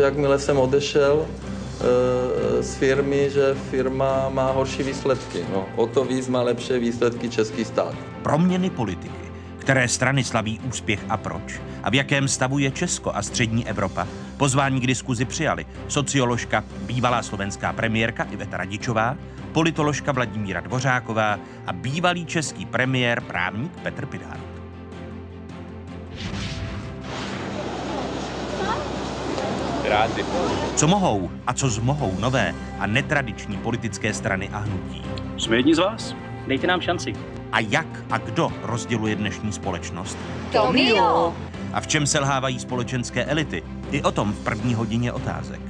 že jakmile jsem odešel e, z firmy, že firma má horší výsledky. No, o to víc má lepší výsledky český stát. Proměny politiky. Které strany slaví úspěch a proč? A v jakém stavu je Česko a střední Evropa? Pozvání k diskuzi přijali socioložka, bývalá slovenská premiérka Iveta Radičová, politoložka Vladimíra Dvořáková a bývalý český premiér právník Petr Pidhart. Co mohou a co zmohou nové a netradiční politické strany a hnutí? Jsme jedni z vás? Dejte nám šanci. A jak a kdo rozděluje dnešní společnost? Tomio! A v čem selhávají společenské elity? I o tom v první hodině otázek.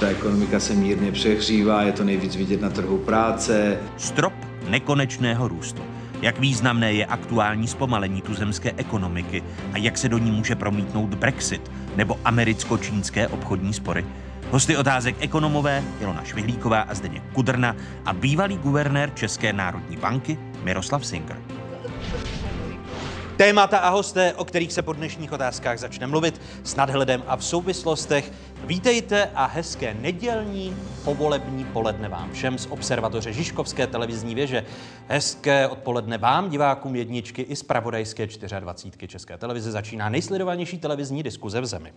Ta ekonomika se mírně přehřívá, je to nejvíc vidět na trhu práce. Strop nekonečného růstu. Jak významné je aktuální zpomalení tuzemské ekonomiky a jak se do ní může promítnout Brexit nebo americko-čínské obchodní spory? Hosty otázek ekonomové Ilona Švihlíková a Zdeněk Kudrna a bývalý guvernér České národní banky Miroslav Singer. Témata a hosté, o kterých se po dnešních otázkách začne mluvit, s nadhledem a v souvislostech. Vítejte a hezké nedělní povolební poledne vám všem z observatoře Žižkovské televizní věže. Hezké odpoledne vám, divákům jedničky i z pravodajské 24 České televize začíná nejsledovanější televizní diskuze v zemi.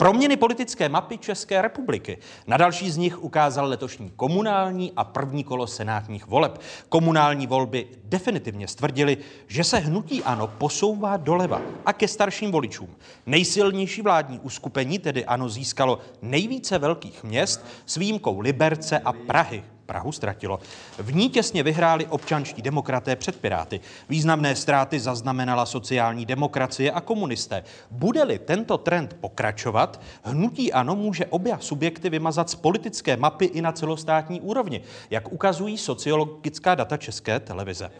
Proměny politické mapy České republiky. Na další z nich ukázal letošní komunální a první kolo senátních voleb. Komunální volby definitivně stvrdili, že se hnutí ano posouvá doleva a ke starším voličům. Nejsilnější vládní uskupení, tedy ano, získalo nejvíce velkých měst s výjimkou Liberce a Prahy. Prahu ztratilo. V ní těsně vyhráli občanští demokraté před Piráty. Významné ztráty zaznamenala sociální demokracie a komunisté. Bude-li tento trend pokračovat, hnutí ANO může obě subjekty vymazat z politické mapy i na celostátní úrovni, jak ukazují sociologická data České televize.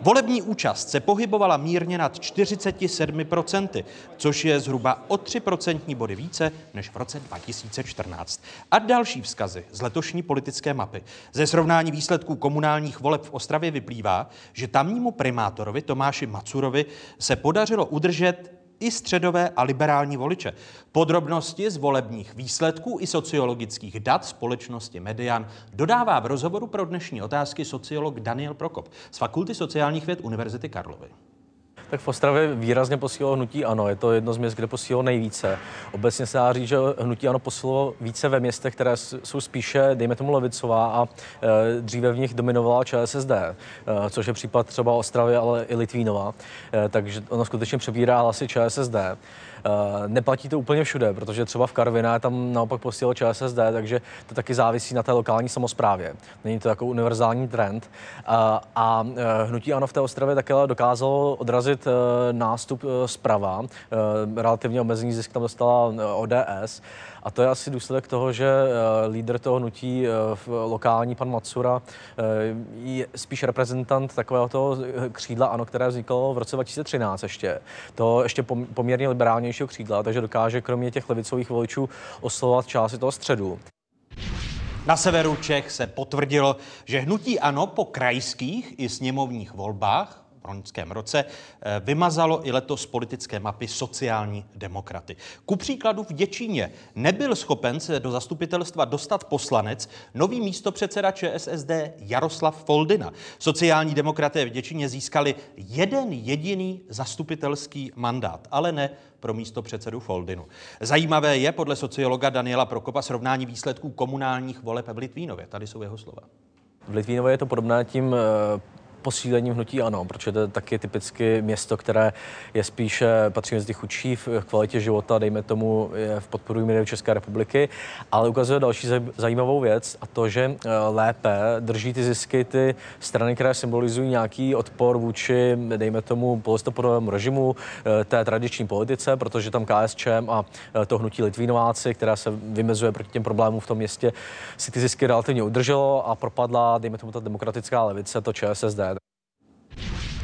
Volební účast se pohybovala mírně nad 47%, což je zhruba o 3% body více než v roce 2014. A další vzkazy z letošní politické mapy. Ze srovnání výsledků komunálních voleb v Ostravě vyplývá, že tamnímu primátorovi Tomáši Macurovi se podařilo udržet i středové a liberální voliče. Podrobnosti z volebních výsledků i sociologických dat společnosti Median dodává v rozhovoru pro dnešní otázky sociolog Daniel Prokop z Fakulty sociálních věd Univerzity Karlovy. Tak v Ostravě výrazně posílilo hnutí ANO. Je to jedno z měst, kde posílilo nejvíce. Obecně se dá říct, že hnutí ANO posílilo více ve městech, které jsou spíše, dejme tomu, levicová a e, dříve v nich dominovala ČSSD, e, což je případ třeba Ostravy, ale i Litvínova. E, takže ono skutečně přebírá hlasy ČSSD. Uh, neplatí to úplně všude, protože třeba v Karviné tam naopak posílilo ČSSD, takže to taky závisí na té lokální samozprávě. Není to jako univerzální trend. Uh, a uh, hnutí ANO v té Ostravě také dokázalo odrazit nástup zprava. Relativně omezený zisk tam dostala ODS. A to je asi důsledek toho, že uh, lídr toho hnutí uh, lokální, pan Matsura, uh, je spíš reprezentant takového toho křídla ANO, které vzniklo v roce 2013 ještě. To ještě poměrně liberálnějšího křídla, takže dokáže kromě těch levicových voličů oslovovat části toho středu. Na severu Čech se potvrdilo, že hnutí ANO po krajských i sněmovních volbách loňském roce eh, vymazalo i letos politické mapy sociální demokraty. Ku příkladu v Děčíně nebyl schopen se do zastupitelstva dostat poslanec, nový místopředseda ČSSD Jaroslav Foldina. Sociální demokraté v Děčíně získali jeden jediný zastupitelský mandát, ale ne pro místo předsedu Foldinu. Zajímavé je podle sociologa Daniela Prokopa srovnání výsledků komunálních voleb v Litvínově. Tady jsou jeho slova. V Litvínově je to podobné tím eh, posílením hnutí ano, protože to je taky typicky město, které je spíše, patří mezi chudší v kvalitě života, dejme tomu, je v podporu milionu České republiky, ale ukazuje další zajímavou věc a to, že eh, lépe drží ty zisky ty strany, které symbolizují nějaký odpor vůči, dejme tomu, polistopadovému režimu, eh, té tradiční politice, protože tam KSČM a eh, to hnutí Litvínováci, která se vymezuje proti těm problémům v tom městě, si ty zisky relativně udrželo a propadla, dejme tomu, ta demokratická levice, to ČSSD.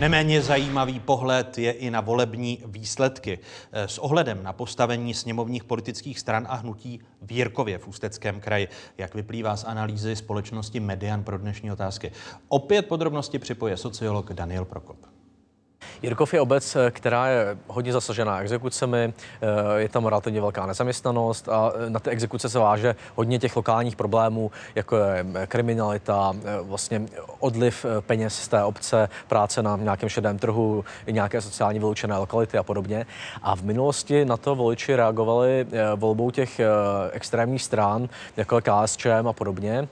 Neméně zajímavý pohled je i na volební výsledky. S ohledem na postavení sněmovních politických stran a hnutí v Jirkově v Ústeckém kraji, jak vyplývá z analýzy společnosti Median pro dnešní otázky. Opět podrobnosti připoje sociolog Daniel Prokop. Jirkov je obec, která je hodně zasažená exekucemi, eh, je tam relativně velká nezaměstnanost a eh, na ty exekuce se váže hodně těch lokálních problémů, jako je eh, kriminalita, vlastně odliv peněz z té obce, práce na nějakém šedém trhu, nějaké sociálně vyloučené lokality a podobně. A v minulosti na to voliči reagovali volbou těch extrémních stran, jako KSČM a podobně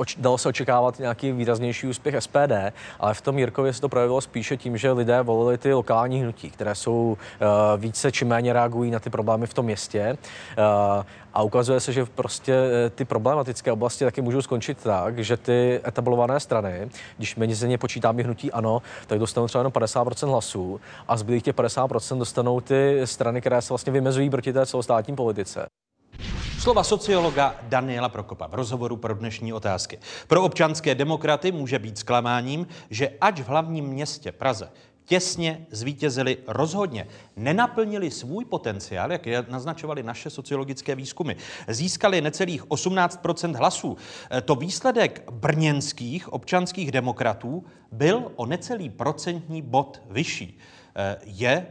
oč- dalo se očekávat nějaký výraznější úspěch SPD, ale v tom Jirkově se to projevilo spíše tím, že lidé volili ty lokální hnutí, které jsou uh, více či méně reagují na ty problémy v tom městě. Uh, a ukazuje se, že prostě eh, ty problematické oblasti taky můžou skončit tak, že ty etablované strany, když mezi ně počítáme hnutí ano, tak dostanou třeba jenom 50% hlasů a zbylých těch 50% dostanou ty strany, které se vlastně vymezují proti té celostátní politice. Slova sociologa Daniela Prokopa v rozhovoru pro dnešní otázky. Pro občanské demokraty může být zklamáním, že ať v hlavním městě Praze těsně zvítězili rozhodně, nenaplnili svůj potenciál, jak je naznačovali naše sociologické výzkumy. Získali necelých 18% hlasů. To výsledek brněnských občanských demokratů byl o necelý procentní bod vyšší. Je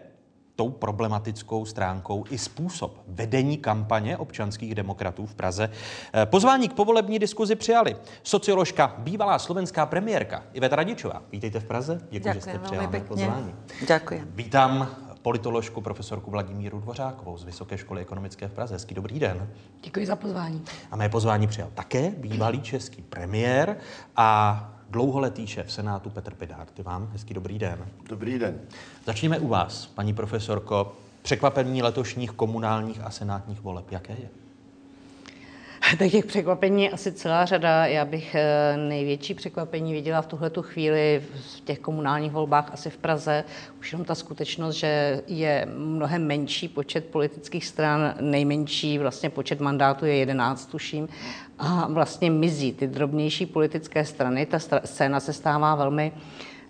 tou problematickou stránkou i způsob vedení kampaně občanských demokratů v Praze. Eh, pozvání k povolební diskuzi přijali socioložka, bývalá slovenská premiérka Iveta Radičová. Vítejte v Praze, děkuji, že jste přijala pozvání. Děkuji. Vítám politoložku profesorku Vladimíru Dvořákovou z Vysoké školy ekonomické v Praze. Hezký dobrý den. Děkuji za pozvání. A mé pozvání přijal také bývalý český premiér a dlouholetý šéf Senátu Petr Pidárty. Vám hezký dobrý den. Dobrý den. Začněme u vás, paní profesorko. Překvapení letošních komunálních a senátních voleb, jaké je? Tak těch překvapení je asi celá řada. Já bych eh, největší překvapení viděla v tuhle chvíli v těch komunálních volbách asi v Praze. Už jenom ta skutečnost, že je mnohem menší počet politických stran, nejmenší vlastně počet mandátů je 11, tuším, a vlastně mizí ty drobnější politické strany. Ta scéna se stává velmi,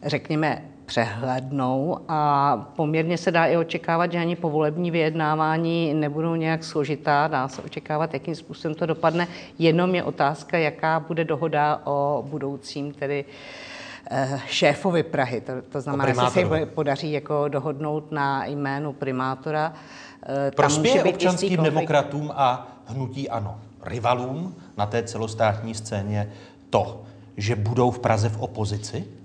řekněme, přehlednou a poměrně se dá i očekávat, že ani povolební vyjednávání nebudou nějak složitá. Dá se očekávat, jakým způsobem to dopadne. Jenom je otázka, jaká bude dohoda o budoucím tedy eh, šéfovi Prahy. To, to znamená, jestli se podaří jako dohodnout na jménu primátora. Eh, Prospěje občanským demokratům a hnutí ano, rivalům na té celostátní scéně to, že budou v Praze v opozici?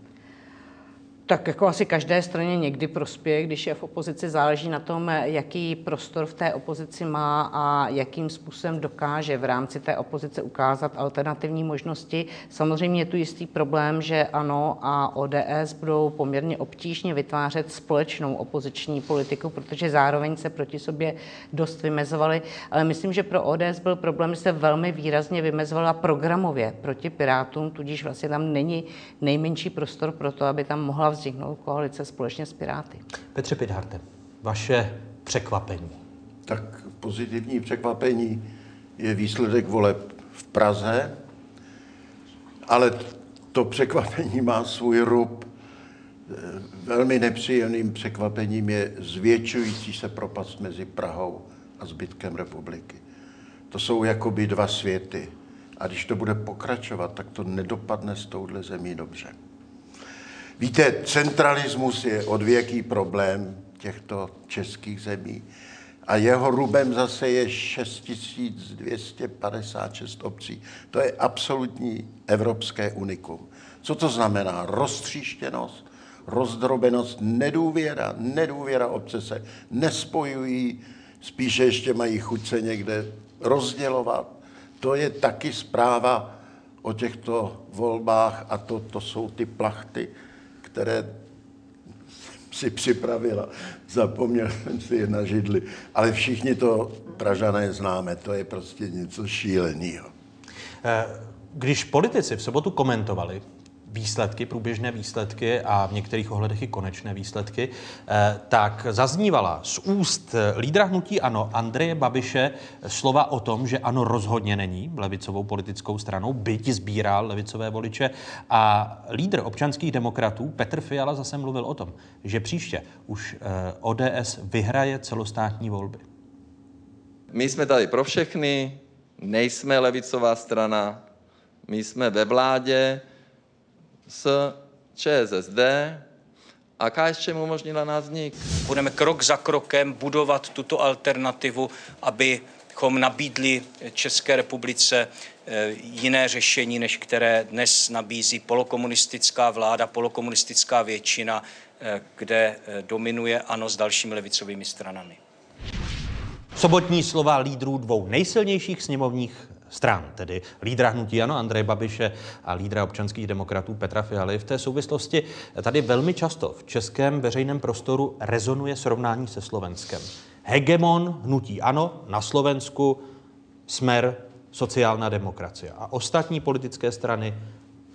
Tak jako asi každé straně někdy prospěje, když je v opozici, záleží na tom, jaký prostor v té opozici má a jakým způsobem dokáže v rámci té opozice ukázat alternativní možnosti. Samozřejmě je tu jistý problém, že ANO a ODS budou poměrně obtížně vytvářet společnou opoziční politiku, protože zároveň se proti sobě dost vymezovali. Ale myslím, že pro ODS byl problém, že se velmi výrazně vymezovala programově proti Pirátům, tudíž vlastně tam není nejmenší prostor pro to, aby tam mohla vzniknout koalice společně s Piráty. Petře Pidharte, vaše překvapení. Tak pozitivní překvapení je výsledek voleb v Praze, ale to překvapení má svůj rub. Velmi nepříjemným překvapením je zvětšující se propast mezi Prahou a zbytkem republiky. To jsou jakoby dva světy. A když to bude pokračovat, tak to nedopadne s touhle zemí dobře. Víte, centralismus je odvěký problém těchto českých zemí a jeho rubem zase je 6256 obcí. To je absolutní evropské unikum. Co to znamená? Roztříštěnost, rozdrobenost, nedůvěra, nedůvěra obce se nespojují, spíše ještě mají chuť se někde rozdělovat. To je taky zpráva o těchto volbách a to, to jsou ty plachty, které si připravila. Zapomněl jsem si je na židli. Ale všichni to Pražané známe, to je prostě něco šíleného. Eh, když politici v sobotu komentovali výsledky, průběžné výsledky a v některých ohledech i konečné výsledky, eh, tak zaznívala z úst lídra hnutí ANO Andreje Babiše slova o tom, že ANO rozhodně není levicovou politickou stranou, byť sbíral levicové voliče. A lídr občanských demokratů Petr Fiala zase mluvil o tom, že příště už eh, ODS vyhraje celostátní volby. My jsme tady pro všechny, nejsme levicová strana, my jsme ve vládě, s ČSSD A KSČM umožnila nás vznik. Budeme krok za krokem budovat tuto alternativu, abychom nabídli České republice eh, jiné řešení, než které dnes nabízí polokomunistická vláda, polokomunistická většina, eh, kde eh, dominuje ANO s dalšími levicovými stranami. Sobotní slova lídrů dvou nejsilnějších sněmovních stran, tedy lídra hnutí Ano Andreje Babiše a lídra občanských demokratů Petra Fialy. V té souvislosti tady velmi často v českém veřejném prostoru rezonuje srovnání se Slovenskem. Hegemon hnutí Ano na Slovensku, smer sociální demokracie a ostatní politické strany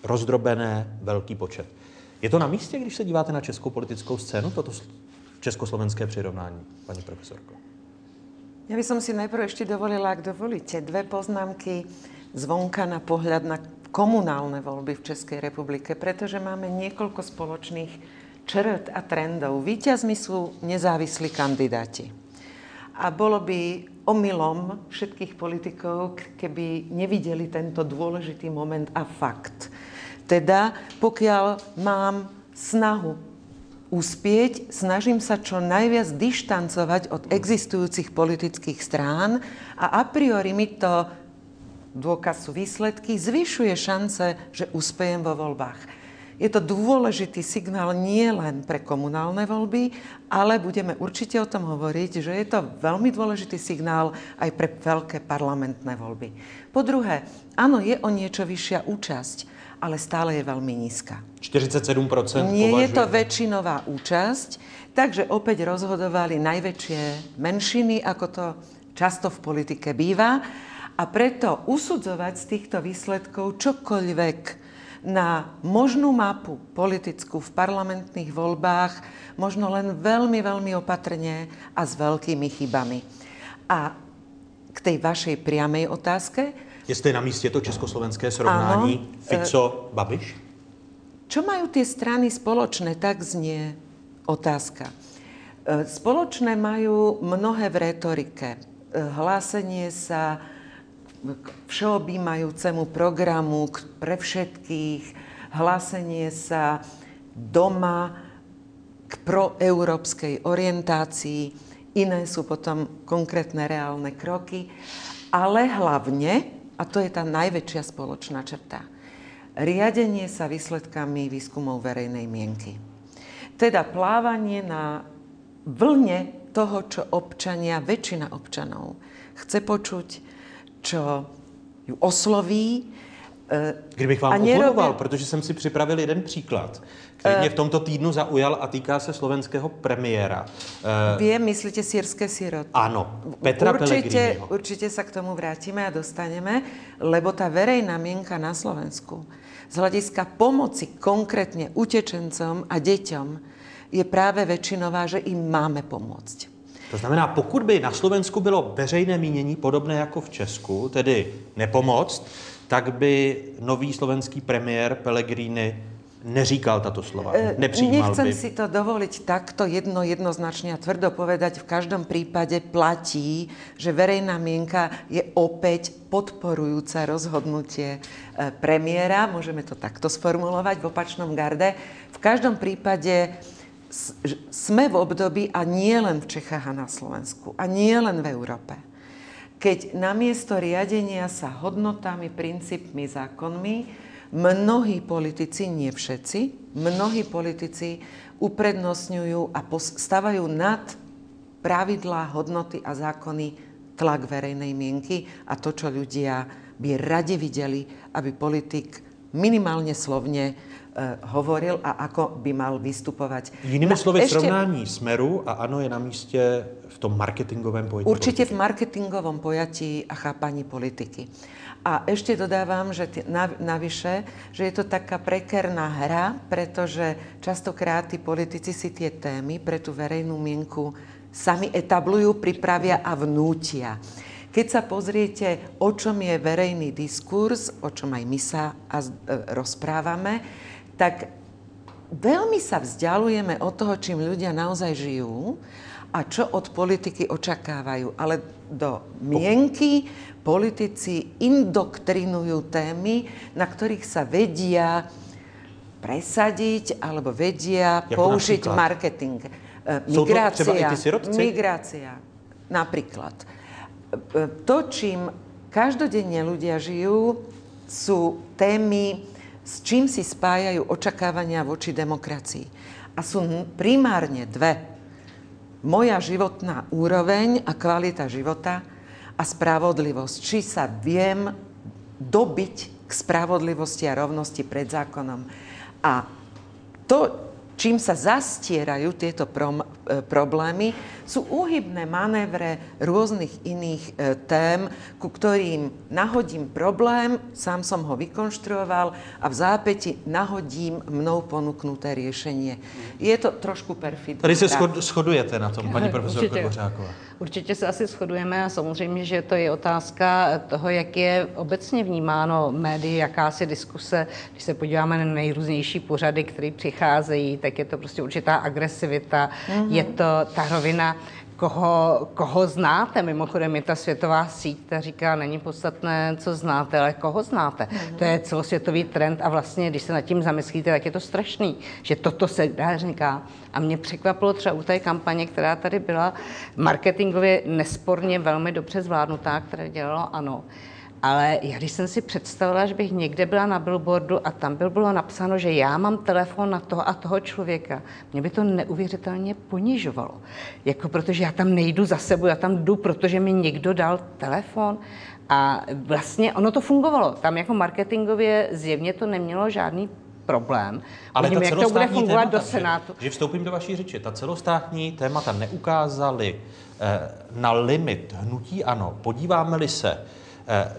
rozdrobené velký počet. Je to na místě, když se díváte na českou politickou scénu, toto československé přirovnání, paní profesorko? Ja by som si najprv ešte dovolila, ak dovolíte, dve poznámky zvonka na pohľad na komunálne voľby v Českej republike, pretože máme niekoľko spoločných črt a trendov. Výťazmi sú nezávislí kandidáti. A bolo by omylom všetkých politikov, keby nevideli tento dôležitý moment a fakt. Teda, pokiaľ mám snahu uspieť, snažím sa čo najviac dištancovať od existujúcich politických strán a a priori mi to, dôkaz sú výsledky, zvyšuje šance, že uspejem vo voľbách. Je to dôležitý signál nie len pre komunálne voľby, ale budeme určite o tom hovoriť, že je to veľmi dôležitý signál aj pre veľké parlamentné voľby. Po druhé, áno, je o niečo vyššia účasť ale stále je veľmi nízka. 47% Nie je to väčšinová účasť, takže opäť rozhodovali najväčšie menšiny, ako to často v politike býva. A preto usudzovať z týchto výsledkov čokoľvek na možnú mapu politickú v parlamentných voľbách možno len veľmi, veľmi opatrne a s veľkými chybami. A k tej vašej priamej otázke, Jestli je na místě to československé srovnání ano, Fico, Babiš? Čo majú tie strany spoločné, tak znie otázka. Spoločné majú mnohé v retorike. Hlásenie sa k všeobjímajúcemu programu pre všetkých, hlásenie sa doma k proeurópskej orientácii, iné sú potom konkrétne reálne kroky, ale hlavne a to je tá najväčšia spoločná črta. Riadenie sa výsledkami výskumov verejnej mienky. Teda plávanie na vlne toho, čo občania, väčšina občanov chce počuť, čo ju osloví, Kdybych vám oponoval, protože jsem si připravil jeden příklad, který mě v tomto týdnu zaujal a týká se slovenského premiéra. Viem, myslíte sírske siroty? Áno, Petra určite, určite sa k tomu vrátime a dostaneme, lebo tá verejná mienka na Slovensku z hľadiska pomoci konkrétne utečencom a deťom je práve väčšinová, že im máme pomôcť. To znamená, pokud by na Slovensku bylo veřejné mínění podobné jako v Česku, tedy nepomoct, tak by nový slovenský premiér Pellegrini neříkal tato slova, nepřijímal Nechcem by. si to dovoliť takto jedno, jednoznačne a tvrdo povedať. V každom prípade platí, že verejná mienka je opäť podporujúca rozhodnutie premiéra. Môžeme to takto sformulovať v opačnom garde. V každom prípade sme v období, a nie len v Čechách a na Slovensku, a nie len v Európe, keď namiesto riadenia sa hodnotami, princípmi, zákonmi, mnohí politici, nie všetci, mnohí politici uprednostňujú a stavajú nad pravidlá, hodnoty a zákony tlak verejnej mienky a to, čo ľudia by radi videli, aby politik minimálne slovne hovoril a ako by mal vystupovať. Jinými slovy, srovnání Smeru a ANO je na místě v tom marketingovém pojetí Určite politiky. v marketingovom pojatí a chápaní politiky. A ešte dodávam, že t- navyše, že je to taká prekerná hra, pretože častokrát tí politici si tie témy pre tú verejnú mienku sami etablujú, pripravia a vnútia. Keď sa pozriete, o čom je verejný diskurs, o čom aj my sa rozprávame, tak veľmi sa vzdialujeme od toho, čím ľudia naozaj žijú a čo od politiky očakávajú. Ale do mienky politici indoktrinujú témy, na ktorých sa vedia presadiť alebo vedia Jako použiť napríklad? marketing. E, to Migrácia. třeba i ty sirotci? Migrácia. Napríklad. E, To, čím každodenne ľudia žijú, sú témy, s čím si spájajú očakávania voči demokracii. A sú primárne dve. Moja životná úroveň a kvalita života a spravodlivosť. Či sa viem dobiť k spravodlivosti a rovnosti pred zákonom. A to, čím sa zastierajú tieto problémy, sú úhybné manévre rôznych iných e, tém, ku ktorým nahodím problém, sám som ho vykonštruoval a v zápäti nahodím mnou ponúknuté riešenie. Je to trošku perfidné. Tady se shodujete na tom, paní profesorko Určitě. Dvořáková. Určitě se asi shodujeme a samozřejmě, že to je otázka toho, jak je obecně vnímáno médii, jakási diskuse. Když se podíváme na nejrůznější pořady, které přicházejí, tak je to prostě určitá agresivita, mm-hmm. je to ta rovina, koho, koho znáte. Mimochodem je ta světová síť, která říká, není podstatné, co znáte, ale koho znáte. Mm-hmm. To je celosvětový trend a vlastně, když se nad tím zamyslíte, tak je to strašný, že toto se dá říká. A mě překvapilo třeba u té kampaně, která tady byla marketingově nesporně velmi dobře zvládnutá, které dělalo ANO. Ale já když jsem si představila, že bych někde byla na billboardu a tam byl bylo napsáno, že já mám telefon na toho a toho člověka, mě by to neuvěřitelně ponižovalo. Jako protože já tam nejdu za sebou, já tam jdu, protože mi někdo dal telefon. A vlastně ono to fungovalo. Tam jako marketingově zjevně to nemělo žádný problém. Ale Uvidíme, ta jak to bude fungovat témata, do Senátu. Že, že vstoupím do vaší řeči. Ta celostátní témata neukázaly eh, na limit hnutí ano. Podíváme-li se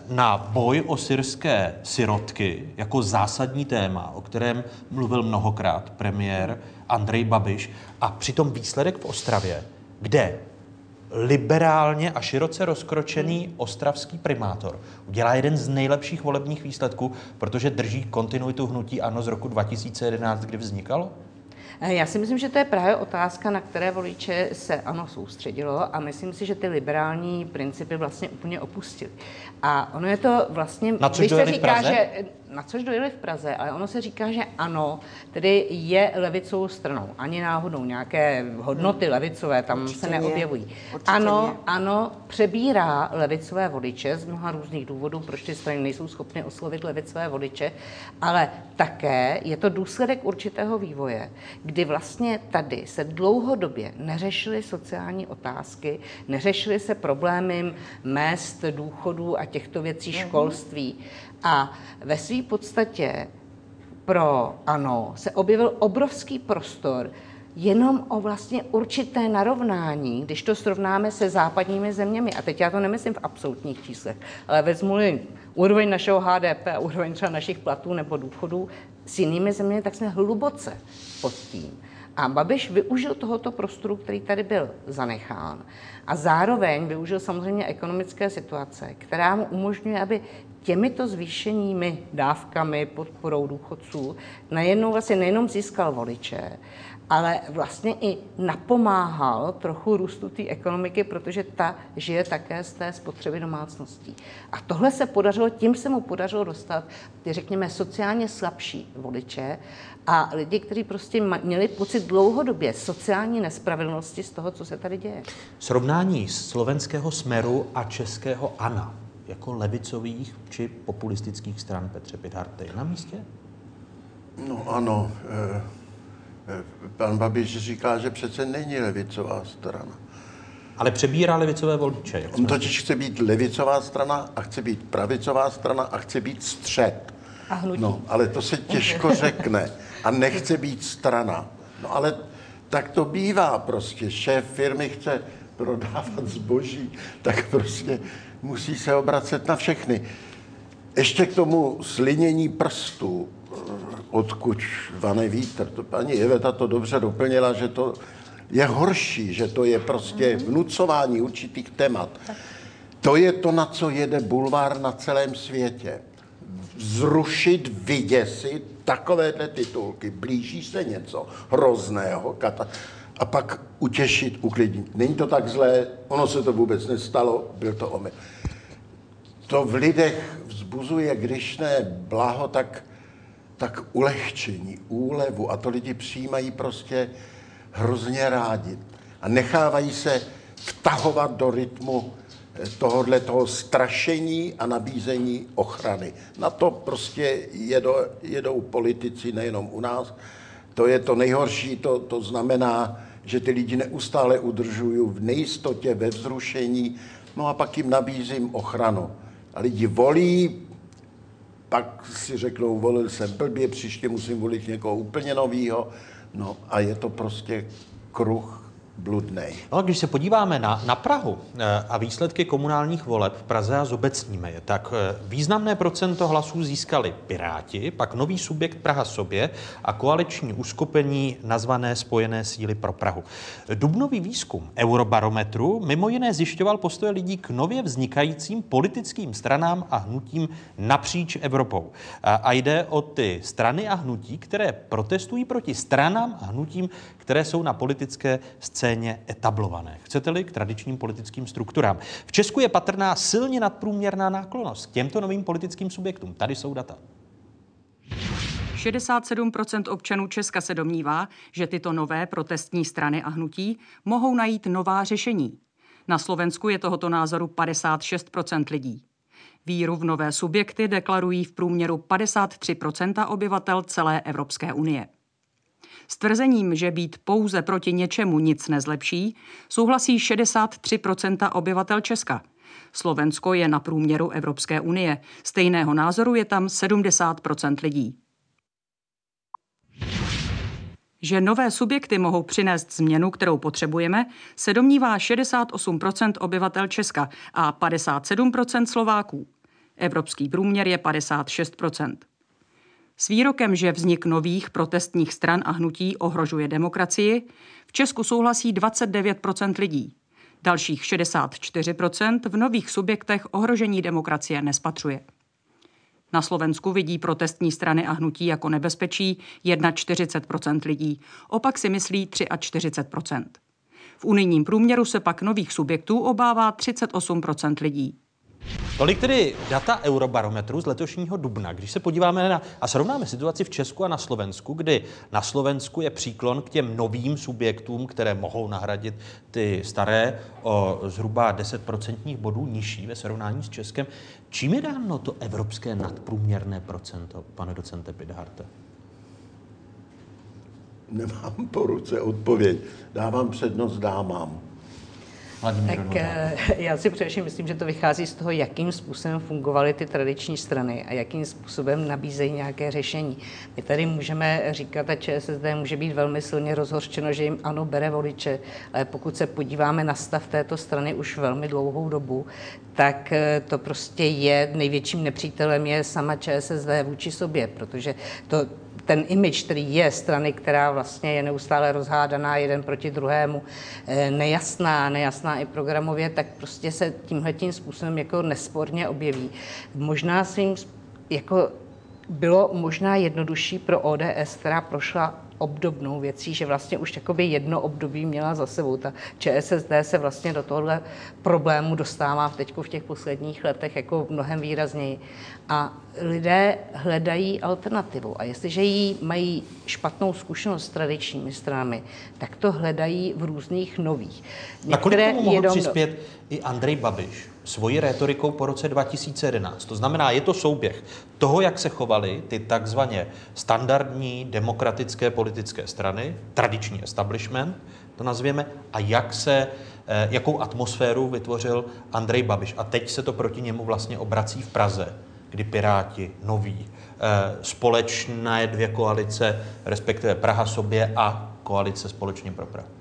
na boj o syrské sirotky jako zásadní téma, o kterém mluvil mnohokrát premiér Andrej Babiš, a přitom výsledek v Ostravě, kde liberálně a široce rozkročený ostravský primátor udělá jeden z nejlepších volebních výsledků, protože drží kontinuitu hnutí ANO z roku 2011, kdy vznikalo? Eh, Já si myslím, že to je právě otázka, na které voliče se ano soustředilo a myslím si, že ty liberální principy vlastně úplně opustili. A ono je to vlastně, Na když se říká, že na což dojeli v Praze, ale ono se říká, že ano, tedy je levicovou stranou. Ani náhodou nějaké hodnoty levicové tam Určitě se ne. neobjevují. Určitě Ano, ne. ano, přebírá levicové voliče z mnoha různých důvodů, proč ty strany nejsou schopny oslovit levicové voliče, ale také je to důsledek určitého vývoje, kdy vlastně tady se dlouhodobě neřešily sociální otázky, neřešily se problémy mest, důchodů a těchto věcí školství. A ve své podstatě pro ANO se objevil obrovský prostor jenom o vlastně určité narovnání, když to srovnáme se západními zeměmi. A teď já to nemyslím v absolutních číslech, ale vezmu-li úroveň našeho HDP a úroveň třeba našich platů nebo důchodů s jinými zeměmi, tak jsme hluboce pod tím. A Babiš využil tohoto prostoru, který tady byl zanechán. A zároveň využil samozřejmě ekonomické situace, která mu umožňuje, aby těmito zvýšenými dávkami, podporou důchodců, najednou vlastně nejenom získal voliče, ale vlastně i napomáhal trochu růstu té ekonomiky, protože ta žije také z té spotřeby domácností. A tohle se podařilo, tím se mu podařilo dostat ty, řekněme, sociálně slabší voliče a lidi, kteří prostě měli pocit dlouhodobě sociální nespravedlnosti z toho, co se tady děje. Srovnání slovenského Smeru a českého ANA jako levicových či populistických stran Petře Pidharte je na místě? No ano, eh, eh, pan Babiš říká, že přece není levicová strana. Ale přebírá levicové voliče. On totiž chce být levicová strana a chce být pravicová strana a chce být střed. A hnutí. No, ale to se těžko řekne. A nechce být strana. No ale tak to bývá prostě. Šéf firmy chce prodávat zboží, tak prostě musí se obracet na všechny. Ještě k tomu slinění prstů, eh, odkud vane vítr. To paní Iveta to dobře doplnila, že to je horší, že to je prostě vnucování určitých témat. To je to, na co jede bulvár na celém světě. Zrušit, vyděsit takovéhle titulky. Blíží se něco hrozného. Kata- a pak utěšit, uklidnit. Není to tak zlé, ono se to vůbec nestalo, byl to omyl to v lidech vzbuzuje, když ne blaho, tak tak ulehčení, úlevu a to lidi přijímají prostě hrozně rádi a nechávají se vtahovat do rytmu eh, tohohle toho strašení a nabízení ochrany. Na to prostě jedou, jedou politici nejenom u nás. To je to nejhorší, to, to znamená, že ty lidi neustále udržují v nejistotě, ve vzrušení, no a pak jim nabízím ochranu. A lidi volí, pak si řeknou, volil jsem blbě, příště musím volit někoho úplně novýho, no a je to prostě kruh bludnej. No, když se podíváme na, na Prahu eh, a výsledky komunálních voleb v Praze a zobecníme je, tak eh, významné procento hlasů získali Piráti, pak nový subjekt Praha sobě a koaliční uskupení nazvané Spojené síly pro Prahu. Dubnový výzkum Eurobarometru mimo jiné zjišťoval postoje lidí k nově vznikajícím politickým stranám a hnutím napříč Evropou. A, a jde o ty strany a hnutí, které protestují proti stranám a hnutím, které jsou na politické scéně etablované. Chcete-li k tradičním politickým strukturám. V Česku je patrná silně nadprůměrná náklonost k těmto novým politickým subjektům. Tady jsou data. 67% občanů Česka se domnívá, že tyto nové protestní strany a hnutí mohou najít nová řešení. Na Slovensku je tohoto názoru 56% lidí. Víru v nové subjekty deklarují v průměru 53% obyvatel celé Evropské unie. S tvrzením, že být pouze proti něčemu nic nezlepší, souhlasí 63% obyvatel Česka. Slovensko je na průměru Evropské unie. Stejného názoru je tam 70% lidí. Že nové subjekty mohou přinést změnu, kterou potřebujeme, se domnívá 68% obyvatel Česka a 57% Slováků. Evropský průměr je 56 s výrokem, že vznik nových protestních stran a hnutí ohrožuje demokracii, v Česku souhlasí 29% lidí. Dalších 64 v nových subjektech ohrožení demokracie nespatřuje. Na Slovensku vidí protestní strany a hnutí jako nebezpečí 41% lidí, opak si myslí 43% V unijním průměru se pak nových subjektů obává 38% lidí. Tolik tedy data Eurobarometru z letošního dubna. Když se podíváme na a srovnáme situaci v Česku a na Slovensku, kdy na Slovensku je příklon k těm novým subjektům, které mohou nahradit ty staré o zhruba 10% bodů nižší ve srovnání s Českem. Čím je dáno to evropské nadprůměrné procento, pane docente Pidharte? Nemám po ruce odpověď. Dávám přednost dámám. Vladimír tak eh, já si především myslím, že to vychází z toho, jakým způsobem fungovaly ty tradiční strany a jakým způsobem nabízejí nějaké řešení. My tady můžeme říkat, a ČSSD může být velmi silně rozhořčeno, že jim ano bere voliče, ale pokud se podíváme na stav této strany už velmi dlouhou dobu, tak eh, to prostě je největším nepřítelem je sama ČSSD vůči sobě, protože to ten image, který je strany, která vlastně je neustále rozhádaná jeden proti druhému, eh, nejasná, nejasná i programově, tak prostě se tímhle tím způsobem jako nesporně objeví. Možná svým jako bylo možná jednodušší pro ODS, která prošla obdobnou věcí, že vlastně už jakoby jedno období měla za sebou. Ta ČSSD se vlastně do tohohle problému dostává teď v těch posledních letech jako mnohem výrazněji. A lidé hledají alternativu. A jestliže jí mají špatnou zkušenost s tradičními stranami, tak to hledají v různých nových. Některé Nakolik tomu mohl jedou... přispět i Andrej Babiš svojí retorikou po roce 2011? To znamená, je to souběh toho, jak se chovaly ty takzvaně standardní demokratické politické strany, tradiční establishment, to nazvěme, a jak se, eh, jakou atmosféru vytvořil Andrej Babiš. A teď se to proti němu vlastně obrací v Praze kdy Piráti, noví, eh, společné dvě koalice, respektive Praha sobě a koalice společně pro Prahu.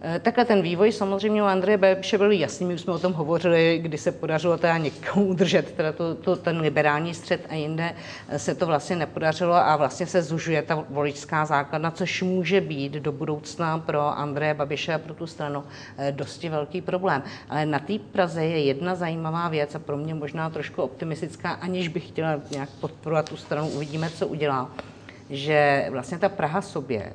Eh, takhle ten vývoj samozřejmě u Andreje Babiše byl jasný, my už jsme o tom hovořili, kdy se podařilo teda někomu udržet teda to, to, ten liberální střed a jinde eh, se to vlastně nepodařilo a vlastně se zužuje ta voličská základna, což může být do budoucna pro Andreje Babiše a pro tu stranu eh, dosti velký problém. Ale na té Praze je jedna zajímavá věc a pro mě možná trošku optimistická, aniž bych chtěla nějak podporovat tu stranu, uvidíme, co udělá, že vlastně ta Praha sobě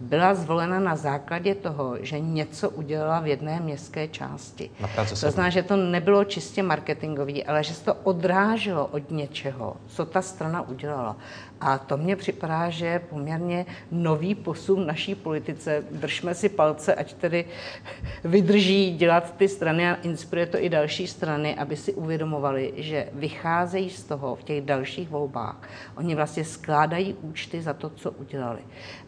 byla zvolena na základě toho, že něco udělala v jedné městské části. To znamená, že to nebylo čistě marketingový, ale že se to odráželo od něčeho, co ta strana udělala. A to mně připadá, že je poměrně nový posun v naší politice. Držme si palce, ať tedy vydrží dělat ty strany a inspiruje to i další strany, aby si uvědomovali, že vycházejí z toho v těch dalších volbách. Oni vlastně skládají účty za to, co udělali.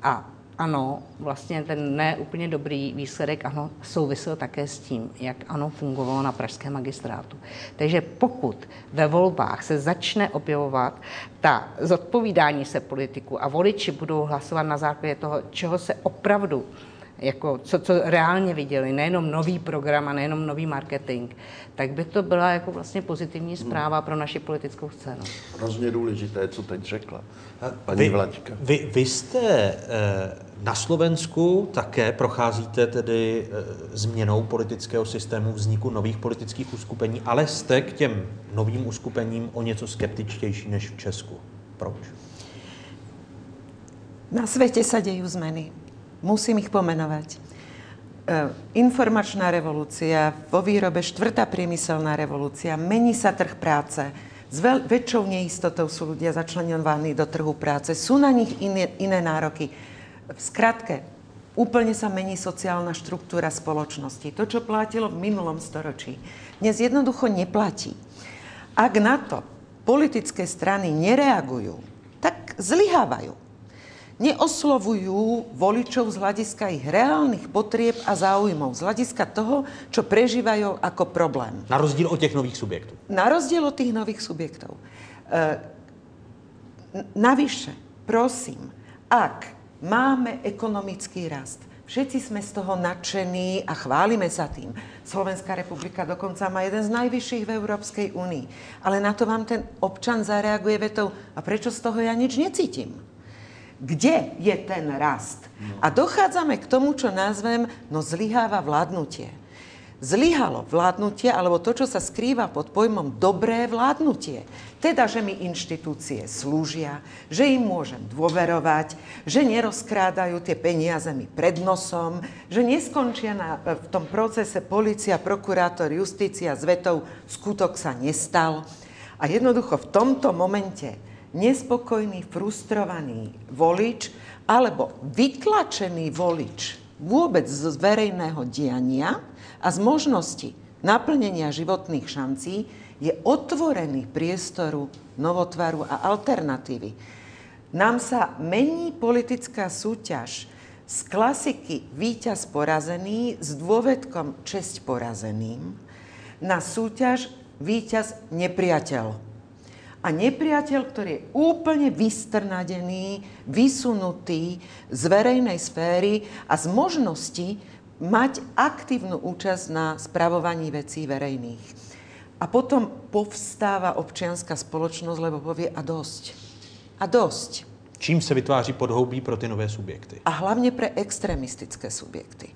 A ano, vlastně ten ne úplně dobrý výsledek, ano, souvisel také s tím, jak ano fungovalo na pražském magistrátu. Takže pokud ve volbách se začne objevovat ta zodpovídání se politiku a voliči budou hlasovat na základě toho, čeho se opravdu jako co, co reálně viděli, nejenom nový program a nejenom nový marketing, tak by to byla jako vlastně pozitivní zpráva pro naši politickou scénu. Hrozně důležité, co teď řekla paní Vy, Vlaďka. vy, vy jste eh, na Slovensku také procházíte tedy eh, změnou politického systému, vzniku nových politických uskupení, ale jste k těm novým uskupením o něco skeptičtější než v Česku. Proč? Na svete sa dejú zmeny. Musím ich pomenovať. E, informačná revolúcia, vo výrobe štvrtá priemyselná revolúcia, mení sa trh práce, s väčšou neistotou sú ľudia začlenovaní do trhu práce, sú na nich iné, iné nároky. V skratke, úplne sa mení sociálna štruktúra spoločnosti. To, čo platilo v minulom storočí, dnes jednoducho neplatí. Ak na to politické strany nereagujú, tak zlyhávajú neoslovujú voličov z hľadiska ich reálnych potrieb a záujmov, z hľadiska toho, čo prežívajú ako problém. Na rozdíl od těch nových subjektů. Na rozdiel od tých nových subjektov. E, navyše, prosím, ak máme ekonomický rast, všetci sme z toho nadšení a chválime sa tým. Slovenská republika dokonca má jeden z najvyšších v Európskej únii. Ale na to vám ten občan zareaguje vetou, a prečo z toho ja nič necítim? Kde je ten rast. A dochádzame k tomu, čo nazvem, no zlyháva vládnutie. Zlyhalo vládnutie, alebo to, čo sa skrýva pod pojmom dobré vládnutie. Teda, že mi inštitúcie slúžia, že im môžem dôverovať, že nerozkrádajú tie peniaze mi pred nosom, že neskončia na, v tom procese policia, prokurátor, justícia s vetou skutok sa nestal. A jednoducho v tomto momente nespokojný, frustrovaný volič alebo vytlačený volič vôbec z verejného diania a z možnosti naplnenia životných šancí je otvorený priestoru novotvaru a alternatívy. Nám sa mení politická súťaž z klasiky víťaz porazený s dôvedkom česť porazeným na súťaž víťaz nepriateľ a nepriateľ, ktorý je úplne vystrnadený, vysunutý z verejnej sféry a z možnosti mať aktívnu účasť na spravovaní vecí verejných. A potom povstáva občianská spoločnosť, lebo povie a dosť. A dosť. Čím se vytváří podhoubí pro ty nové subjekty? A hlavne pre extremistické subjekty.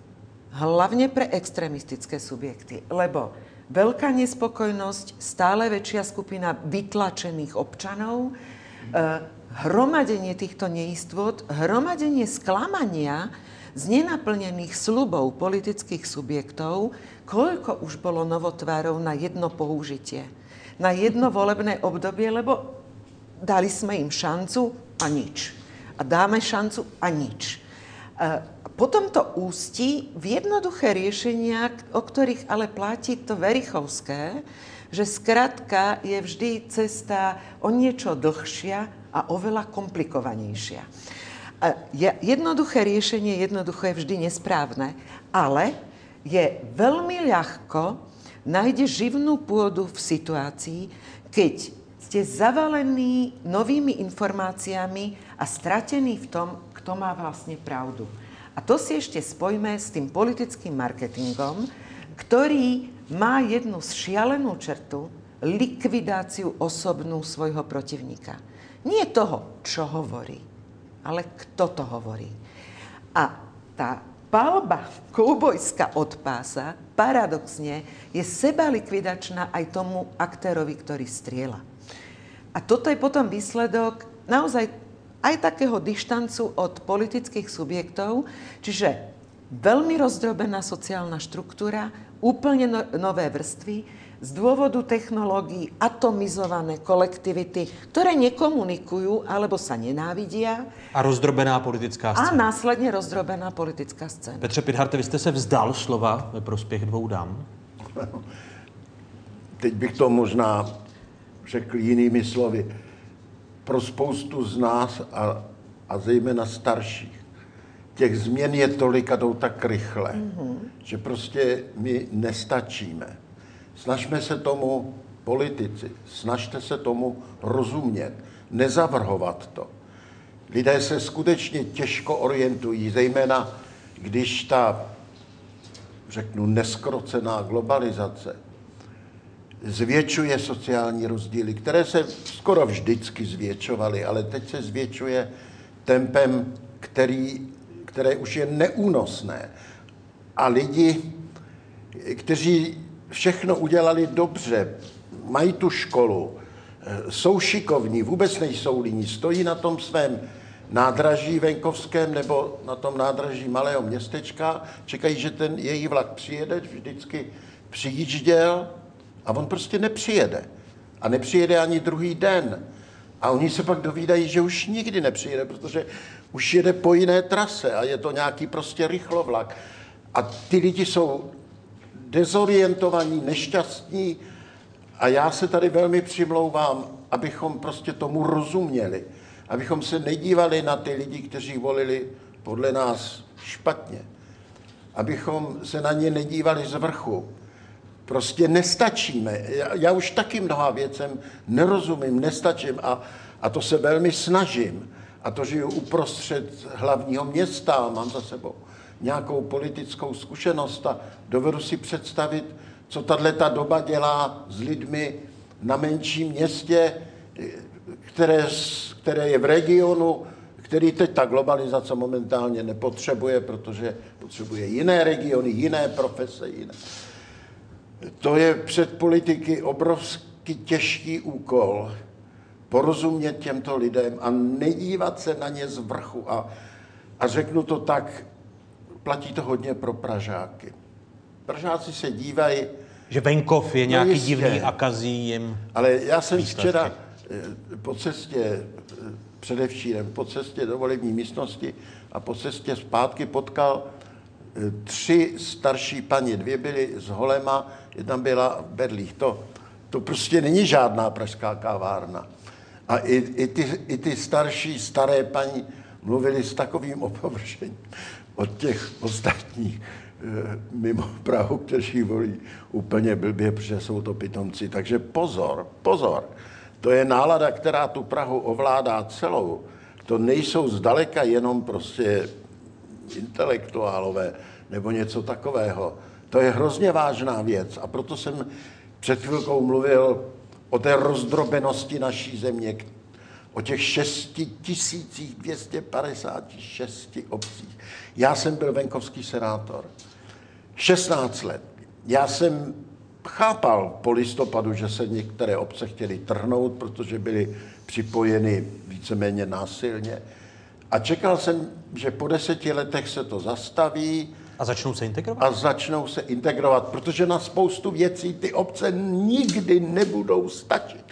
Hlavne pre extremistické subjekty, lebo veľká nespokojnosť, stále väčšia skupina vytlačených občanov, eh, hromadenie týchto neistôt, hromadenie sklamania z nenaplnených slubov politických subjektov, koľko už bolo novotvárov na jedno použitie, na jedno volebné obdobie, lebo dali sme im šancu a nič. A dáme šancu a nič. Potom to ústí v jednoduché riešenia, o ktorých ale platí to Verichovské, že skratka je vždy cesta o niečo dlhšia a oveľa komplikovanejšia. Jednoduché riešenie jednoducho je vždy nesprávne, ale je veľmi ľahko nájde živnú pôdu v situácii, keď ste zavalení novými informáciami a stratení v tom, kto má vlastne pravdu. A to si ešte spojme s tým politickým marketingom, ktorý má jednu šialenú čertu, likvidáciu osobnú svojho protivníka. Nie toho, čo hovorí, ale kto to hovorí. A tá palba koubojská od pása paradoxne je seba likvidačná aj tomu aktérovi, ktorý striela. A toto je potom výsledok naozaj aj takého dištancu od politických subjektov, čiže veľmi rozdrobená sociálna štruktúra, úplne no, nové vrstvy, z dôvodu technológií atomizované kolektivity, ktoré nekomunikujú alebo sa nenávidia. A rozdrobená politická scéna. A následně rozdrobená politická scéna. Petře Pidharte, vy jste se vzdal slova ve prospěch dvou dám? Teď bych to možná řekl jinými slovy. Pro spoustu z nás a, a zejména starších, těch změn je tolik a jdou tak rychle, mm-hmm. že prostě my nestačíme. Snažme se tomu politici, snažte se tomu rozumět, nezavrhovat to. Lidé se skutečně těžko orientují, zejména když ta, řeknu, neskrocená globalizace zvětšuje sociální rozdíly, které se skoro vždycky zvětšovaly, ale teď se zvětšuje tempem, který, které už je neúnosné. A lidi, kteří všechno udělali dobře, mají tu školu, eh, jsou šikovní, vůbec nejsou líní, stojí na tom svém nádraží venkovském nebo na tom nádraží malého městečka, čekají, že ten její vlak přijede, vždycky přijížděl a on prostě nepřijede. A nepřijede ani druhý den. A oni se pak dovídají, že už nikdy nepřijede, protože už jede po jiné trase a je to nějaký prostě rychlovlak. A ty lidi jsou dezorientovaní, nešťastní a já se tady velmi přimlouvám, abychom prostě tomu rozuměli. Abychom se nedívali na ty lidi, kteří volili podle nás špatně. Abychom se na ně nedívali z vrchu. Prostě nestačíme. Já, já už taky mnoha věcem nerozumím, nestačím a, a to se velmi snažím. A to žiju uprostřed hlavního města, mám za sebou nějakou politickou zkušenost a dovedu si představit, co tahle ta doba dělá s lidmi na menším městě, které, které je v regionu, který teď ta globalizace momentálně nepotřebuje, protože potřebuje jiné regiony, jiné profese, jiné. To je před politiky obrovský těžký úkol porozumět těmto lidem a nedívat se na ně z vrchu. A, a řeknu to tak, platí to hodně pro Pražáky. Pražáci se dívají... Že venkov je no nějaký no divný a kazí jim Ale já jsem výsledky. včera eh, po cestě, eh, předevčírem, po cestě do volební místnosti a po cestě zpátky potkal eh, tři starší paní. Dvě byly z Holema, jedna byla v Berlích. To, to prostě není žádná pražská kávárna. A i, i, ty, i ty starší, staré paní mluvili s takovým opovršením od těch ostatních eh, mimo Prahu, kteří volí úplně blbě, protože jsou to pitomci. Takže pozor, pozor. To je nálada, která tu Prahu ovládá celou. To nejsou zdaleka jenom prostě intelektuálové nebo něco takového. To je hrozně vážná věc a proto jsem před chvilkou mluvil o té rozdrobenosti naší země, o těch 6256 obcích. Já jsem byl venkovský senátor. 16 let. Já jsem chápal po listopadu, že se některé obce chtěly trhnout, protože byly připojeny víceméně násilně. A čekal jsem, že po deseti letech se to zastaví. A začnou se integrovat? A začnou se integrovat, protože na spoustu věcí ty obce nikdy nebudou stačit.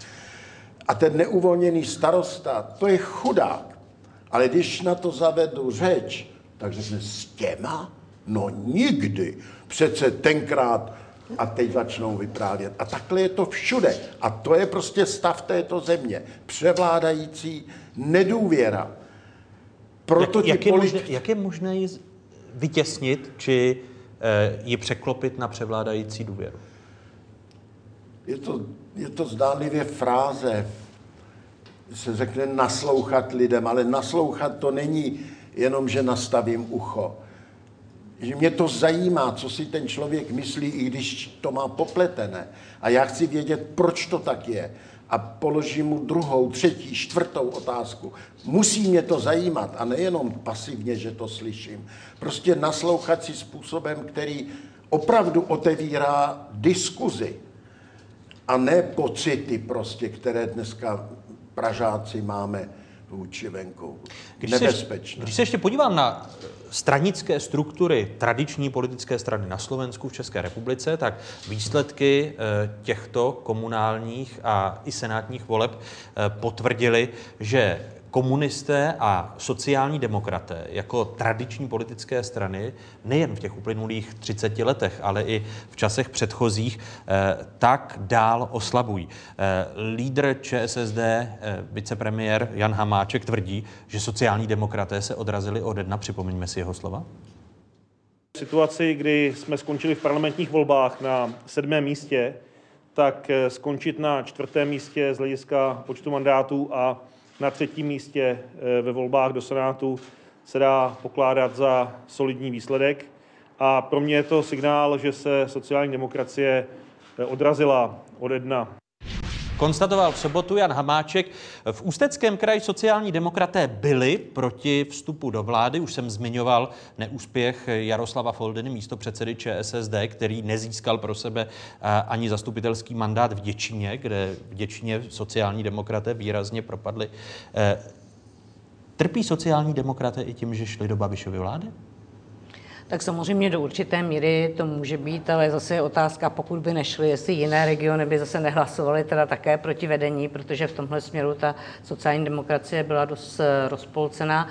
A ten neuvolněný starosta, to je chudák. Ale když na to zavedu řeč, tak řekne s těma? No nikdy. Přece tenkrát a teď začnou vyprávět. A takhle je to všude. A to je prostě stav této země. Převládající nedůvěra. Proto jak, jak, je možné, jak je možné vytěsnit, či eh, ji překlopit na převládající důvěru? Je to, je to zdánlivě fráze, se řekne naslouchat lidem, ale naslouchat to není jenom, že nastavím ucho. Že mě to zajímá, co si ten člověk myslí, i když to má popletené. A já chci vědět, proč to tak je. A položím mu druhou, třetí, čtvrtou otázku. Musí mě to zajímat a nejenom pasivně, že to slyším. Prostě naslouchat si způsobem, který opravdu otevírá diskuzi a ne pocity prostě, které dneska Pražáci máme vůči venku. Když se, Nebezpečné. když se ještě podívám na stranické struktury tradiční politické strany na Slovensku, v České republice, tak výsledky eh, těchto komunálních a i senátních voleb eh, potvrdili, že komunisté a sociální demokraté jako tradiční politické strany nejen v těch uplynulých 30 letech, ale i v časech předchozích, eh, tak dál oslabují. Lídr ČSSD, vicepremiér Jan Hamáček tvrdí, že sociální demokraté se odrazili od dna. Připomeňme si jeho slova. V situaci, kdy jsme skončili v parlamentních volbách na sedmém místě, tak eh, skončit na čtvrtém místě z hlediska počtu mandátů a na třetím místě eh, ve volbách do Senátu se dá pokládat za solidní výsledek. A pro mě je to signál, že se sociální demokracie eh, odrazila ode dna. Konstatoval v sobotu Jan Hamáček. V Ústeckém kraji sociální demokraté byli proti vstupu do vlády. Už jsem zmiňoval neúspěch Jaroslava Foldeny, místo předsedy ČSSD, který nezískal pro sebe ani zastupitelský mandát v Děčíně, kde v Děčíně sociální demokraté výrazně propadli. E, trpí sociální demokraté i tím, že šli do Babišovy vlády? Tak samozřejmě do určité míry to může být, ale zase je otázka, pokud by nešly, jestli jiné regiony by zase nehlasovaly teda také proti vedení, protože v tomhle směru ta sociální demokracie byla dost eh, rozpolcená.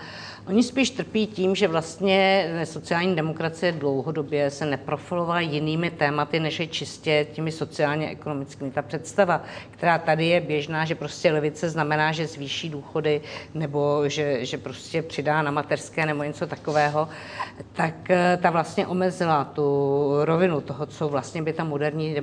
Oni spíš trpí tím, že vlastně sociální demokracie dlouhodobě se neprofilovala jinými tématy, než je čistě těmi sociálně ekonomickými. Ta představa, která tady je běžná, že prostě levice znamená, že zvýší důchody nebo že, že prostě přidá na mateřské nebo něco takového, tak eh, ta vlastně omezila tu rovinu toho, co vlastně by ta moderní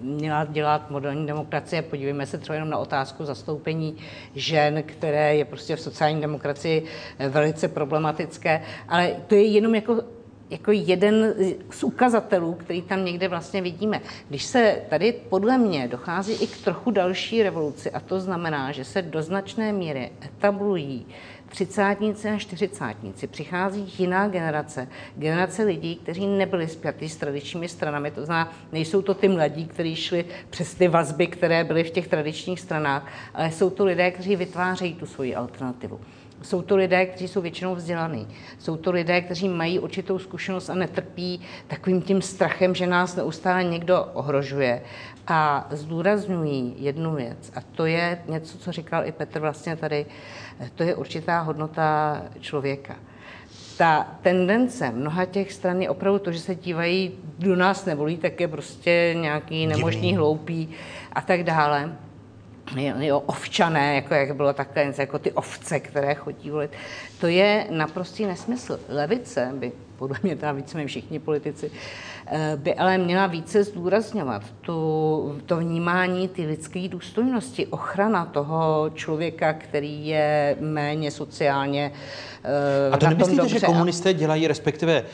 měla dělat moderní demokracie. Podívejme se třeba jenom na otázku zastoupení žen, které je prostě v sociální demokracii velice problematické, ale to je jenom jako jako jeden z ukazatelů, který tam někde vlastně vidíme. Když se tady podle mě dochází i k trochu další revoluci, a to znamená, že se do značné míry etablují třicátníci a čtyřicátníci. Přichází jiná generace, generace lidí, kteří nebyli spjatí s tradičními stranami, to znamená, nejsou to ty mladí, kteří šli přes ty vazby, které byly v těch tradičních stranách, ale jsou to lidé, kteří vytvářejí tu svoji alternativu. Jsou to lidé, kteří jsou většinou vzdělaní. Jsou to lidé, kteří mají určitou zkušenost a netrpí takovým tím strachem, že nás neustále někdo ohrožuje. A zdůrazňují jednu věc, a to je něco, co říkal i Petr vlastně tady, to je určitá hodnota člověka ta tendence mnoha těch stran je opravdu to, že se dívají, kdo nás nevolí, tak je prostě nějaký nemožný, hloupý a tak dále jo, ovčané, jako jak bylo takové, jako ty ovce, které chodí volit. To je naprostý nesmysl. Levice by, podle mě teda více všichni politici, eh, by ale měla více zdůrazňovat tu, to vnímání ty lidské důstojnosti, ochrana toho člověka, který je méně sociálně a to nemyslíte, že komunisté dělají, respektive eh,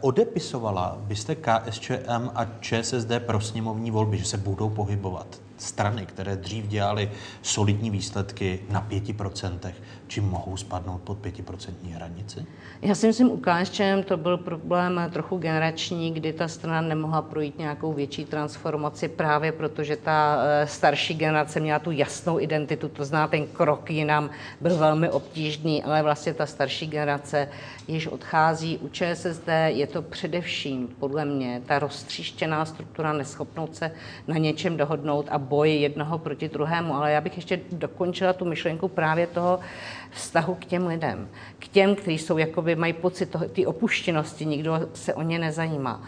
odepisovala byste KSČM a ČSSD pro sněmovní volby, že se budou pohybovat strany, které dřív dělaly solidní výsledky na 5%, či mohou spadnout pod 5% hranici? Já si myslím, u KSČM to byl problém trochu generační, kdy ta strana nemohla projít nějakou větší transformaci právě protože ta eh, starší generace měla tu jasnou identitu, to zná ten krok jinam byl velmi obtížný, ale vlastně ta starší generace již odchází. U ČSSD je to především, podle mě, ta roztříštěná struktura, neschopnout se na něčem dohodnout a boj jednoho proti druhému. Ale já bych ještě dokončila tu myšlenku právě toho vztahu k těm lidem. K těm, kteří jsou, jakoby mají pocit ty opuštěnosti, nikdo se o ně nezajímá.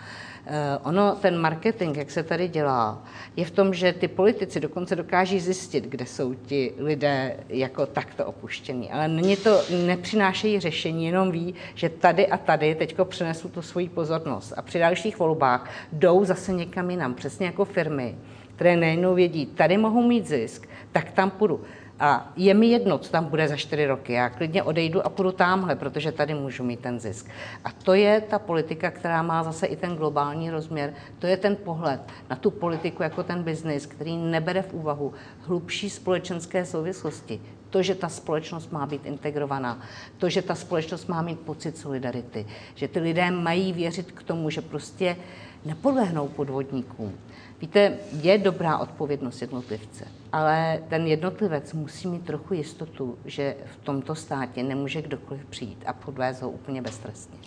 Eh, ono, ten marketing, jak se tady dělá, je v tom, že ty politici dokonce dokáží zjistit, kde jsou ti lidé jako takto opuštění. Ale není to, nepřinášejí řešení, jenom ví, že tady a tady teďko přenesou tu svoji pozornost. A při dalších volbách jdou zase někam jinam, přesně jako firmy, které nejenom vědí, tady mohou mít zisk, tak tam půjdu. A je mi jedno, co tam bude za čtyři roky. Já klidně odejdu a půjdu tamhle, protože tady můžu mít ten zisk. A to je ta politika, která má zase i ten globální rozměr. To je ten pohled na tu politiku jako ten biznis, který nebere v úvahu hlubší společenské souvislosti. To, že ta společnost má být integrovaná, to, že ta společnost má mít pocit solidarity, že ty lidé mají věřit k tomu, že prostě nepodlehnou podvodníkům. Víte, je dobrá odpovědnost jednotlivce, ale ten jednotlivec musí mít trochu jistotu, že v tomto státě nemůže kdokoliv přijít a podvést ho úplně beztrestně.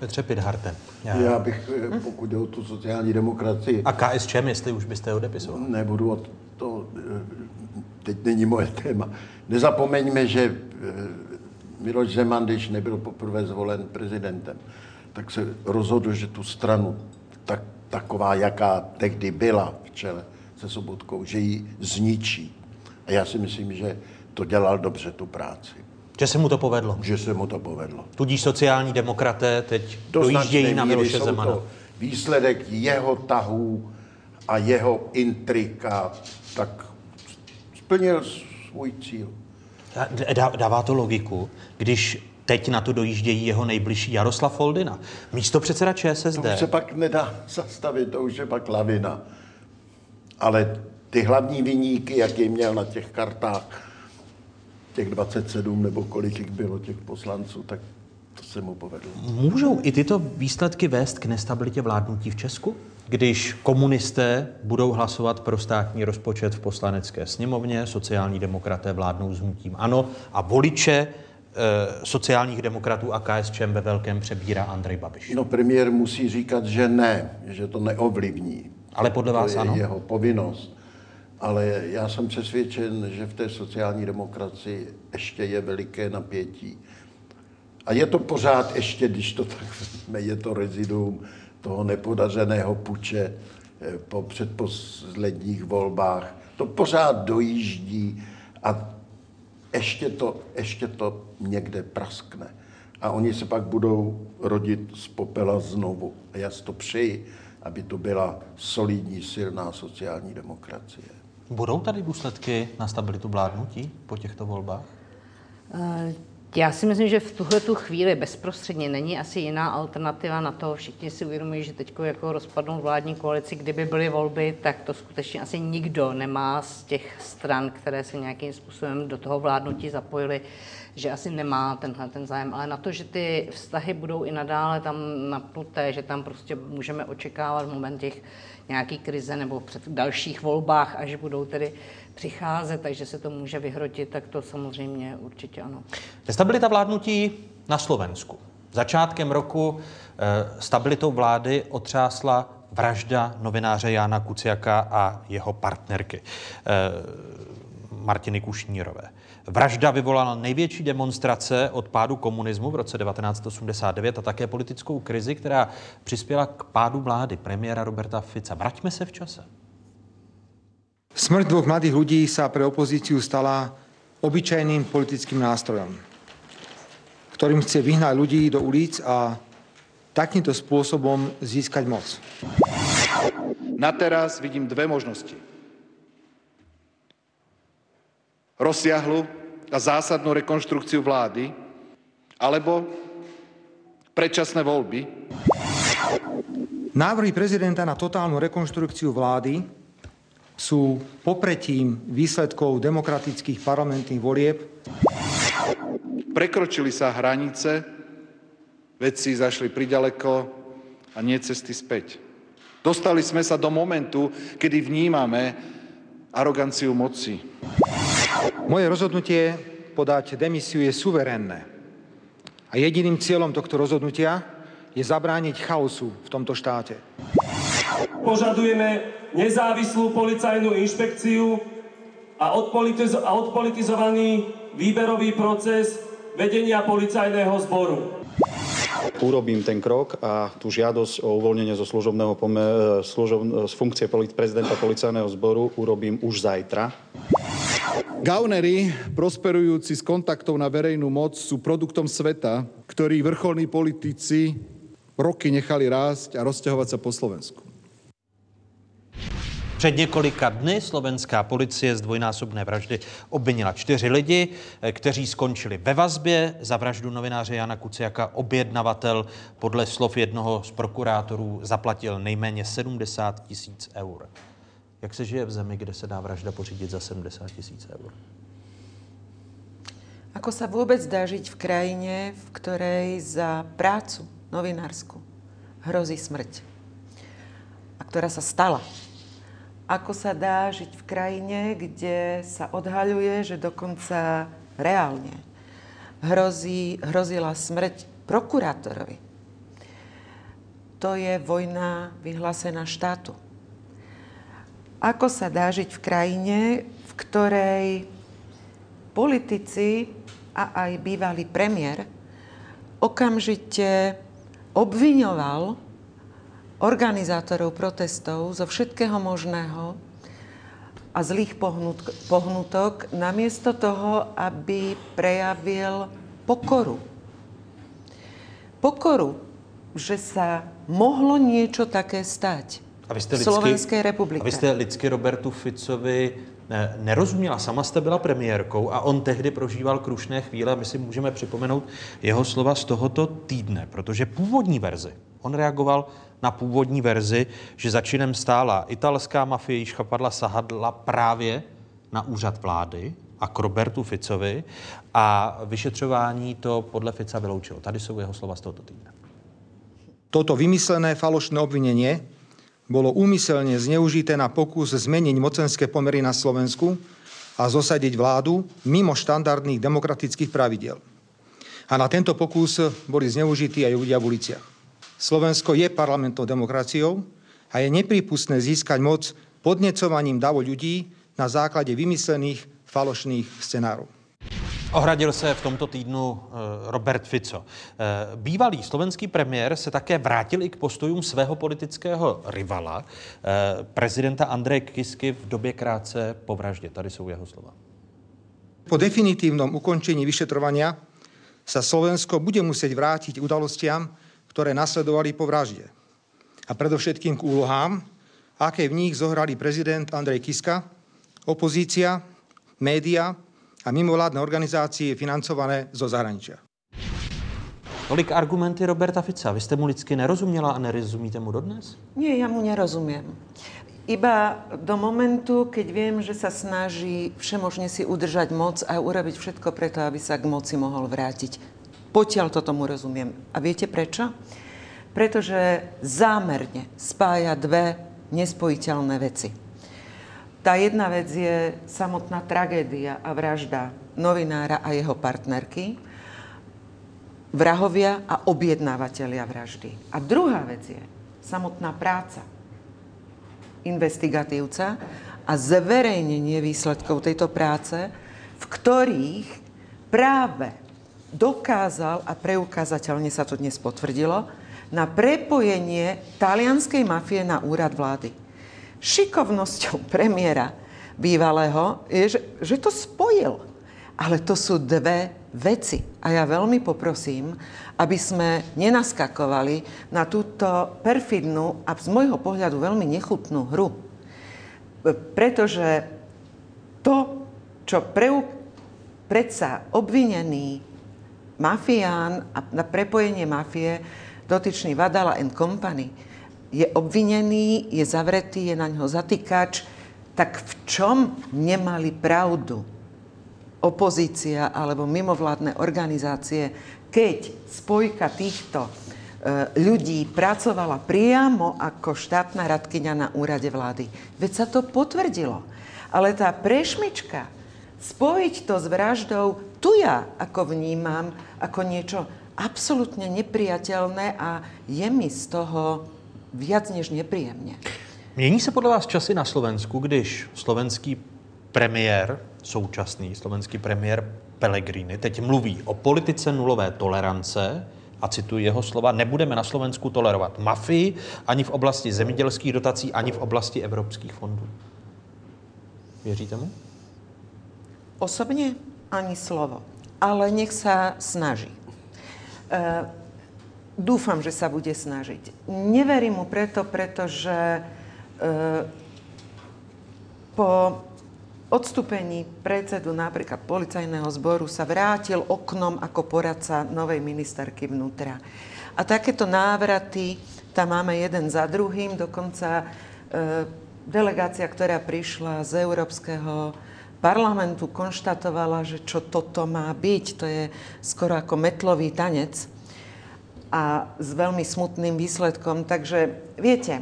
Petře Pidharte. Já, já bych, eh, pokud jde o tu sociální demokracii... A KSČM, jestli už byste odepisoval? Nebudu o to, eh, teď není moje téma. Nezapomeňme, že eh, Miloš Zeman, když nebyl poprvé zvolen prezidentem, tak se rozhodl, že tu stranu tak, taková, jaká tehdy byla v čele se Sobotkou, že ji zničí. A já si myslím, že to dělal dobře tu práci. Že se mu to povedlo? Že se mu to povedlo. Tudíž sociální demokraté teď dojíždějí na Miloše Zemana. To výsledek jeho tahů a jeho intrika, tak splnil svůj cíl. Dává to logiku, když teď na to dojíždějí jeho nejbližší Jaroslav Foldina, místo předseda ČSSD. To se pak nedá zastavit, to už je pak lavina. Ale ty hlavní vyníky, jaký měl na těch kartách, těch 27 nebo kolik jich bylo těch poslanců, tak to se mu povedlo. Můžou i tyto výsledky vést k nestabilitě vládnutí v Česku? Když komunisté budou hlasovat pro státní rozpočet v poslanecké sněmovně, sociální demokraté vládnou s hnutím ANO a voliče e, sociálních demokratů a KSČM ve velkém přebírá Andrej Babiš. No premiér musí říkat, že ne, že to neovlivní. Ale podle vás to je ano? jeho povinnost ale já jsem přesvědčen, že v té sociální demokracii ještě je veliké napětí. A je to pořád ještě, když to tak vezme, je to reziduum toho nepodařeného puče eh, po předposledních volbách. To pořád dojíždí a ještě to, ještě to někde praskne. A oni se pak budou rodit z popela znovu. A já si to přeji, aby to byla solidní, silná sociální demokracie. Budou tady důsledky na stabilitu vládnutí po těchto volbách? Eh, já si myslím, že v tuhle tu chvíli bezprostředně není asi jiná alternativa na to. Všichni si uvědomují, že teď jako rozpadnou vládní koalici, kdyby byly volby, tak to skutečně asi nikdo nemá z těch stran, které se nějakým způsobem do toho vládnutí zapojily, že asi nemá tenhle ten zájem. Ale na to, že ty vztahy budou i nadále tam napnuté, že tam prostě můžeme očekávat v moment těch nějaký krize nebo před dalších volbách, až budou tedy přicházet, takže se to může vyhrotit, tak to samozřejmě určitě ano. Stabilita vládnutí na Slovensku. Začátkem roku eh, stabilitou vlády otřásla vražda novináře Jána Kuciaka a jeho partnerky eh, Martiny Kušnírové. Vražda vyvolala největší demonstrace od pádu komunismu v roce 1989 a také politickou krizi, která přispěla k pádu vlády premiéra Roberta Fica. Vraťme se v čase. Smrť dvoch mladých ľudí sa pre opozíciu stala obyčajným politickým nástrojom, ktorým chce vyhnať ľudí do ulic a takýmto spôsobom získať moc. Na teraz vidím dve možnosti. Rozsiahlu a zásadnú rekonštrukciu vlády alebo predčasné voľby. Návrhy prezidenta na totálnu rekonštrukciu vlády sú popretím výsledkov demokratických parlamentných volieb. Prekročili sa hranice, vedci zašli priďaleko a nie cesty späť. Dostali sme sa do momentu, kedy vnímame aroganciu moci. Moje rozhodnutie podať demisiu je suverénne. A jediným cieľom tohto rozhodnutia je zabrániť chaosu v tomto štáte. Požadujeme nezávislú policajnú inšpekciu a, odpolitiz- a odpolitizovaný výberový proces vedenia policajného zboru. Urobím ten krok a tú žiadosť o uvoľnenie zo služobného pome- služov- z funkcie prezidenta policajného zboru urobím už zajtra. Gaunery, prosperujúci z kontaktov na verejnú moc, sú produktom sveta, ktorý vrcholní politici roky nechali rásť a rozťahovať sa po Slovensku. Před několika dny slovenská policie z dvojnásobné vraždy obvinila čtyři lidi, kteří skončili ve vazbě za vraždu novináře Jana Kuciaka. Objednavatel podle slov jednoho z prokurátorů zaplatil nejméně 70 tisíc eur. Jak se žije v zemi, kde se dá vražda pořídit za 70 tisíc eur? Ako sa vôbec dá žiť v krajine, v ktorej za prácu novinársku hrozí smrť? A ktorá sa stala. Ako sa dá žiť v krajine, kde sa odhaľuje, že dokonca reálne hrozí, hrozila smrť prokurátorovi. To je vojna vyhlásená štátu. Ako sa dá žiť v krajine, v ktorej politici a aj bývalý premiér okamžite obviňoval organizátorov protestov zo všetkého možného a zlých pohnutok, namiesto toho, aby prejavil pokoru. Pokoru, že sa mohlo niečo také stať a vy jste v Slovenské republike. A vy jste lidsky Robertu Ficovi nerozuměla. Sama jste byla premiérkou a on tehdy prožíval krušné chvíle. My si můžeme připomenout jeho slova z tohoto týdne, protože původní verzi, on reagoval na původní verzi, že za činem stála italská mafie, již chapadla sahadla právě na úřad vlády a k Robertu Ficovi a vyšetřování to podle Fica vyloučilo. Tady jsou jeho slova z tohoto týdne. Toto vymyslené falošné obvinenie bolo úmyselne zneužité na pokus zmeniť mocenské pomery na Slovensku a zosadiť vládu mimo štandardných demokratických pravidel. A na tento pokus boli zneužití aj ľudia v uliciach. Slovensko je parlamentnou demokraciou a je nepripustné získať moc podnecovaním davu ľudí na základe vymyslených falošných scenárov. Ohradil se v tomto týdnu eh, Robert Fico. Eh, bývalý slovenský premiér se také vrátil i k postojům svého politického rivala, eh, prezidenta Andreje Kisky v době krátce po vraždě. Tady jsou jeho slova. Po definitívnom ukončení vyšetrovania sa Slovensko bude musieť vrátiť udalostiam, ktoré nasledovali po vražde. A predovšetkým k úlohám, aké v nich zohrali prezident Andrej Kiska, opozícia, média a mimovládne organizácie financované zo zahraničia. Tolik argumenty Roberta Fica. Vy jste mu lidsky nerozuměla a nerozumíte mu dodnes? Nie, ja mu nerozumiem. Iba do momentu, keď viem, že sa snaží všemožne si udržať moc a urobiť všetko preto, aby sa k moci mohol vrátiť. Potiaľ to tomu rozumiem. A viete prečo? Pretože zámerne spája dve nespojiteľné veci. Tá jedna vec je samotná tragédia a vražda novinára a jeho partnerky, vrahovia a objednávateľia vraždy. A druhá vec je samotná práca investigatívca a zverejnenie výsledkov tejto práce, v ktorých práve dokázal, a preukázateľne sa to dnes potvrdilo, na prepojenie talianskej mafie na úrad vlády šikovnosťou premiéra bývalého je, že, že to spojil. Ale to sú dve veci. A ja veľmi poprosím, aby sme nenaskakovali na túto perfidnú a z môjho pohľadu veľmi nechutnú hru. Pretože to, čo preu, predsa obvinený mafián a na prepojenie mafie dotyčný Vadala and Company je obvinený, je zavretý, je na ňo zatýkač, tak v čom nemali pravdu opozícia alebo mimovládne organizácie, keď spojka týchto e, ľudí pracovala priamo ako štátna radkyňa na úrade vlády. Veď sa to potvrdilo. Ale tá prešmička, spojiť to s vraždou, tu ja ako vnímam ako niečo absolútne nepriateľné a je mi z toho viac než nepříjemně. Mění se podle vás časy na Slovensku, když slovenský premiér, současný slovenský premiér Pellegrini, teď mluví o politice nulové tolerance, a cituji jeho slova, nebudeme na Slovensku tolerovat mafii ani v oblasti zemědělských dotací, ani v oblasti evropských fondů. Věříte mu? Osobně ani slovo, ale nech se snaží. Eh, Dúfam, že sa bude snažiť. Neverím mu preto, pretože e, po odstúpení predsedu napríklad policajného zboru sa vrátil oknom ako poradca novej ministerky vnútra. A takéto návraty tam máme jeden za druhým, dokonca e, delegácia, ktorá prišla z Európskeho parlamentu konštatovala, že čo toto má byť. To je skoro ako metlový tanec a s veľmi smutným výsledkom. Takže viete,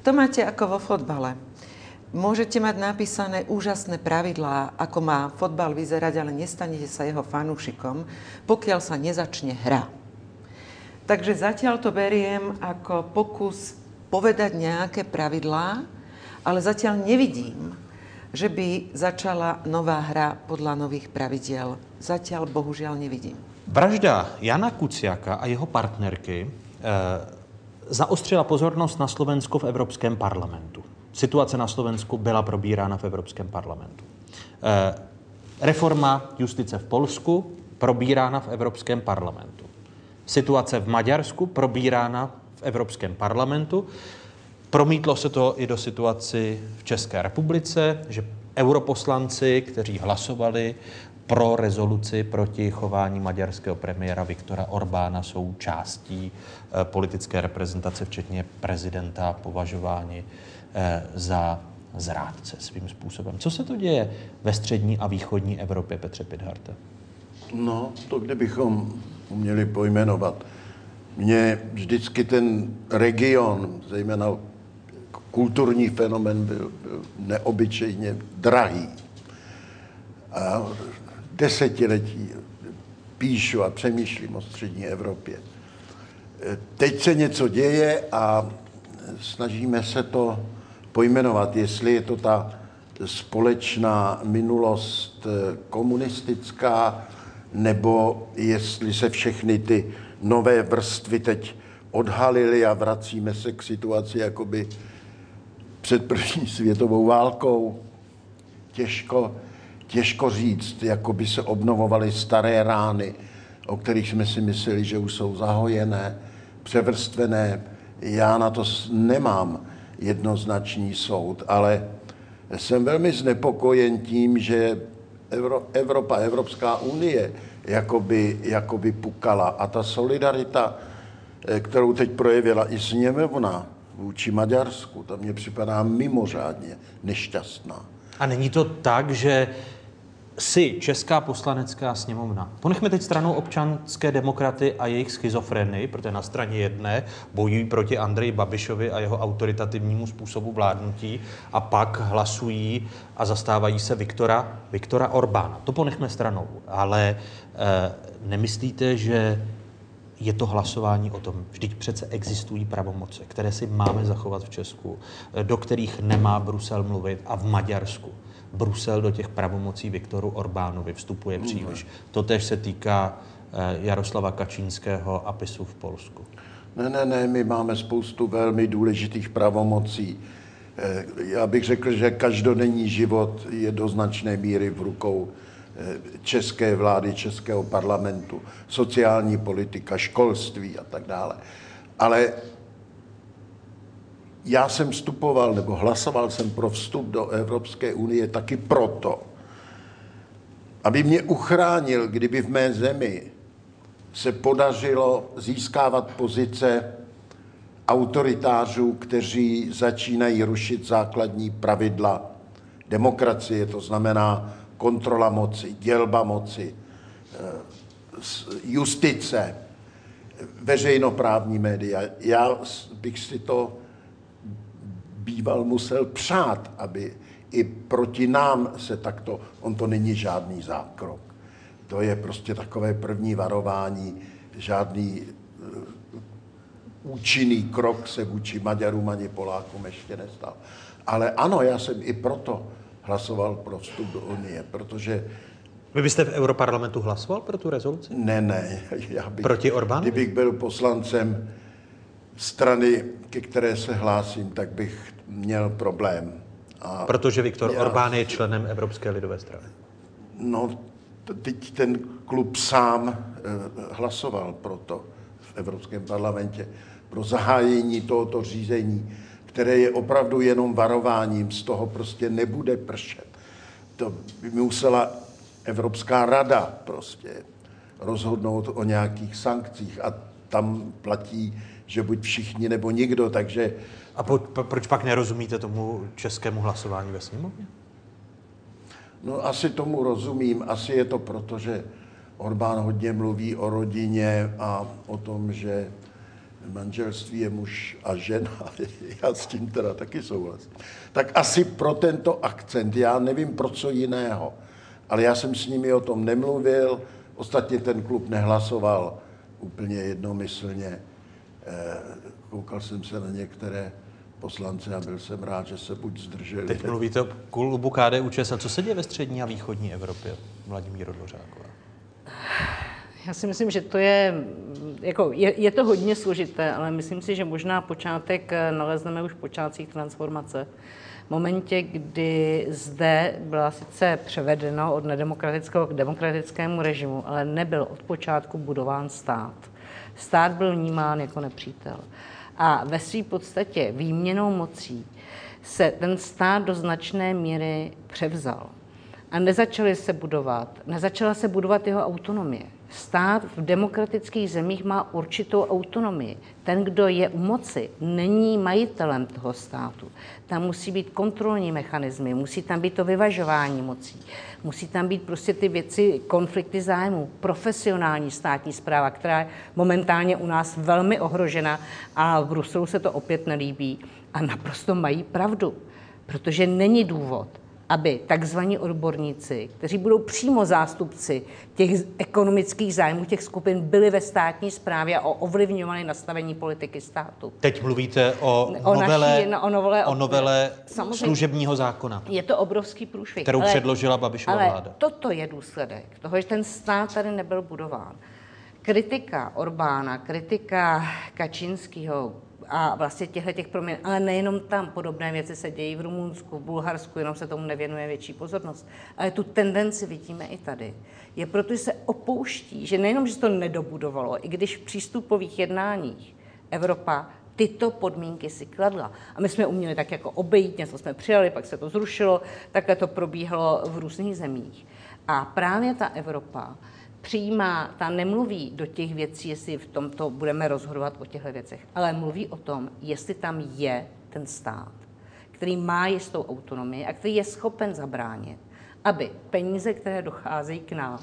to máte ako vo fotbale. Môžete mať napísané úžasné pravidlá, ako má fotbal vyzerať, ale nestanete sa jeho fanúšikom, pokiaľ sa nezačne hra. Takže zatiaľ to beriem ako pokus povedať nejaké pravidlá, ale zatiaľ nevidím, že by začala nová hra podľa nových pravidiel. Zatiaľ bohužiaľ nevidím. Vražda Jana Kuciaka a jeho partnerky eh, zaostřila pozornost na Slovensko v Evropském parlamentu. Situace na Slovensku byla probírána v Evropském parlamentu. Eh, reforma justice v Polsku probírána v Evropském parlamentu. Situace v Maďarsku probírána v Evropském parlamentu. Promítlo se to i do situaci v České republice, že europoslanci, kteří hlasovali pro rezoluci proti chování maďarského premiéra Viktora Orbána jsou částí eh, politické reprezentace, včetně prezidenta, považováni eh, za zrádce svým způsobem. Co se to děje ve střední a východní Evropě, Petře Pidharte? No, to kdybychom uměli pojmenovat. Mně vždycky ten region, zejména kulturní fenomen, byl, byl neobyčejně drahý. A desetiletí píšu a přemýšlím o střední Evropě. Teď se něco děje a snažíme se to pojmenovat, jestli je to ta společná minulost komunistická, nebo jestli se všechny ty nové vrstvy teď odhalily a vracíme se k situaci jakoby před první světovou válkou. Těžko, těžko říct, jako by se obnovovaly staré rány, o kterých jsme si mysleli, že už jsou zahojené, převrstvené. Já na to nemám jednoznačný soud, ale jsem velmi znepokojen tím, že Evropa, Evropská unie jakoby, jakoby pukala. A ta solidarita, eh, kterou teď projevila i sněmovna vůči Maďarsku, ta mě připadá mimořádně nešťastná. A není to tak, že si Česká poslanecká sněmovna. Ponechme teď stranou občanské demokraty a jejich schizofreny, protože na straně jedné bojují proti Andreji Babišovi a jeho autoritativnímu způsobu vládnutí a pak hlasují a zastávají se Viktora, Viktora Orbána. To ponechme stranou. Ale e, nemyslíte, že je to hlasování o tom. Vždyť přece existují pravomoce, které si máme zachovat v Česku, eh, do kterých nemá Brusel mluvit a v Maďarsku. Brusel do těch pravomocí Viktoru Orbánovi vstupuje příliš. To tež se týká eh, Jaroslava Kačínského a PISu v Polsku. Ne, ne, ne, my máme spoustu velmi důležitých pravomocí. Eh, já bych řekl, že každodenní život je do značné míry v rukou eh, české vlády, českého parlamentu, sociální politika, školství a tak dále. Ale já jsem vstupoval nebo hlasoval jsem pro vstup do Evropské unie taky proto, aby mě uchránil, kdyby v mé zemi se podařilo získávat pozice autoritářů, kteří začínají rušit základní pravidla demokracie, to znamená kontrola moci, dělba moci, eh, justice, veřejnoprávní média. Já bych si to býval musel přát, aby i proti nám se takto, on to není žádný zákrok. To je prostě takové první varování, žádný uh, účinný krok se vůči Maďarům ani Polákům ještě nestal. Ale ano, já jsem i proto hlasoval pro vstup do Unie, protože vy byste v Europarlamentu hlasoval pro tu rezoluci? Ne, ne. Já bych, Proti Orbánu? Kdybych byl poslancem strany, ke které se hlásím, tak bych měl problém. A Protože Viktor já, Orbán je členem Evropské lidové strany. No, teď ten klub sám eh, hlasoval pro to v Evropském parlamentě, pro zahájení tohoto řízení, které je opravdu jenom varováním, z toho prostě nebude pršet. To by musela Evropská rada prostě rozhodnout o nějakých sankcích a tam platí že buď všichni nebo nikdo, takže... A po, proč pak nerozumíte tomu českému hlasování ve sněmovně? No asi tomu rozumím. Asi je to proto, že Orbán hodně mluví o rodině a o tom, že manželství je muž a žena. Já s tím teda taky souhlasím. Tak asi pro tento akcent. Já nevím pro co jiného. Ale já jsem s nimi o tom nemluvil. Ostatně ten klub nehlasoval úplně jednomyslně. Eh, koukal jsem se na některé poslance a byl jsem rád, že se buď zdrželi. Teď mluvíte o klubu KDU ČSL. Co se děje ve střední a východní Evropě, Vladimíro Dvořáková? Já si myslím, že to je, jako, je, je to hodně složité, ale myslím si, že možná počátek eh, nalezneme už v počátcích transformace. V momentě, kdy zde byla sice převedeno od nedemokratického k demokratickému režimu, ale nebyl od počátku budován stát. Stát byl vnímán jako nepřítel. A ve své podstatě výměnou mocí se ten stát do značné míry převzal. A nezačaly se budovat, nezačala se budovat jeho autonomie. Stát v demokratických zemích má určitou autonomii. Ten, kdo je u moci, není majitelem toho státu. Tam musí být kontrolní mechanismy, musí tam být to vyvažování mocí, musí tam být prostě ty věci, konflikty zájmu, profesionální státní zpráva, která je momentálně u nás velmi ohrožena a v Bruselu se to opět nelíbí. A naprosto mají pravdu, protože není důvod, aby takzvaní odborníci, kteří budou přímo zástupci těch ekonomických zájmů těch skupin, byli ve státní správě a ovlivňovali nastavení politiky státu. Teď mluvíte o, O novele, naší- o novele- o novele Samozřejmě. služebního zákona, Je to obrovský průšvih. kterou předložila Babišova ale vláda. toto je důsledek toho, že ten stát tady nebyl budován. Kritika Orbána, kritika Kačinského a vlastně těchto těch proměn, ale nejenom tam, podobné věci se dějí v Rumunsku, v Bulharsku, jenom se tomu nevěnuje větší pozornost. Ale tu tendenci vidíme i tady. Je proto, že se opouští, že nejenom, že se to nedobudovalo, i když v přístupových jednáních Evropa tyto podmínky si kladla. A my jsme uměli tak jako obejít, něco jsme přijali, pak se to zrušilo, takhle to probíhalo v různých zemích. A právě ta Evropa přijímá, ta nemluví do těch věcí, jestli v tomto budeme rozhodovat o těchto věcech, ale mluví o tom, jestli tam je ten stát, který má jistou autonomii a který je schopen zabránit, aby peníze, které docházejí k nám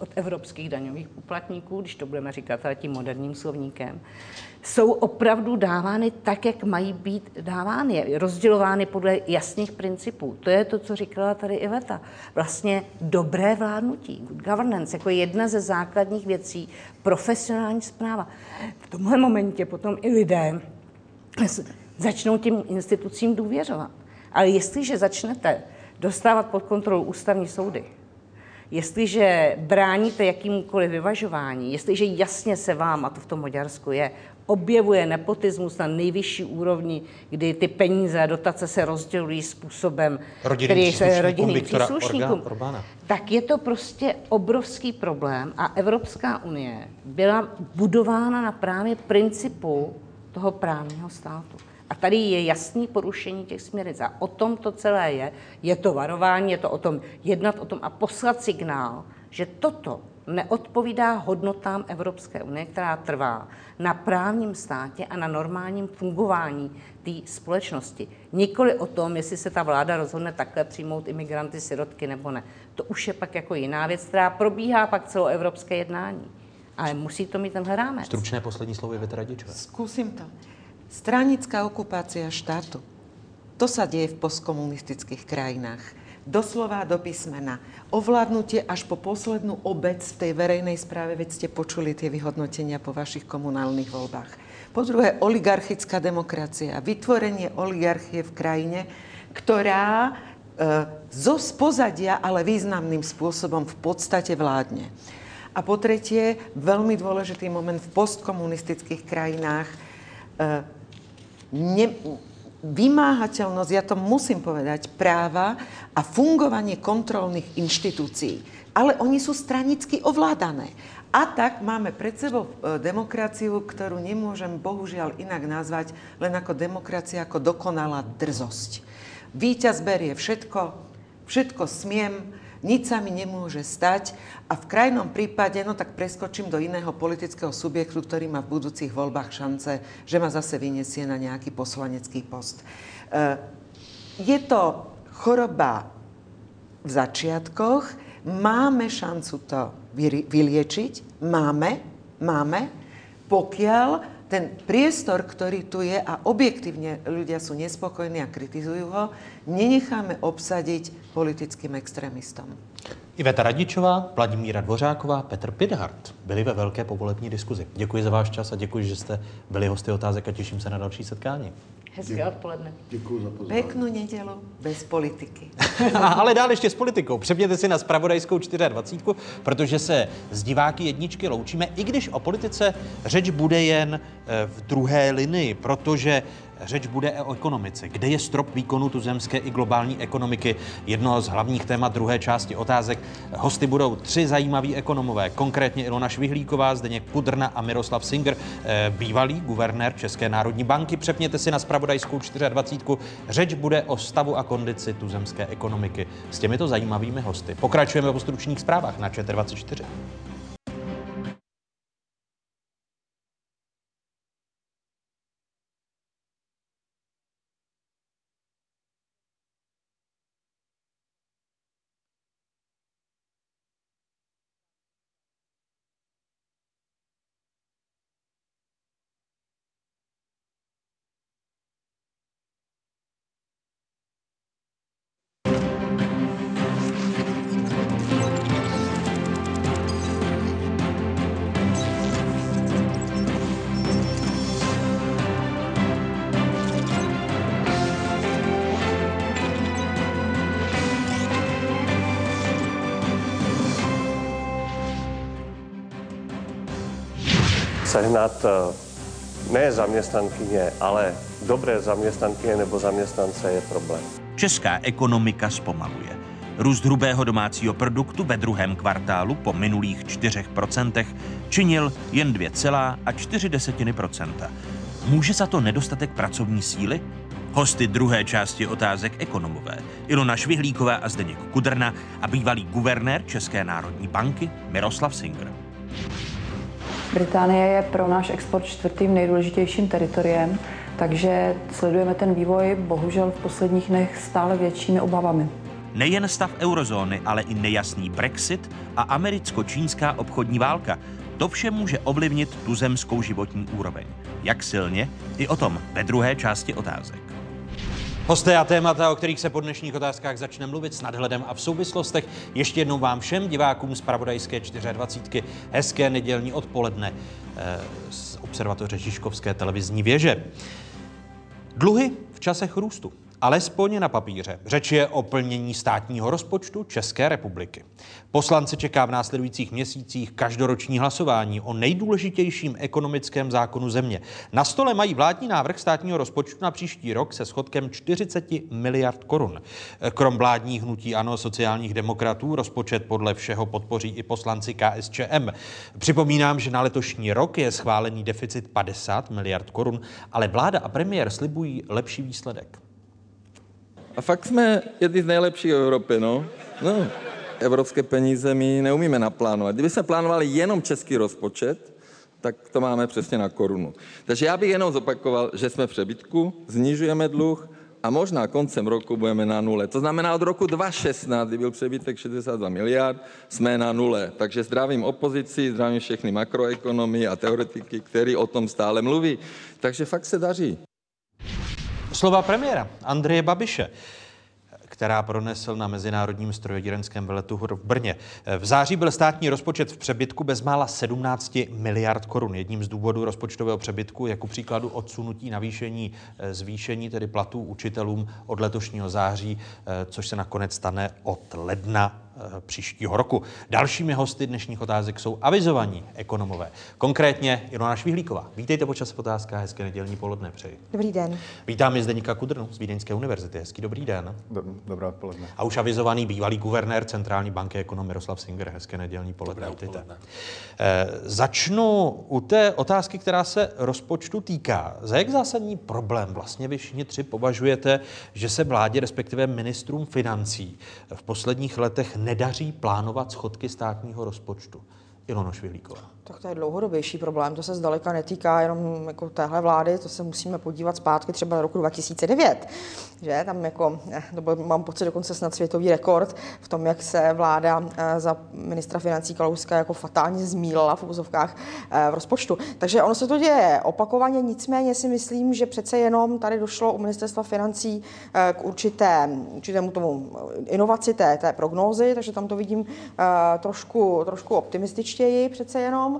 od evropských daňových poplatníků, když to budeme říkat tím moderním slovníkem, jsou opravdu dávány tak, jak mají být dávány, rozdělovány podle jasných principů. To je to, co říkala tady Iveta. Vlastně dobré vládnutí, good governance, jako jedna ze základních věcí, profesionální zpráva. V tomhle momentě potom i lidé začnou těm institucím důvěřovat. Ale jestliže začnete dostávat pod kontrolu ústavní soudy, jestliže bráníte jakýmkoliv vyvažování, jestliže jasně se vám, a to v tom Maďarsku je, objevuje nepotismus na nejvyšší úrovni, kdy ty peníze a dotace se rozdělují způsobem, Rodinným který se rodinným příslušníkům, tak je to prostě obrovský problém a Evropská unie byla budována na právě principu toho právního státu. A tady je jasný porušení těch směrnic. A o tom to celé je. Je to varování, je to o tom jednat o tom a poslat signál, že toto neodpovídá hodnotám Evropské unie, která trvá na právním státě a na normálním fungování té společnosti. Nikoli o tom, jestli se ta vláda rozhodne takhle přijmout imigranty, sirotky nebo ne. To už je pak jako jiná věc, která probíhá pak celoevropské jednání. Ale musí to mít tenhle rámec. Stručné poslední slovo je. Skúsim to. Stranická okupácia štátu. To sa deje v postkomunistických krajinách. Doslova do písmena. Ovládnutie až po poslednú obec v tej verejnej správe, veď ste počuli tie vyhodnotenia po vašich komunálnych voľbách. Po druhé, oligarchická demokracia. Vytvorenie oligarchie v krajine, ktorá e, zo spozadia, ale významným spôsobom v podstate vládne. A po tretie, veľmi dôležitý moment v postkomunistických krajinách, e, ne, vymáhateľnosť, ja to musím povedať, práva a fungovanie kontrolných inštitúcií. Ale oni sú stranicky ovládané. A tak máme pred sebou e, demokraciu, ktorú nemôžem bohužiaľ inak nazvať len ako demokracia, ako dokonalá drzosť. Výťaz berie všetko, všetko smiem, nič sa mi nemôže stať a v krajnom prípade, no tak preskočím do iného politického subjektu, ktorý má v budúcich voľbách šance, že ma zase vyniesie na nejaký poslanecký post. E, Je to choroba v začiatkoch. Máme šancu to vyliečiť. Máme, máme, pokiaľ ten priestor, ktorý tu je a objektívne ľudia sú nespokojní a kritizujú ho, nenecháme obsadiť politickým extrémistom. Iveta Radičová, Vladimíra Dvořáková, Petr Pidhart byli ve velké povolební diskuzi. Děkuji za váš čas a děkuji, že jste byli hosty otázek a těším se na další setkání. Hezké odpoledne. Děkuji za pozvání. Peknú nedelu bez politiky. Ale dál ještě s politikou. Přepněte si na spravodajskou 24, protože se z diváky jedničky loučíme, i když o politice řeč bude jen eh, v druhé linii, protože Řeč bude o ekonomice. Kde je strop výkonu tuzemské i globální ekonomiky? Jedno z hlavních témat druhé části otázek. Hosty budou tři zajímaví ekonomové, konkrétně Ilona Švihlíková, Zdeněk Kudrna a Miroslav Singer, eh, bývalý guvernér České národní banky. Přepněte si na spravodajskou 24. Řeč bude o stavu a kondici tuzemské ekonomiky s těmito zajímavými hosty. Pokračujeme po stručných zprávách na ČT24. Sehnat eh, ne zaměstnankyně, ale dobré zaměstnankyně nebo zaměstnance je problém. Česká ekonomika zpomaluje. Růst hrubého domácího produktu ve druhém kvartálu po minulých 4% činil jen 2,4%. Může za to nedostatek pracovní síly? Hosty druhé části otázek ekonomové Ilona Švihlíková a Zdeněk Kudrna a bývalý guvernér České národní banky Miroslav Singer. Británie je pro náš export čtvrtým nejdůležitějším teritoriem, takže sledujeme ten vývoj bohužel v posledních dnech stále většími obavami. Nejen stav eurozóny, ale i nejasný Brexit a americko-čínská obchodní válka. To vše může ovlivnit tuzemskou životní úroveň. Jak silně? I o tom ve druhé části otázek. Hosté a témata, o kterých se po dnešních otázkách začne mluvit s nadhledem a v souvislostech. Ještě jednou vám všem divákům z Pravodajské 24. hezké nedělní odpoledne eh, z observatoře Žižkovské televizní věže. Dluhy v časech růstu. Alespoň na papíře. Řeč je o plnění státního rozpočtu České republiky. Poslance čeká v následujících měsících každoroční hlasování o nejdůležitějším ekonomickém zákonu země. Na stole mají vládní návrh státního rozpočtu na příští rok se schodkem 40 miliard korun. Krom vládních hnutí ANO sociálních demokratů rozpočet podle všeho podpoří i poslanci KSČM. Připomínám, že na letošní rok je schválený deficit 50 miliard korun, ale vláda a premiér slibují lepší výsledek. A fakt jsme jedni z nejlepších v Evropě, no. no. Evropské peníze my neumíme naplánovat. Kdyby jsme plánovali jenom český rozpočet, tak to máme přesně na korunu. Takže já bych jenom zopakoval, že jsme v přebytku, znižujeme dluh a možná koncem roku budeme na nule. To znamená, od roku 2016, kdy byl přebytek 62 miliard, jsme na nule. Takže zdravím opozici, zdravím všechny makroekonomy a teoretiky, který o tom stále mluví. Takže fakt se daří. Slova premiéra Andreje Babiše která pronesl na Mezinárodním strojodírenském veletu v Brně. V září byl státní rozpočet v přebytku bezmála 17 miliard korun. Jedním z důvodů rozpočtového přebytku je ku příkladu odsunutí navýšení eh, zvýšení tedy platů učitelům od letošního září, eh, což se nakonec stane od ledna příštího roku. Dalšími hosty dnešních otázek jsou avizovaní ekonomové. Konkrétně Ilona Švihlíková. Vítejte počas v otázkách, hezké nedělní poledne přeji. Dobrý den. Vítám i Zdeníka Kudrnu z Vídeňské univerzity. Hezký dobrý den. Dobrá odpoledne. A už avizovaný bývalý guvernér Centrální banky ekonom Miroslav Singer. Hezké nedělní poledne. Dobré odpoledne. E, začnu u té otázky, která se rozpočtu týká. Za jak zásadní problém vlastně vy všichni tři považujete, že se vládě, respektive ministrům financí v posledních letech nedaří plánovat schodky státního rozpočtu. Ilono Švihlíková. Tak to je dlouhodobější problém, to se zdaleka netýká jenom jako téhle vlády, to se musíme podívat zpátky třeba do roku 2009, že tam jako, eh, to byl, mám pocit dokonce snad světový rekord v tom, jak se vláda eh, za ministra financí Kalouska jako fatálně zmílila v úzovkách v rozpočtu. Takže ono se to děje opakovaně, nicméně si myslím, že přece jenom tady došlo u ministerstva financí k určité, určitému tomu inovaci té, té prognózy, takže tam to vidím trošku, trošku optimističtěji přece jenom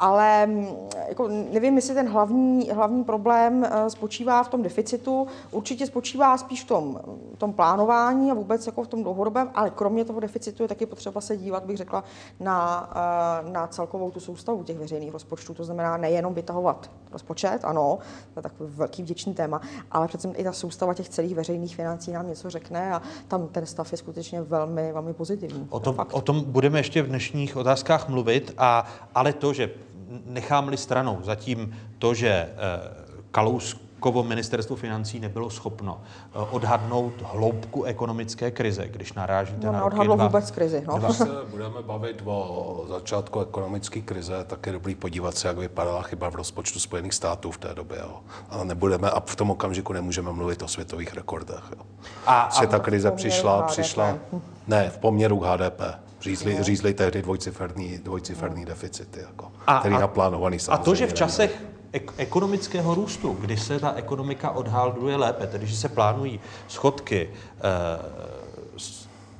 ale mm, jako nevím, jestli ten hlavní, hlavní problém eh, spočívá v tom deficitu. Určitě spočívá spíš v tom, tom plánování a vůbec jako v tom dlouhodobém, ale kromě toho deficitu je taky potřeba se dívat, bych řekla, na, eh, na celkovou tu soustavu těch veřejných rozpočtů. To znamená nejenom vytahovat rozpočet, ano, to je takový velký vděčný téma, ale přece i ta soustava těch celých veřejných financí nám něco řekne a tam ten stav je skutečně velmi, velmi pozitivní. O tom, o tom budeme ještě v dnešních otázkách mluvit, a, ale to, že nechám-li stranou zatím to, že eh, Kalouskovo ministerstvo financí nebylo schopno eh, odhadnout hloubku ekonomické krize, když narážíte no, na roky dva, vůbec krizi. No. Když se budeme bavit o začátku ekonomické krize, tak je dobrý podívat se, jak vypadala chyba v rozpočtu Spojených států v té době. Jo. Ale nebudeme, a v tom okamžiku nemůžeme mluvit o světových rekordech. Jo. A, a ta krize přišla, přišla, ne, v poměru HDP. Řízli, no. řízli tehdy dvojciferný, dvojciferný no. deficity, jako, a, který a, naplánovaný samozřejmě. A to, že v časech ek- ekonomického růstu, kdy se ta ekonomika odhalduje lépe, tedy že se plánují schodky eh,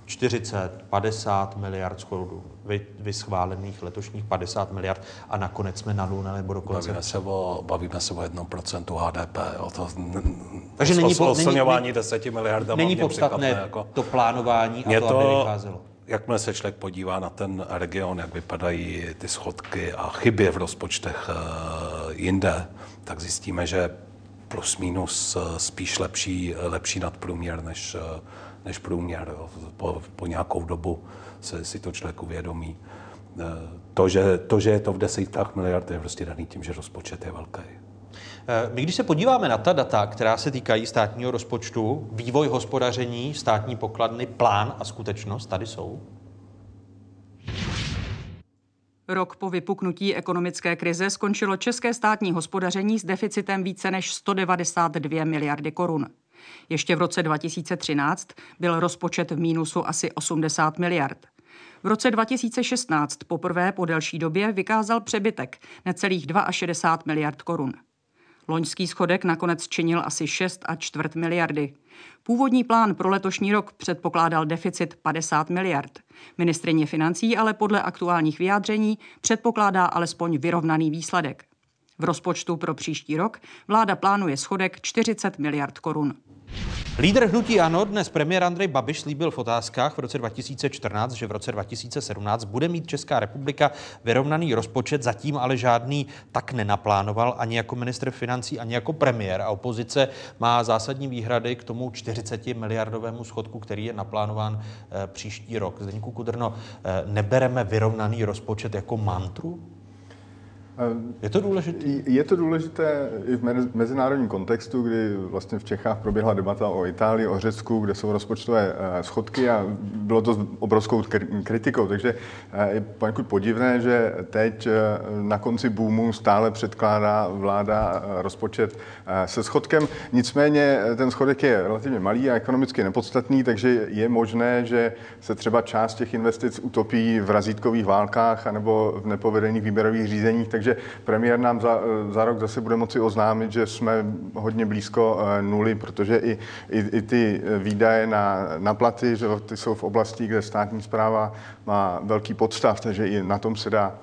40, 50 miliard korun, vy, vyschválených letošních 50 miliard a nakonec jsme na nule nebo dokonce... Bavíme se o, bavíme se o 1% HDP. O to, Takže není, po, není, 10 miliardama Není podstatné jako, to plánování a to, to, aby vycházelo jakmile se člověk podívá na ten region, jak vypadají ty schodky a chyby v rozpočtech eh, jinde, tak zjistíme, že plus minus eh, spíš lepší, lepší nadprůměr než, eh, než průměr. Po, po nějakou dobu se, si to člověk uvědomí. To že, to, že je to v desítkách miliard, je prostě daný tím, že rozpočet je velký. Eh, my když se podíváme na ta data, která se týkají státního rozpočtu, vývoj hospodaření, státní pokladny, plán a skutečnost, tady jsou. Rok po vypuknutí ekonomické krize skončilo české státní hospodaření s deficitem více než 192 miliardy korun. Ještě v roce 2013 byl rozpočet v mínusu asi 80 miliard. V roce 2016 poprvé po delší době vykázal přebytek necelých 62 miliard korun. Loňský schodek nakonec činil asi 6 a čtvrt miliardy. Původní plán pro letošní rok předpokládal deficit 50 miliard. Ministrině financí ale podle aktuálních vyjádření předpokládá alespoň vyrovnaný výsledek. V rozpočtu pro příští rok vláda plánuje schodek 40 miliard korun. Lídr hnutí ANO dnes premiér Andrej Babiš slíbil v otázkách v roce 2014, že v roce 2017 bude mít Česká republika vyrovnaný rozpočet, zatím ale žádný tak nenaplánoval ani jako ministr financí, ani jako premiér. A opozice má zásadní výhrady k tomu 40 miliardovému schodku, který je naplánován eh, příští rok. Zdeníku Kudrno, eh, nebereme vyrovnaný rozpočet jako mantru? Je to důležité? Je to důležité i v mezinárodním kontextu, kdy vlastně v Čechách proběhla debata o Itálii, o Řecku, kde jsou rozpočtové eh, schodky a bylo to obrovskou kritikou. Takže eh, je poněkud podivné, že teď eh, na konci boomu stále předkládá vláda rozpočet se schodkem. Nicméně ten schodek je relativně malý a ekonomicky nepodstatný, takže je možné, že se třeba část těch investic utopí v razítkových válkách anebo v nepovedených výběrových řízeních. Takže takže premiér nám za, za rok zase bude moci oznámit, že jsme hodně blízko eh, nuly, protože i, i, i ty výdaje na, na platy, že ty jsou v oblasti, kde státní zpráva má velký podstav, takže i na tom se dá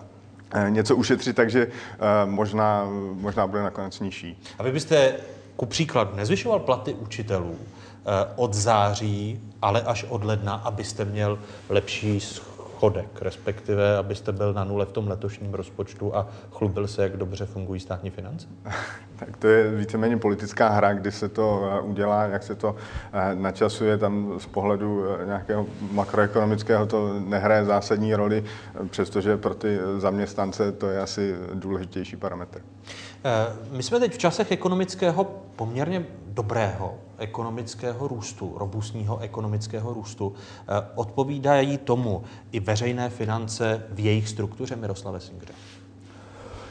eh, něco ušetřit, takže eh, možná, možná bude nakonec nižší. A vy byste ku příkladu nezvyšoval platy učitelů od září, ale až od ledna, abyste měl lepší schodek, respektive abyste byl na nule v tom letošním rozpočtu a chlubil se, jak dobře fungují státní finance? Tak to je víceméně politická hra, kdy se to eh, udělá, jak se to eh, načasuje. Tam z pohledu eh, nějakého makroekonomického to nehraje zásadní roli, přestože pro ty zaměstnance to je asi důležitější parametr. My jsme teď v časech ekonomického poměrně dobrého ekonomického růstu, robustního ekonomického růstu. Odpovídají tomu i veřejné finance v jejich struktuře, Miroslave Singře?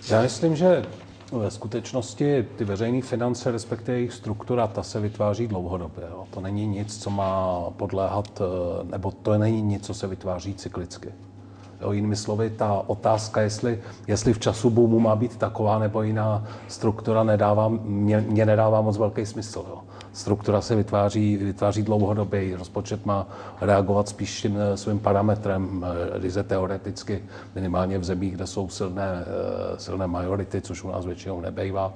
Já myslím, že ve skutečnosti ty veřejné finance, respektive jejich struktura, ta se vytváří dlouhodobě. To není nic, co má podléhat, eh, nebo to není nic, co se vytváří cyklicky. Jo, jinými slovy, ta otázka, jestli, jestli v času boomu má být taková nebo jiná struktura, nedává, mě, mě nedává moc velký smysl. Jo. Struktura se vytváří, vytváří dlouhodobě, rozpočet má reagovat spíš tím eh, svým parametrem, eh, ryze teoreticky, minimálně v zemích, kde jsou silné, eh, silné majority, což u nás většinou nebejvá,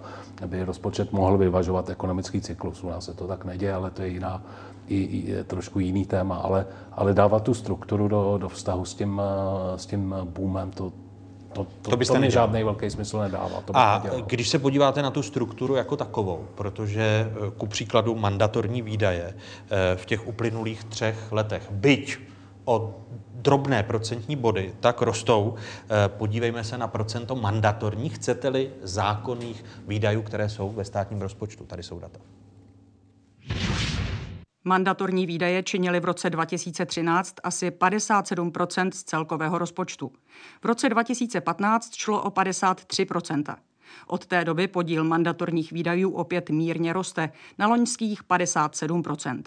by rozpočet mohl vyvažovat ekonomický cyklus. U nás se to tak neděje, ale to je jiná, i, i je trošku jiný téma, ale, ale dávat tu strukturu do, do vztahu s tím, s tím boomem, to, to, to, To byste to mi žádný velký smysl nedává. To A nedělal. když se podíváte na tu strukturu jako takovou, protože eh, ku příkladu mandatorní výdaje eh, v těch uplynulých třech letech, byť o drobné procentní body, tak rostou. Eh, Podívejme se na procento mandatorních, chcete-li zákonných výdajů, které jsou ve státním rozpočtu. Tady jsou data. Mandatorní výdaje činily v roce 2013 asi 57% z celkového rozpočtu. V roce 2015 šlo o 53% Od té doby podíl mandatorních výdajů opět mírně roste na loňských 57%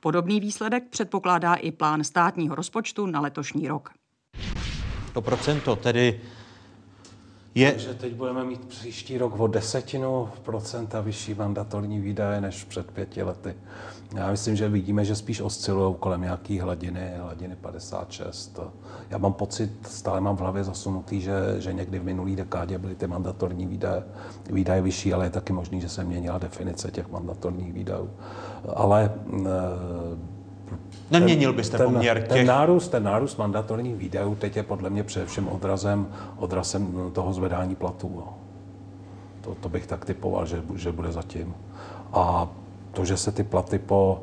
Podobný výsledek předpokládá i plán státního rozpočtu na letošní rok. To procento tedy je... Takže teď budeme mít příští rok o desetinu procenta vyšší mandatorní výdaje než před pěti lety. Já myslím, že vidíme, že spíš oscilují kolem nějaký hladiny, hladiny 56. Já mám pocit, stále mám v hlavě zasunutý, že, že někdy v minulý dekádě byly ty mandatorní výdaje, výdaje vyšší, ale je taky možný, že se měnila definice těch mandatorních výdajů. Ale eh, Neměnil byste ten, poměr ten těch- nárůst, ten nárůst mandatorních výdajů teď je podle mě především odrazem, odrazem toho zvedání platů. jo. To, to bych tak typoval, že, že bude zatím. A to, že se ty platy po,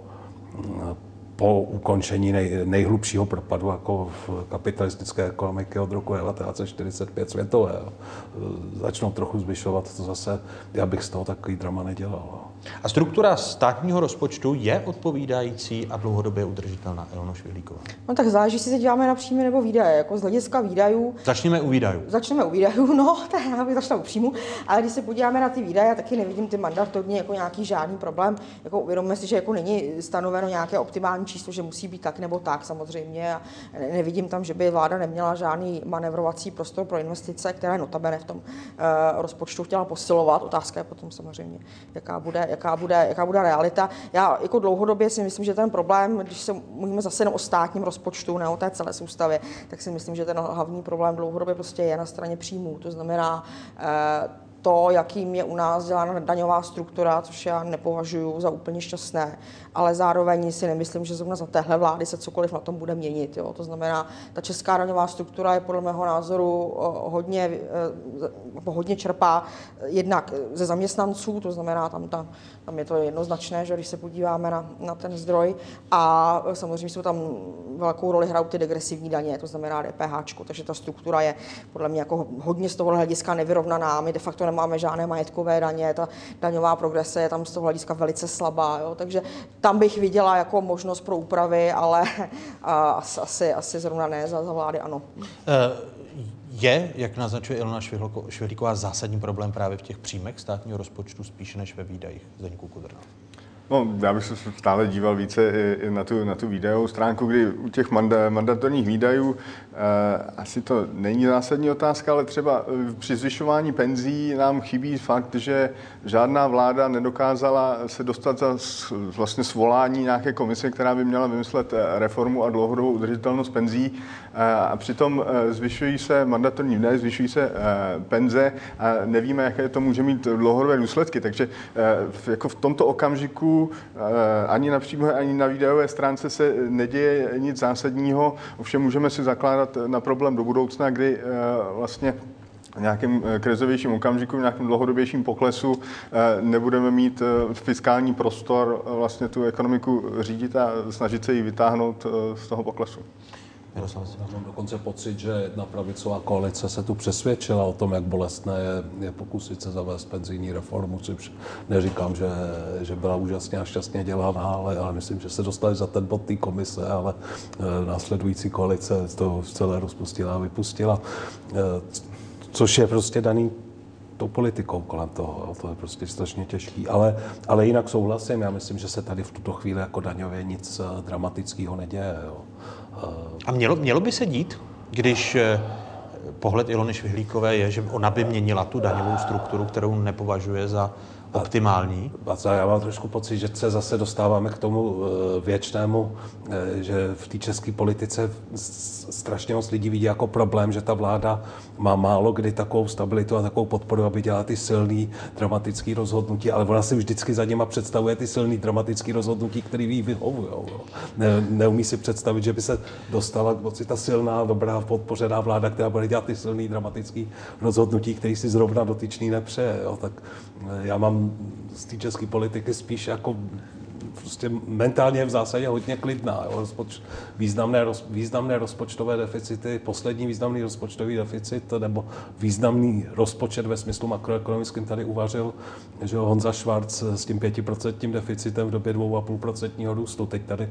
po ukončení nej, nejhlubšího propadu jako v kapitalistické ekonomiky od roku 1945 světové, začnou trochu zvyšovat, to zase, já bych z toho takový drama nedělal. A struktura státního rozpočtu je odpovídající a dlouhodobě udržitelná, Ilono Švihlíková. No tak záleží, jestli se díváme na příjmy nebo výdaje. Jako z hlediska výdajů Začněme u výdajů. Začneme u výdajů, no, tak já bych začala u příjmu, ale když se podíváme na ty výdaje, taky nevidím ty mandatorní jako nějaký žádný problém. Jako uvědomme si, že jako není stanoveno nějaké optimální číslo, že musí být tak nebo tak samozřejmě. A ne- nevidím tam, že by vláda neměla žádný manevrovací prostor pro investice, které notabene v tom uh, rozpočtu chtěla posilovat. Otázka je potom samozřejmě, jaká bude, jaká bude, jaká bude realita. Já jako dlouhodobě si myslím, že ten problém, když se mluvíme zase jenom o státním rozpočtu, ne o té celé soustavě, tak si myslím, že ten hlavní problém dlouhodobě prostě je na straně příjmů. To znamená, eh, to, jakým je u nás dělána daňová struktura, což já nepovažuji za úplně šťastné, ale zároveň si nemyslím, že zrovna za téhle vlády se cokoliv na tom bude měnit. Jo. To znamená, ta česká daňová struktura je podle mého názoru o, hodně, eh, hodně čerpá jednak ze zaměstnanců, to znamená, tam, ta, tam je to jednoznačné, že když se podíváme na, na ten zdroj a samozřejmě jsou tam velkou roli hrajou ty degresivní daně, to znamená DPH, takže ta struktura je podle mě jako hodně z toho hlediska nevyrovnaná. My de facto nemáme žádné majetkové daně, ta daňová progrese je tam z toho hlediska velice slabá, jo? takže tam bych viděla jako možnost pro úpravy, ale a, asi- asi, zrovna ne za, za vlády, ano. Eh, Je, jak naznačuje Ilona Švihlíková, zásadní problém právě v těch příjmech státního rozpočtu spíše než ve výdajích Zdeňku Kudrna? No, já bych se stále díval více i, na, tu, na tu výdajovou stránku, kdy u těch manda, mandatorních výdajů eh, asi to není zásadní otázka, ale třeba eh, při zvyšování penzí nám chybí fakt, že žádná vláda nedokázala se dostat za vlastně svolání nějaké komise, která by měla vymyslet eh, reformu a dlouhodobou udržitelnost penzí. Eh, a přitom zvyšují se mandatorní výdaje, zvyšují se eh, penze a nevíme, jaké to může mít dlouhodobé důsledky. Takže eh, jako v tomto okamžiku eh, ani na příjmové, ani na výdajové stránce se neděje nic zásadního, ovšem můžeme si zakládat na problém do budoucna, kdy eh, vlastně v nějakém eh, krizovějším okamžiku, v nějakém dlouhodobějším poklesu eh, nebudeme mít eh, fiskální prostor eh, vlastně tu ekonomiku řídit a snažit se ji vytáhnout eh, z toho poklesu. Mám dokonce pocit, že jedna pravicová koalice se tu přesvědčila o tom, jak bolestné je, je pokusit se zavést penzijní reformu, což neříkám, že, že byla úžasně a šťastně dělaná, ale, ale myslím, že se dostali za ten bod té komise, ale e, následující koalice to celé rozpustila a vypustila, e, což je prostě daný tou politikou kolem toho. To je prostě strašně těžký. Ale, ale jinak souhlasím, já myslím, že se tady v tuto chvíli jako daňově nic eh, dramatického neděje. Jo. A mělo, mělo by se dít, když eh, pohled Ilony Švihlíkové je, že ona by měnila tu daňovou strukturu, kterou nepovažuje za optimální? A já mám trošku pocit, že se zase dostáváme k tomu eh, věčnému, eh, že v té české politice strašně moc lidí vidí jako problém, že ta vláda má málo kdy takovou stabilitu a takovou podporu, aby dělala ty silný dramatický rozhodnutí, ale ona si vždycky za nima představuje ty silný dramatický rozhodnutí, které jí vyhovují. Ne, neumí si představit, že by se dostala k moci ta silná, dobrá, podpořená vláda, která bude dělat ty silný dramatický rozhodnutí, který si zrovna dotyčný nepřeje. Jo. Tak já mám z té české politiky spíš jako prostě mentálně v zásadě hodně klidná. Jo. Rozpoč, významné, roz, významné rozpočtové deficity, poslední významný rozpočtový deficit nebo významný rozpočet ve smyslu makroekonomickým tady uvařil, že Honza Schwarz s tím pětiprocentním deficitem v době 2,5% růstu. Teď tady e,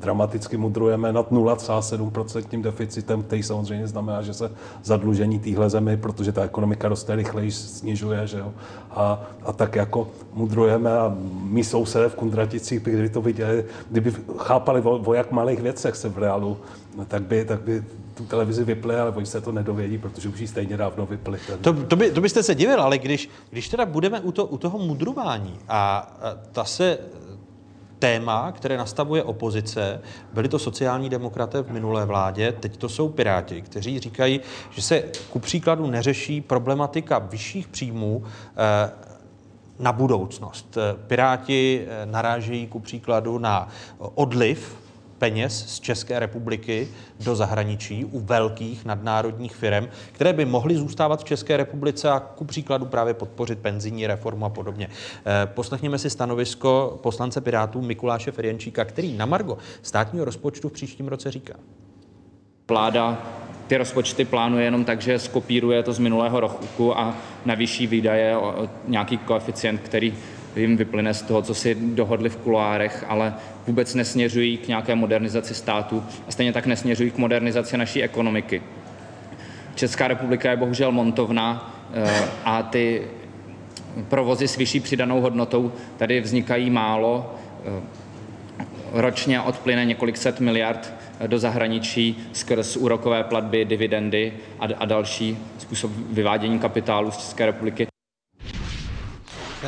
dramaticky mudrujeme nad 0,7% deficitem, který samozřejmě znamená, že se zadlužení téhle zemi, protože ta ekonomika roste rychleji, snižuje, že jo. A, a tak jako mudrujeme a my sousedé v Kundraticích, kdyby to viděli, kdyby chápali o, o jak malých věcech se v reálu, no, tak by, tak by tu televizi vypli, ale oni se to nedovědí, protože už ji stejně dávno vypli. To, to, by, to byste se divil, ale když, když teda budeme u, to, u toho mudrování a, a ta se téma, které nastavuje opozice, byli to sociální demokraté v minulé vládě, teď to jsou Piráti, kteří říkají, že se ku příkladu neřeší problematika vyšších příjmů eh, na budoucnost. Piráti eh, narážejí ku příkladu na odliv peněz z České republiky do zahraničí u velkých nadnárodních firm, které by mohly zůstávat v České republice a ku příkladu právě podpořit penzijní reformu a podobně. Eh, poslechněme si stanovisko poslance Pirátů Mikuláše Ferjenčíka, který na Margo státního rozpočtu v příštím roce říká. Vláda ty rozpočty plánuje jenom tak, že skopíruje to z minulého roku a navýší výdaje o nějaký koeficient, který jim vyplyne z toho, co si dohodli v kuloárech, ale vůbec nesměřují k nějaké modernizaci státu a stejně tak nesměřují k modernizaci naší ekonomiky. Česká republika je bohužel montovna eh, a ty provozy s vyšší přidanou hodnotou tady vznikají málo. Eh, ročně odplyne několik set miliard do zahraničí skrz úrokové platby, dividendy a, a další způsob vyvádění kapitálu z České republiky.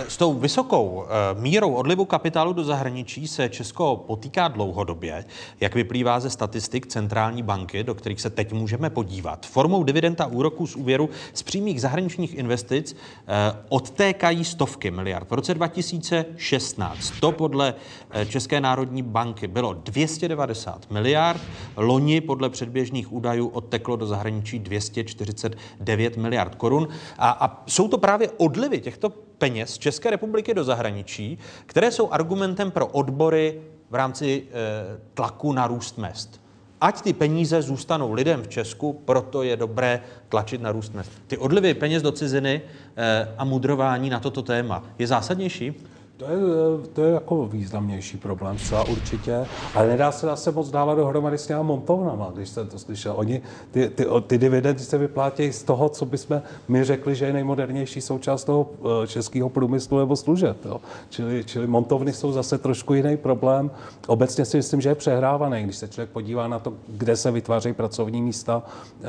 S tou vysokou eh, mírou odlivu kapitálu do zahraničí se Česko potýká dlouhodobě, jak vyplývá ze statistik Centrální banky, do kterých se teď můžeme podívat. Formou dividenda úroků z úvěru z přímých zahraničních investic eh, odtékají stovky miliard. V roce 2016 to podle eh, České národní banky bylo 290 miliard, loni podle předběžných údajů odteklo do zahraničí 249 miliard korun. A, a jsou to právě odlivy těchto peněz z České republiky do zahraničí, které jsou argumentem pro odbory v rámci e, tlaku na růst mest. Ať ty peníze zůstanou lidem v Česku, proto je dobré tlačit na růst mest. Ty odlivy peněz do ciziny e, a mudrování na toto téma je zásadnější? To je, to je jako významnější problém, zcela určitě, ale nedá se zase moc dávat dohromady s těma montovnama, když jsem to slyšel. Oni, ty, ty, ty dividendy se vyplátějí z toho, co bychom my řekli, že je nejmodernější součást toho eh, českého průmyslu nebo služeb. Jo. Čili, čili montovny jsou zase trošku jiný problém. Obecně si myslím, že je přehrávaný. Když se člověk podívá na to, kde se vytvářejí pracovní místa eh,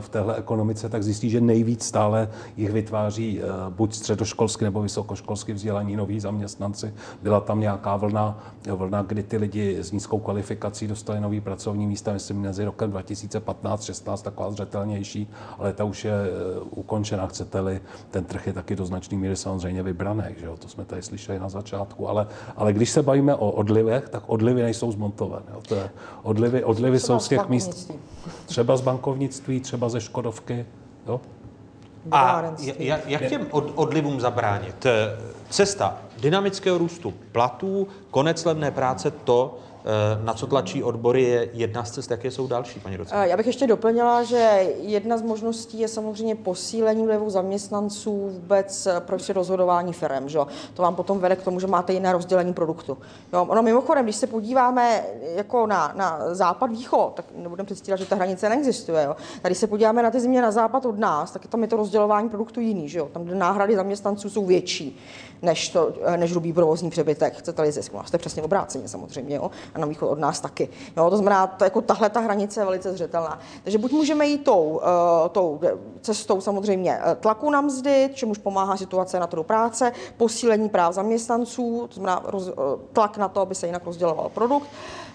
v téhle ekonomice, tak zjistí, že nejvíc stále jich vytváří eh, buď středoškolsky nebo vysokoškolsky vzdělaní noví zaměstnanci zaměstnanci. Byla tam nějaká vlna, vlna, kdy ty lidi s nízkou kvalifikací dostali nový pracovní místa, myslím mezi rokem 2015-16 taková zřetelnější, ale ta už je eh, ukončena, chcete-li. Ten trh je taky do značné míry samozřejmě vybraný, že jo? to jsme tady slyšeli na začátku, ale, ale když se bavíme o odlivech, tak odlivy nejsou z Montoven. Jo? To je, odlivy, odlivy jsou z těch míst, třeba z bankovnictví, třeba ze Škodovky. Jo? A jak těm odlivům zabránit? cesta dynamického růstu platů, konec levné práce, to, eh, na co tlačí odbory, je jedna z cest. Jaké jsou další, paní docent? Já bych ještě doplnila, že jedna z možností je samozřejmě posílení vlivu zaměstnanců vůbec prostě rozhodování firm. Že? To vám potom vede k tomu, že máte jiné rozdělení produktu. Jo? Ono mimochodem, když se podíváme jako na, na západ-východ, tak nebudeme předstírat, že ta hranice neexistuje. Jo? Tady se podíváme na ty země na západ od nás, tak tam je to rozdělování produktu jiný. Že? Tam, náhrady zaměstnanců jsou větší než, to, než hrubý provozní přebytek. Chcete-li zisk? No, jste přesně obráceně samozřejmě. Jo? A na východ od nás taky. Jo? To znamená, to, jako tahle ta hranice je velice zřetelná. Takže buď můžeme jít tou, uh, tou cestou samozřejmě eh, tlaku na mzdy, čemuž pomáhá situace na trhu práce, posílení práv zaměstnanců, to znamená roz, tlak na to, aby se jinak rozděloval produkt.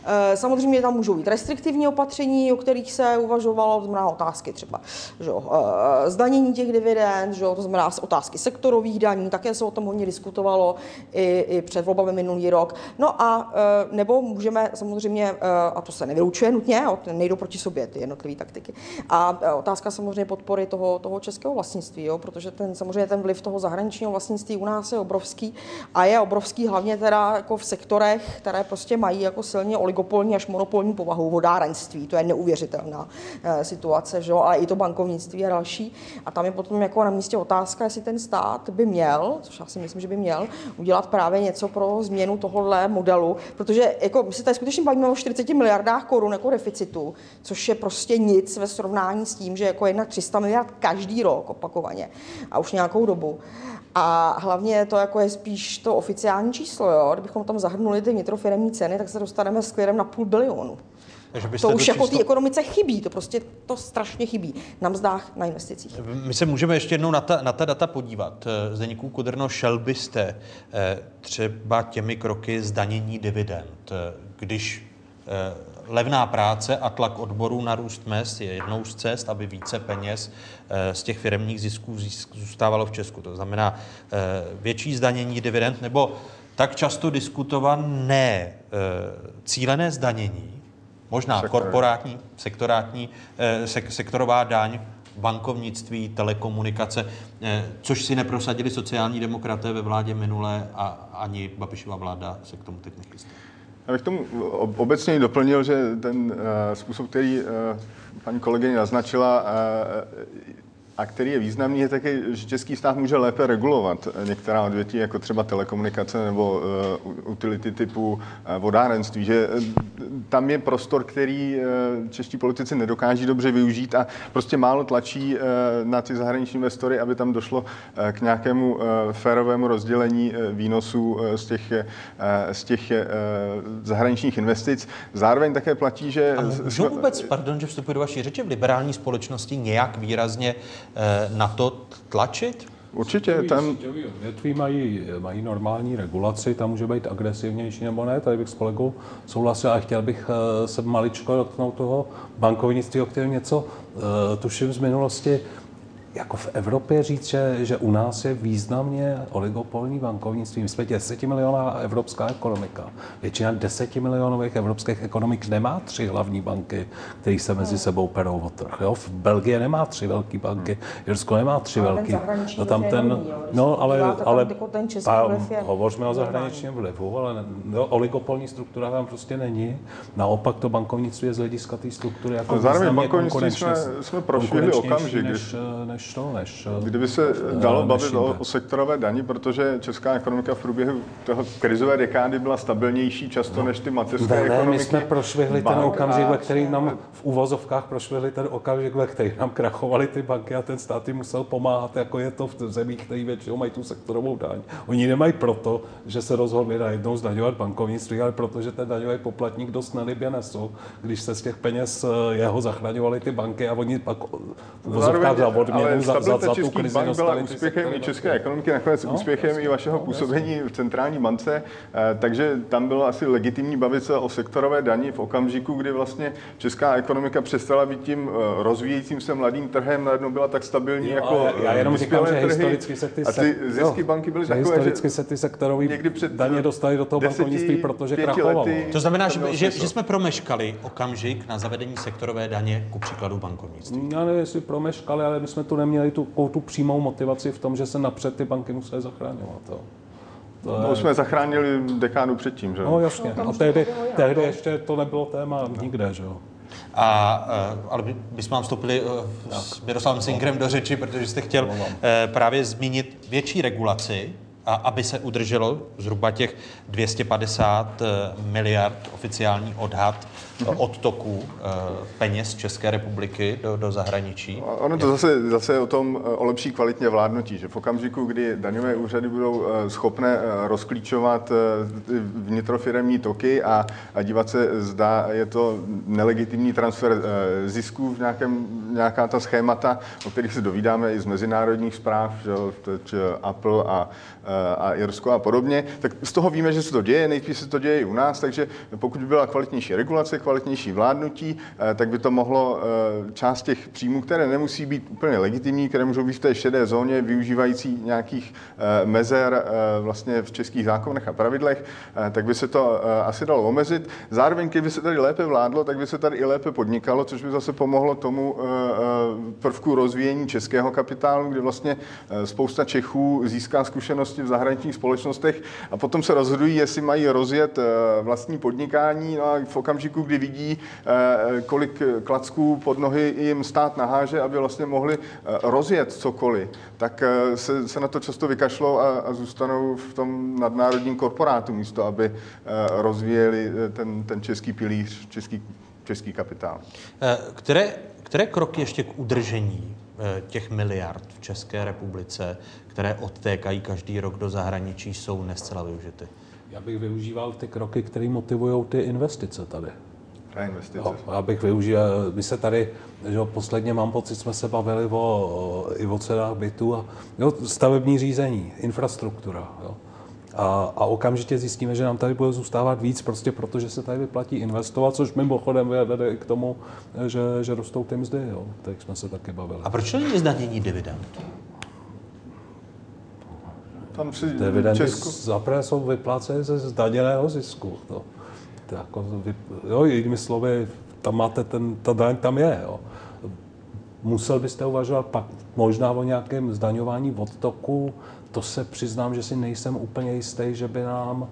Eh, samozřejmě tam můžou být restriktivní opatření, o kterých se uvažovalo, to znamená otázky třeba že jo, eh, zdanění těch dividend, že jo, to znamená otázky sektorových daní, také se o tom hodně diskutovalo i, i před volbami minulý rok. No a eh, nebo můžeme samozřejmě, a to se nevylučuje nutně, nejdou proti sobě ty jednotlivé taktiky. A otázka samozřejmě podpory toho, toho českého vlastnictví, jo, protože ten, samozřejmě ten vliv toho zahraničního vlastnictví u nás je obrovský a je obrovský hlavně teda jako v sektorech, které prostě mají jako silně oligopolní až monopolní povahu vodárenství. To je neuvěřitelná eh, situace, že ale i to bankovnictví a další. A tam je potom jako na místě otázka, jestli ten stát by měl, což já si myslím, že by měl, udělat právě něco pro změnu tohohle modelu, protože jako my se tady skutečně bavíme o 40 miliardách korun jako deficitu, což je prostě nic ve srovnání s tím, že jako jedna 300 miliard každý rok opakovaně a už nějakou dobu. A hlavně to jako je spíš to oficiální číslo, jo? kdybychom tam zahrnuli ty vnitrofiremní ceny, tak se dostaneme s klidem na půl bilionu. Takže to už jako číslo... té ekonomice chybí, to prostě to strašně chybí na mzdách, na investicích. My se můžeme ještě jednou na ta, na ta data podívat. Zdeníků Kudrno, šel byste eh, třeba těmi kroky zdanění dividend, když eh, levná práce a tlak odborů na růst mest je jednou z cest, aby více peněz eh, z těch firmních zisků zůstávalo v Česku. To znamená větší zdanění dividend nebo tak často diskutované cílené zdanění, možná Sektor. korporátní, sektorátní, sek, sektorová daň, bankovnictví, telekomunikace, což si neprosadili sociální demokraté ve vládě minulé a ani Babišova vláda se k tomu teď nechystá. Já bych tomu obecně doplnil, že ten způsob, který paní kolegyně naznačila, a který je významný, je také, že český stát může lépe regulovat některá odvětví, jako třeba telekomunikace nebo uh, utility typu uh, vodárenství, že uh, tam je prostor, který uh, čeští politici nedokáží dobře využít a prostě málo tlačí uh, na ty zahraniční investory, aby tam došlo uh, k nějakému uh, férovému rozdělení uh, výnosů uh, z těch, uh, z těch uh, zahraničních investic. Zároveň také platí, že... A můžu vůbec, pardon, že vstupuji do vaší řeči, v liberální společnosti nějak výrazně Eh, na to tlačit? Určitě. Tam... Odvětví mají, mají normální regulaci, tam může být agresivnější nebo ne, tady bych s kolegou souhlasil a chtěl bych eh, se maličko dotknout toho bankovnictví, o kterém něco eh, tuším z minulosti jako v Evropě říct, že, že u nás je významně oligopolní bankovnictví. My jsme 10 milionová evropská ekonomika. Většina 10 milionových evropských ekonomik nemá tři hlavní banky, které se mezi sebou perou o trh. Jo? V Belgii nemá tři velké banky, Jirsko nemá tři velké. No tam ten, no ale, ale jako ten tam, hovořme o zahraničním vlivu, ale no, oligopolní struktura tam prostě není. Naopak to bankovnictví je z hlediska té struktury jako zároveň bankovnictví jsme, jsme prošli okamžik, než, než než to, než... Kdyby se eh, dalo bavit o, o sektorové dani, protože česká ekonomika v průběhu toho krizové dekády byla stabilnější často no, než ty mateřské ne, ekonomiky. My jsme prošvihli ten okamžik, ve který nám v úvozovkách prošvihli ten okamžik, ve který nám krachovaly ty banky a ten stát jim musel pomáhat, jako je to v zemích, které většinou mají tu sektorovou daň. Oni nemají proto, že se rozhodli najednou zdaňovat bankovnictví, ale protože ten daňový poplatník dost nelibě nesou, když se z těch peněz eh, jeho zachraňovaly ty banky a oni pak v za odměnu za, za, za tu krizi bank byla úspěchem i české ekonomiky, nakonec no, úspěchem jasný, i vašeho no, působení jasný. v centrální bance, eh, takže tam bylo asi legitimní bavit se o sektorové dani v okamžiku, kdy vlastně česká ekonomika přestala být tím eh, rozvíjejícím se mladým trhem, najednou byla tak stabilní jo, jako Já jenom říkám, že historicky se ty, a ty zisky jo, banky byly takové, historicky se ty sektorové daně dostaly do toho bankovnictví, protože krachovalo. To znamená, že, že, že jsme promeškali okamžik na zavedení sektorové daně, ku příkladu bankovnictví. Já nevím, jestli promeškali, ale my jsme tu neměli tu, tu přímou motivaci v tom, že se napřed ty banky musely zachraňovat. Jo. To No, je- jsme zachránili dekádu předtím, že? No jasně, a tehdy, tehdy ještě to nebylo téma nikde, že jo. A, eh, ale by- bychom vám vstoupili eh, s Miroslavem Singrem do řeči, protože jste chtěl eh, právě zmínit větší regulaci, a aby se udrželo zhruba těch 250 eh, miliard oficiální odhad odtoků eh, peněz České republiky do, do zahraničí. Ono to zase, zase o tom, eh, o lepší kvalitně vládnutí, že v okamžiku, kdy daňové úřady budou eh, schopné rozklíčovat vnitrofiremní toky a, a dívat se, zda je to nelegitimní transfer zisků v nějakém, nějaká ta schémata, o kterých se dovídáme i z mezinárodních zpráv, že teď Apple a, a Irsko a podobně, tak z toho víme, že se to děje, nejspíš se to děje i u nás, takže pokud by byla kvalitnější regulace, kvalitnější vládnutí, eh, tak by to mohlo eh, část těch příjmů, které nemusí být úplně legitimní, které můžou být v té šedé zóně, využívající nějakých eh, mezer vlastně v českých zákonech a pravidlech, tak by se to asi dalo omezit. Zároveň, kdyby se tady lépe vládlo, tak by se tady i lépe podnikalo, což by zase pomohlo tomu prvku rozvíjení českého kapitálu, kdy vlastně spousta Čechů získá zkušenosti v zahraničních společnostech a potom se rozhodují, jestli mají rozjet vlastní podnikání no a v okamžiku, kdy vidí, eh, kolik klacků pod nohy jim stát naháže, aby vlastně mohli eh, rozjet cokoliv, tak eh, se, se na to často vykašlou a, a zůstanou v tom nadnárodním korporátu místo, aby rozvíjeli ten, ten český pilíř, český, český kapitál. Eh, Které, které kroky ještě k udržení těch miliard v České republice, které odtékají každý rok do zahraničí, jsou nescela využity? Já bych využíval ty kroky, které motivují ty investice tady. A investice. Jo, já bych využil, my se tady, že jo, posledně mám pocit, jsme se bavili o, o, i o cenách bytu a jo, stavební řízení, infrastruktura. Jo. A, a okamžitě zjistíme, že nám tady bude zůstávat víc, prostě protože se tady vyplatí investovat, což mimochodem vede i k tomu, že, že rostou ty mzdy, jo, tak jsme se taky bavili. A proč to není zdanění dividend? Tam si Dividendy Česko... zaprvé jsou vypláceny ze zdaněného zisku. To, to jako, vy- jo, jinými slovy, tam máte ten, ta daň tam je. Jo. Musel byste uvažovat pak možná o nějakém zdaňování odtoku. To se přiznám, že si nejsem úplně jistý, že by nám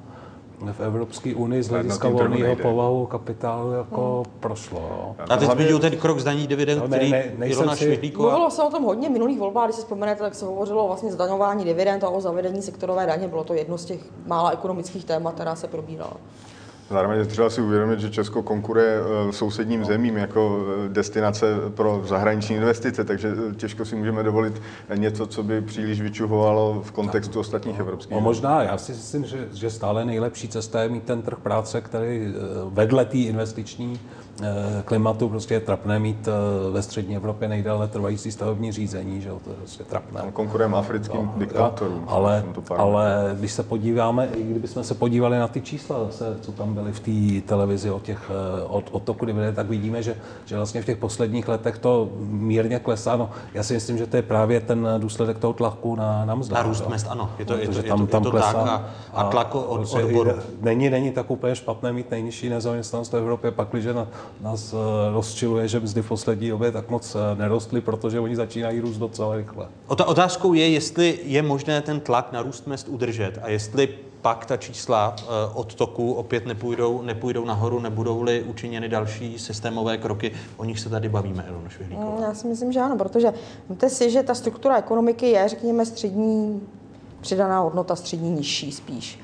v Evropské unii z hlediska volného povahu kapitálu jako prošlo. Jo. A teď zmiňuji ten krok zdaní dividend, No, ne, který ne, nejsem Ilona si- Švihlíková... Mluvilo se o tom hodně v minulých volbách, když si vzpomenete, tak se hovořilo o vlastně zdaňování dividend a o zavedení sektorové daně. Bylo to jedno z těch mála ekonomických témat, která se probírala. Zároveň je třeba si uvědomit, že Česko konkuruje eh, sousedním zemím jako eh, destinace pro zahraniční investice, takže eh, těžko si můžeme dovolit něco, co by příliš vyčuhovalo v kontextu ostatních evropských No možná, já si myslím, že, že stále nejlepší cesta je mít ten trh práce, který vedle té investiční klimatu prostě je trapné mít eh, ve střední Evropě nejdále trvající stavební řízení, že jo, to je prostě trapné. Konkurujeme africkým diktátorům. Ale, ale když se podíváme, i kdybychom se podívali na ty čísla zase, co tam byly v té televizi o těch eh, od, od toku dividend, tak vidíme, že, že vlastně v těch posledních letech to mírně klesá. No, já si myslím, že to je právě ten důsledek toho tlaku na, na mzdách. Na růst mest, ano. Je to- je to- Protože je to- je to tak a- a tlak od- prostě odboru. i- Není, není tak úplně špatné mít nejnižší nezaměstnanost v Evropě, pakliže na, nás eh, rozčiluje, že mzdy v poslední době tak moc eh, nerostly, protože oni začínají růst docela rychle. Ota- Otázkou je, jestli je možné ten tlak na růst mest udržet a jestli pak ta čísla eh, odtoku opět nepůjdou, nepůjdou nahoru, nebudou-li učiněny další systémové kroky, o nich se tady bavíme, Ilona Švihlíková. Mm, Já si myslím, že ano, protože víte si, že ta struktura ekonomiky je, řekněme, střední přidaná hodnota, střední nižší spíš.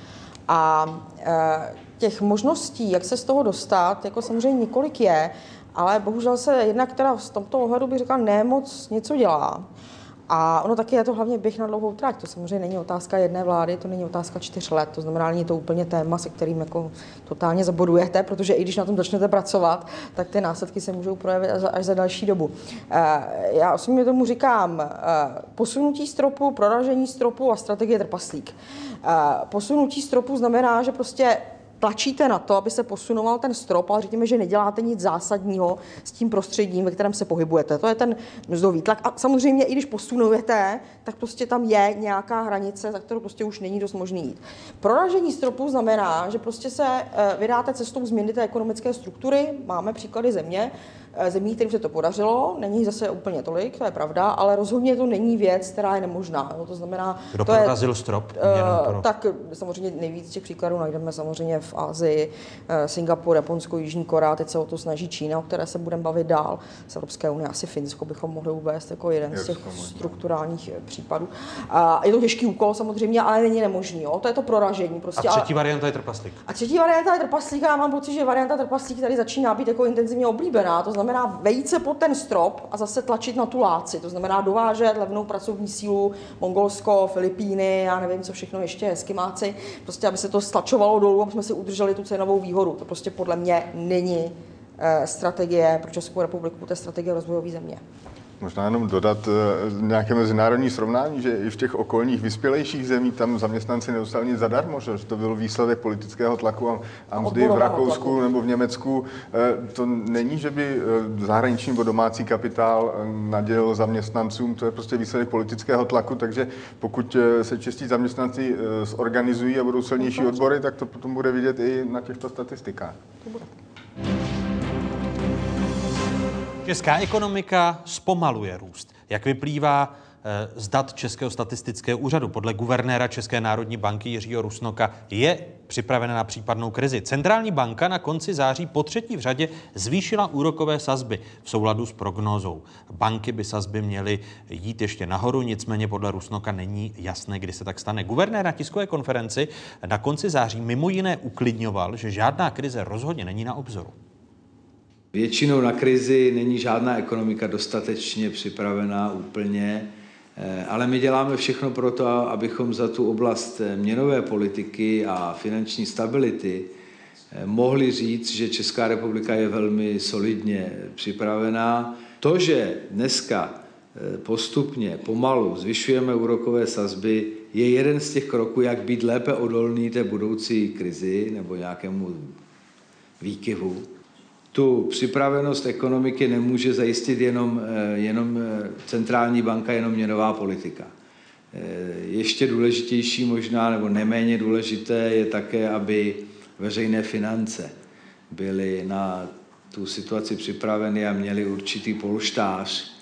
A e, těch možností, jak se z toho dostat, jako samozřejmě několik je, ale bohužel se jedna, která v tomto ohledu bych řekla, nemoc něco dělá. A ono taky je to hlavně běh na dlouhou trať. To samozřejmě není otázka jedné vlády, to není otázka čtyř let. To znamená, není to úplně téma, se kterým jako totálně zabodujete, protože i když na tom začnete pracovat, tak ty následky se můžou projevit až za, až za další dobu. Eh, Já osobně tomu říkám eh, posunutí stropu, proražení stropu a strategie trpaslík. Eh, Posunutí stropu znamená, že prostě tlačíte na to, aby se posunoval ten strop, ale řekněme, že neděláte nic zásadního s tím prostředím, ve kterém se pohybujete. To je ten mzdový tlak. A samozřejmě, i když posunujete, tak prostě tam je nějaká hranice, za kterou prostě už není dost možný jít. Proražení stropu znamená, že prostě se eh, vydáte cestou změny té ekonomické struktury. Máme příklady země, zemí, kterým se to podařilo. Není zase úplně tolik, to je pravda, ale rozhodně to není věc, která je nemožná. Jo? To znamená, Kdo to je, prorazil strop? Uh, pro... Tak samozřejmě nejvíc těch příkladů najdeme samozřejmě v Asii, uh, Singapur, Japonsko, Jižní Korea, teď se o to snaží Čína, o které se budeme bavit dál. Z Evropské unie asi Finsko bychom mohli uvést jako jeden z těch strukturálních případů. A je to těžký úkol samozřejmě, ale není nemožný. Jo? To je to proražení. Prostě, a třetí ale... varianta je trpaslík. A třetí varianta je trpaslík a já mám pocit, že varianta trpaslík tady začíná být jako intenzivně oblíbená. To znamená vejít se pod ten strop a zase tlačit na tu láci. To znamená dovážet levnou pracovní sílu, Mongolsko, Filipíny, já nevím, co všechno ještě, Eskimáci, prostě aby se to stlačovalo dolů, aby jsme si udrželi tu cenovou výhodu. To prostě podle mě není eh, strategie pro Českou republiku, to je strategie rozvojové země. Možná jenom dodat uh, nějaké mezinárodní srovnání, že i v těch okolních vyspělejších zemích tam zaměstnanci nedostali nic zadarmo, že to byl výsledek politického tlaku a, a mzdy v Rakousku tlaku. nebo v Německu. Uh, to není, že by uh, zahraniční nebo domácí kapitál nadělil zaměstnancům, to je prostě výsledek politického tlaku, takže pokud se čistí zaměstnanci zorganizují a budou silnější odbory, tak to potom bude vidět i na těchto statistikách. To bude. Česká ekonomika zpomaluje růst. Jak vyplývá eh, z dat Českého statistického úřadu. Podle guvernéra České národní banky Jiřího Rusnoka je připravena na případnou krizi. Centrální banka na konci září po třetí v řadě zvýšila úrokové sazby v souladu s prognózou. Banky by sazby měly jít ještě nahoru, nicméně podle Rusnoka není jasné, kdy se tak stane. Guvernér na tiskové konferenci na konci září mimo jiné uklidňoval, že žádná krize rozhodně není na obzoru. Většinou na krizi není žádná ekonomika dostatečně připravená úplně, eh, ale my děláme všechno pro to, abychom za tu oblast eh, měnové politiky a finanční stability eh, mohli říct, že Česká republika je velmi solidně připravená. To, že dneska postupně, pomalu zvyšujeme úrokové sazby, je jeden z těch kroků, jak být lépe odolný té budoucí krizi nebo nějakému výkyvu tu připravenost ekonomiky nemůže zajistit jenom, eh, jenom eh, centrální banka, jenom měnová politika. Eh, ještě důležitější možná, nebo neméně důležité je také, aby veřejné finance byly na tu situaci připraveny a měly určitý polštář,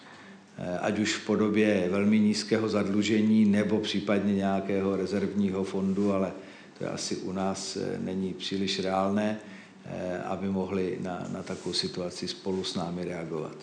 ať už v podobě velmi nízkého zadlužení nebo případně nějakého rezervního fondu, ale to asi u nás není příliš reálné. Eh, aby mohli na, na takovou situaci spolu s námi reagovat.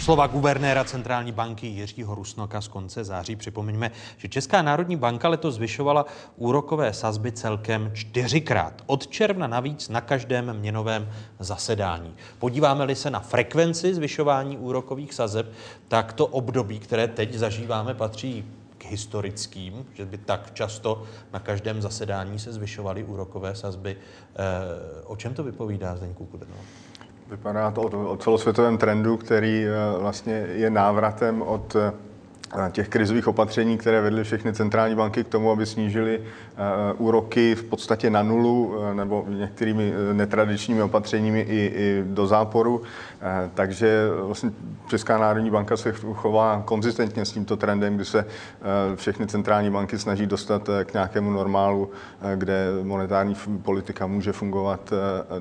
Slova guvernéra centrální banky Jiřího Rusnoka z konce září. Připomeňme, že Česká národní banka letos zvyšovala úrokové sazby celkem čtyřikrát. Od června navíc na každém měnovém zasedání. Podíváme-li se na frekvenci zvyšování úrokových sazeb, tak to období, které teď zažíváme, patří k historickým, že by tak často na každém zasedání se zvyšovaly úrokové sazby. Eh, o čem to vypovídá, Zdeňku Kudrno? Vypadá to o, celosvětovém trendu, který eh, vlastně je návratem od eh, těch krizových opatření, které vedly všechny centrální banky k tomu, aby snížily úroky v podstatě na nulu nebo některými netradičními opatřeními i, i do záporu. Eh, takže vlastně Česká národní banka se chová konzistentně s tímto trendem, kdy se eh, všechny centrální banky snaží dostat eh, k nějakému normálu, kde monetární politika může fungovat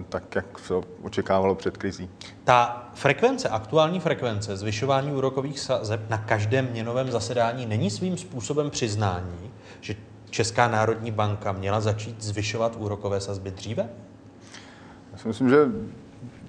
tak, jak se očekávalo před krizí. Ta frekvence, aktuální frekvence zvyšování úrokových sazeb na každém měnovém zasedání není svým způsobem přiznání, že Česká národní banka měla začít zvyšovat úrokové sazby dříve? Já si myslím, že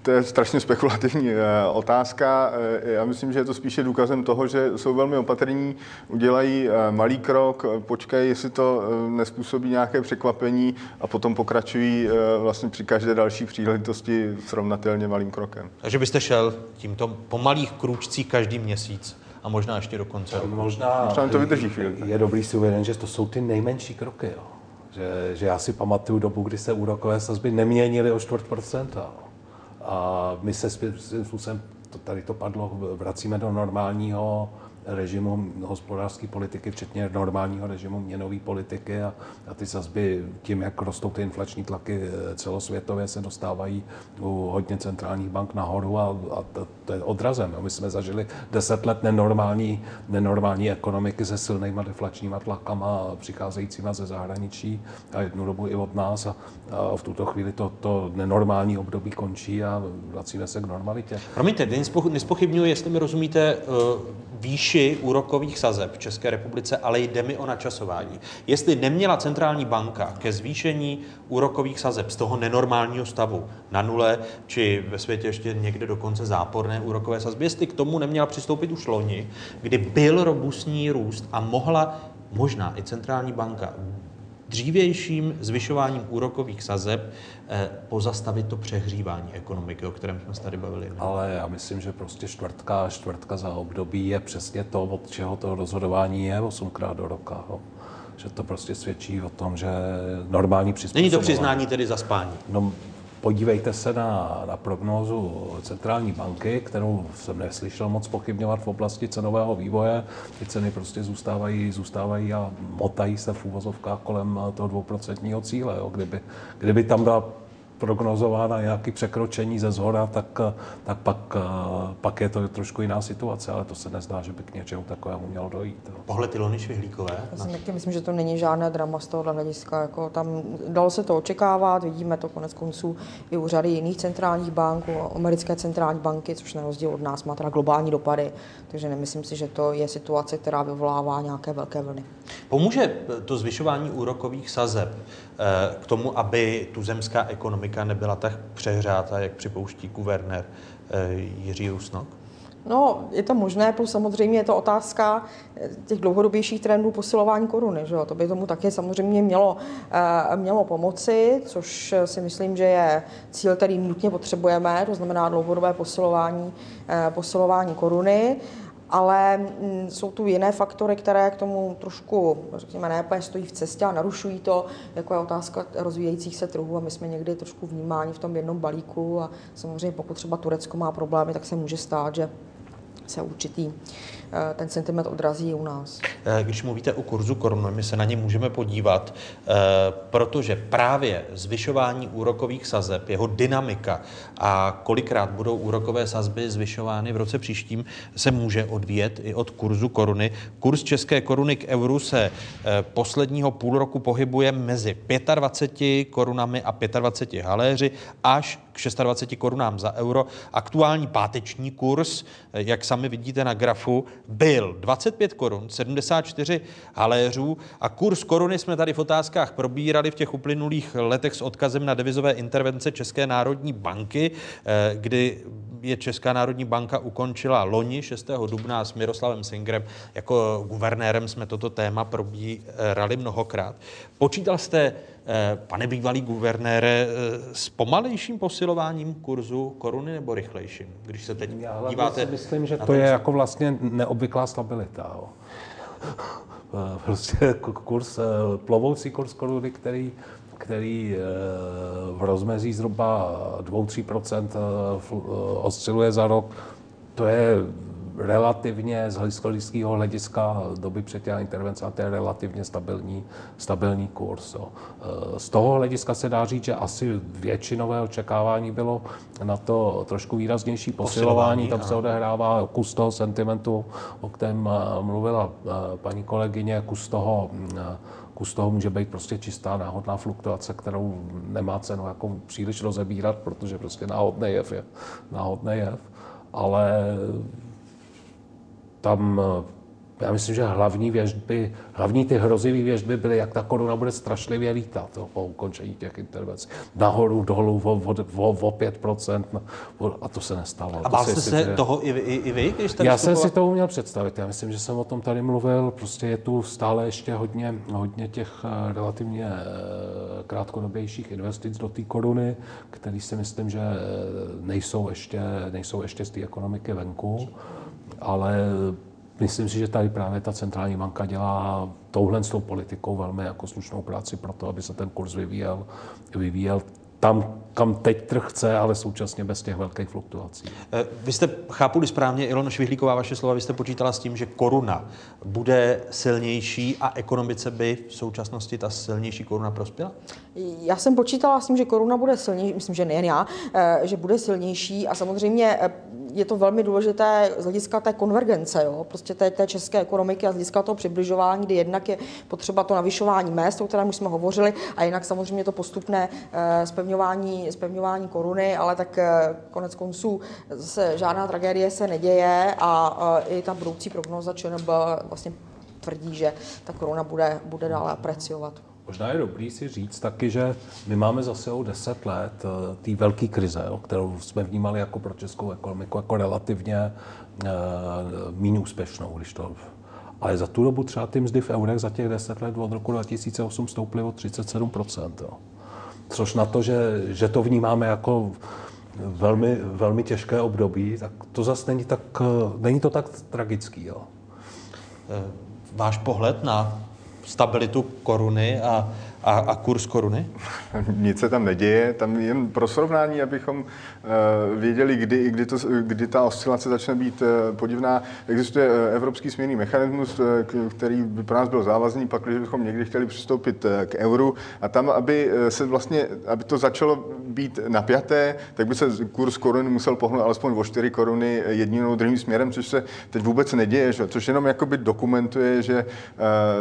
to je strašně spekulativní eh, otázka. Eh, já myslím, že je to spíše důkazem toho, že jsou velmi opatrní, udělají eh, malý krok, počkají, jestli to nespůsobí nějaké překvapení a potom pokračují vlastně při každé další příležitosti srovnatelně malým krokem. Takže byste šel tímto po malých krůčcích každý měsíc a možná ještě do konce roku. Možná, možná to vydrží chvíli. Je dobrý si uvědomit, že to jsou ty nejmenší kroky. Jo. Že, že já si pamatuju dobu, kdy se úrokové sazby neměnily o čtvrt procenta. A my se svým způsobem, to tady to padlo, vracíme do normálního režimu hospodářské politiky, včetně normálního režimu měnové politiky a, a ty sazby tím, jak rostou ty inflační tlaky eh, celosvětově, se dostávají u hodně centrálních bank nahoru a, a to, to je odrazem. My jsme zažili deset let nenormální, nenormální ekonomiky se silnýma deflačníma tlakama přicházejícíma ze zahraničí a jednu dobu i od nás a, a v tuto chvíli to, to nenormální období končí a vracíme se k normalitě. Promiňte, nespochybnuju, jestli mi rozumíte uh, výši úrokových sazeb v České republice, ale jde mi o načasování. Jestli neměla centrální banka ke zvýšení úrokových sazeb z toho nenormálního stavu na nule, či ve světě ještě někde dokonce záporné úrokové sazby, jestli k tomu neměla přistoupit už loni, kdy byl robustní růst a mohla možná i centrální banka dřívějším zvyšováním úrokových sazeb eh, pozastavit to přehřívání ekonomiky, o kterém jsme se tady bavili. Ale já myslím, že prostě čtvrtka čtvrtka za období je přesně to, od čeho to rozhodování je osmkrát do roka. Jo. Že to prostě svědčí o tom, že normální přizpůsobování... Není to přiznání tedy za spání? No, Podívejte se na, na prognózu centrální banky, kterou jsem neslyšel moc pochybňovat v oblasti cenového vývoje. Ty ceny prostě zůstávají, zůstávají a motají se v úvozovkách kolem toho dvouprocentního cíle. Jo. Kdyby, kdyby tam byla prognozována nějaké překročení ze zhora, tak, tak pak, pak je to trošku jiná situace, ale to se nezdá, že by k něčemu takovému mělo dojít. Pohled Ilony Švihlíkové? Já si taky myslím, že to není žádné drama z tohohle hlediska. Jako tam dalo se to očekávat, vidíme to konec konců i u řady jiných centrálních bank, u americké centrální banky, což na rozdíl od nás má teda globální dopady, takže nemyslím si, že to je situace, která vyvolává nějaké velké vlny. Pomůže to zvyšování úrokových sazeb eh, k tomu, aby tu zemská ekonomika nebyla tak přehřátá, jak připouští guvernér eh, Jiří Rusnok? No, je to možné, plus samozřejmě je to otázka eh, těch dlouhodobějších trendů posilování koruny. Že jo? To by tomu také samozřejmě mělo, mělo pomoci, což si myslím, že je cíl, který nutně potřebujeme, to znamená dlouhodobé posilování, posilování koruny ale mm, jsou tu jiné faktory, které k tomu trošku, řekněme, ne stojí v cestě a narušují to, jako je otázka rozvíjejících se trhů. A my jsme někdy trošku vnímáni v tom jednom balíku a samozřejmě pokud třeba Turecko má problémy, tak se může stát, že se určitý ten sentiment odrazí u nás. Eh, když mluvíte o kurzu koruny, my se na ně můžeme podívat, eh, protože právě zvyšování úrokových sazeb, jeho dynamika a kolikrát budou úrokové sazby zvyšovány v roce příštím, se může odvíjet i od kurzu koruny. Kurs české koruny k euru se posledního půl roku pohybuje mezi 25 korunami a 25 haléři až k 26 korunám za euro. Aktuální páteční kurz, jak sami vidíte na grafu, byl 25 korun, 74 haléřů a kurz koruny jsme tady v otázkách probírali v těch uplynulých letech s odkazem na devizové intervence České národní banky, eh, kdy je Česká národní banka ukončila loni 6. dubna s Miroslavem Singrem. Jako guvernérem jsme toto téma probírali mnohokrát. Počítal jste Eh, pane bývalý guvernére, eh, s pomalejším posilováním kurzu koruny nebo rychlejším, když se teď Já díváte? Si myslím, že to je jako vlastně neobvyklá stabilita. Jo. Eh, prostě kurz, plovoucí kurz koruny, který který v rozmezí zhruba 2-3% osciluje za rok, to je relativně z historického hlediska doby třetí intervence a to je relativně stabilní, stabilní kurz. Jo. Z toho hlediska se dá říct, že asi většinové očekávání bylo na to trošku výraznější posilování. Tam se odehrává kus toho sentimentu, o kterém eh, mluvila eh, paní kolegyně, kus toho kus toho může být prostě čistá náhodná fluktuace, kterou nemá cenu jako příliš rozebírat, protože prostě náhodný jev je náhodný jev. Ale tam eh, já myslím, že hlavní věžby, hlavní ty hrozivé věžby byly, jak ta koruna bude strašlivě lítat to, po ukončení těch intervencí. Nahoru, dolů o, o, o, o 5%, a to se nestalo. A bál jste se že... toho i, i, i vy, když jste Já jsem si to uměl představit. Já myslím, že jsem o tom tady mluvil. Prostě je tu stále ještě hodně, hodně těch eh, relativně eh, krátkodobějších investic do té koruny, které si myslím, že nejsou ještě, nejsou ještě z té ekonomiky venku ale myslím si, že tady právě ta centrální banka dělá touhle s tou politikou velmi jako slušnou práci pro to, aby se ten kurz vyvíjel, vyvíjel tam, kam teď trh chce, ale současně bez těch velkých fluktuací. Eh, vy jste, chápu správně, Ilona Švihlíková, vaše slova, vy jste počítala s tím, že koruna bude silnější a ekonomice by v současnosti ta silnější koruna prospěla? Já jsem počítala s tím, že koruna bude silnější, myslím, že nejen já, eh, že bude silnější a samozřejmě eh, je to velmi důležité z hlediska té konvergence, jo? prostě té, té české ekonomiky a z hlediska toho přibližování, kdy jednak je potřeba to navyšování mest, o kterém už jsme hovořili, a jinak samozřejmě to postupné spevňování zpevňování koruny, ale tak eh, konec konců zase žádná tragédie se neděje a i ta budoucí prognoza ČNB vlastně tvrdí, že ta koruna bude, bude dále apreciovat. Možná je dobrý si říct taky, že my máme zase o 10 let eh, té velké krize, kterou jsme vnímali jako pro českou ekonomiku jako relativně uh, méně úspěšnou, když to ale za tu dobu třeba ty mzdy v eurech za těch 10 let od roku 2008 stouply o 37 jo což na to, že, že to vnímáme jako velmi, velmi těžké období, tak to zase není, tak, není to tak tragický. Jo. Eh, váš pohled na stabilitu koruny a a, a kurz koruny? Nic se tam neděje, tam jen pro srovnání, abychom uh, věděli, kdy, kdy, to, kdy ta oscilace začne být uh, podivná. Existuje uh, evropský směrný mechanismus, který by pro nás byl závazný, pak, když bychom někdy chtěli přistoupit k euru a tam, aby se vlastně, aby to začalo být napjaté, tak by se kurz koruny musel pohnout alespoň o 4 koruny jedním nebo druhým směrem, což se teď vůbec neděje, že? což jenom jakoby dokumentuje, že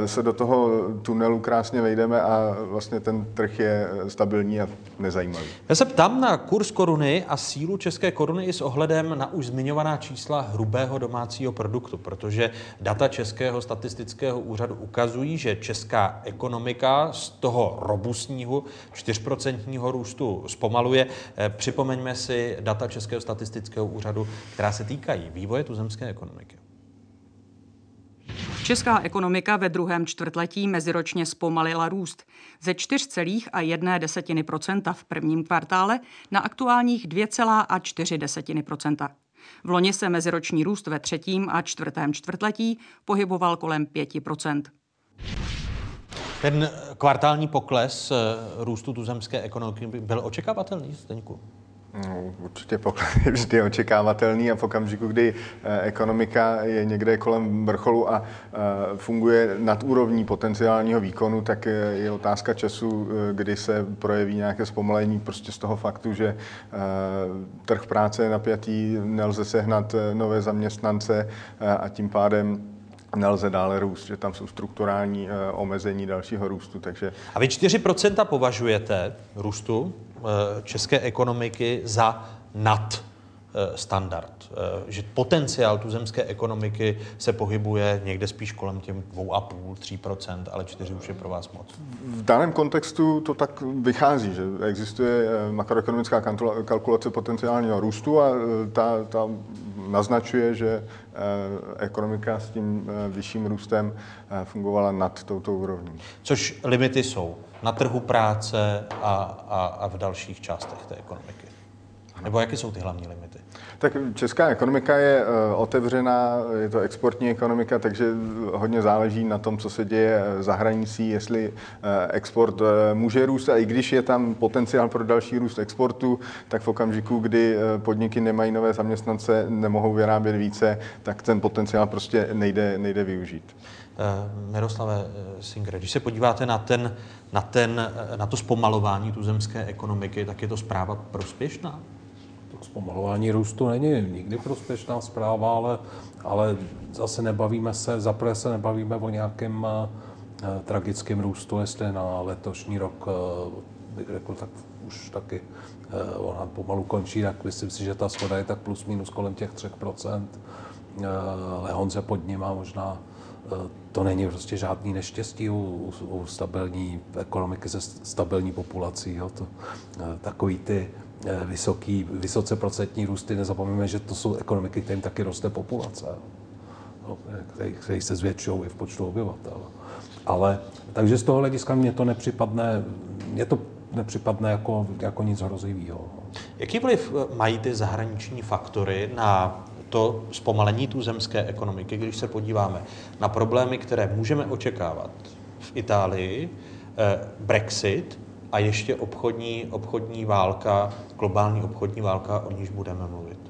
se do toho tunelu krásně vejdeme a vlastně ten trh je stabilní a nezajímavý. Já se ptám na kurz koruny a sílu české koruny i s ohledem na už zmiňovaná čísla hrubého domácího produktu, protože data Českého statistického úřadu ukazují, že česká ekonomika z toho robustního 4% růstu zpomaluje. Eh, připomeňme si data Českého statistického úřadu, která se týkají vývoje tuzemské ekonomiky. Česká ekonomika ve druhém čtvrtletí meziročně zpomalila růst. Ze 4,1% v prvním kvartále na aktuálních 2,4 V loni se meziroční růst ve třetím a čtvrtém čtvrtletí pohyboval kolem 5% Ten kvartální pokles eh, růstu tuzemské ekonomiky byl očekávatelný, Zdeňku? No, určitě poklad je vždy očekávatelný a v okamžiku, kdy eh, ekonomika je někde kolem vrcholu a eh, funguje nad úrovní potenciálního výkonu, tak je otázka času, eh, kdy se projeví nějaké zpomalení prostě z toho faktu, že trh práce je napjatý, nelze sehnat nové zaměstnance a tím pádem nelze dále růst, že tam jsou strukturální omezení dalšího růstu. Takže... A vy 4% považujete růstu Eh, české ekonomiky za nad eh, standard. Eh, že potenciál tuzemské ekonomiky se pohybuje někde spíš kolem těm 2,5-3%, ale 4 už je pro vás moc. V daném kontextu to tak vychází, že existuje makroekonomická kalkulace potenciálního růstu a ta, ta naznačuje, že ekonomika s tím vyšším růstem fungovala nad touto úrovní. Což limity jsou na trhu práce a, a, a v dalších částech té ekonomiky? Nebo jaké jsou ty hlavní limity? Tak česká ekonomika je eh, otevřená, je to exportní ekonomika, takže hodně záleží na tom, co se děje za hranicí, jestli eh, export eh, může růst a i když je tam potenciál pro další růst exportu, tak v okamžiku, kdy podniky nemají nové zaměstnance, nemohou vyrábět více, tak ten potenciál prostě nejde, nejde využít. Miroslave Singre, když se podíváte na, ten, na, ten, na to zpomalování tuzemské ekonomiky, tak je to zpráva prospěšná? Zpomalování růstu není nikdy prospěšná zpráva, ale, ale zase nebavíme se, zaprvé se nebavíme o nějakém tragickém růstu, jestli na letošní rok, bych řekl, tak už taky ona pomalu končí, tak myslím si, že ta schoda je tak plus minus kolem těch 3%. Uh, ale Honze pod nima možná to není prostě žádný neštěstí u, u, stabilní ekonomiky se stabilní populací. Jo. To, takový ty Eh, vysoký, vysoce procentní růsty. Nezapomeňme, že to jsou ekonomiky, kterým taky roste populace, no, který, který se zvětšují i v počtu obyvatel. Ale takže z toho hlediska mě to nepřipadne, mě to nepřipadne jako, jako nic hrozivého. Jaký vliv eh, mají ty zahraniční faktory na to zpomalení tu zemské ekonomiky, když se podíváme na problémy, které můžeme očekávat v Itálii, eh, Brexit, a ještě obchodní, obchodní válka, globální obchodní válka, o níž budeme mluvit.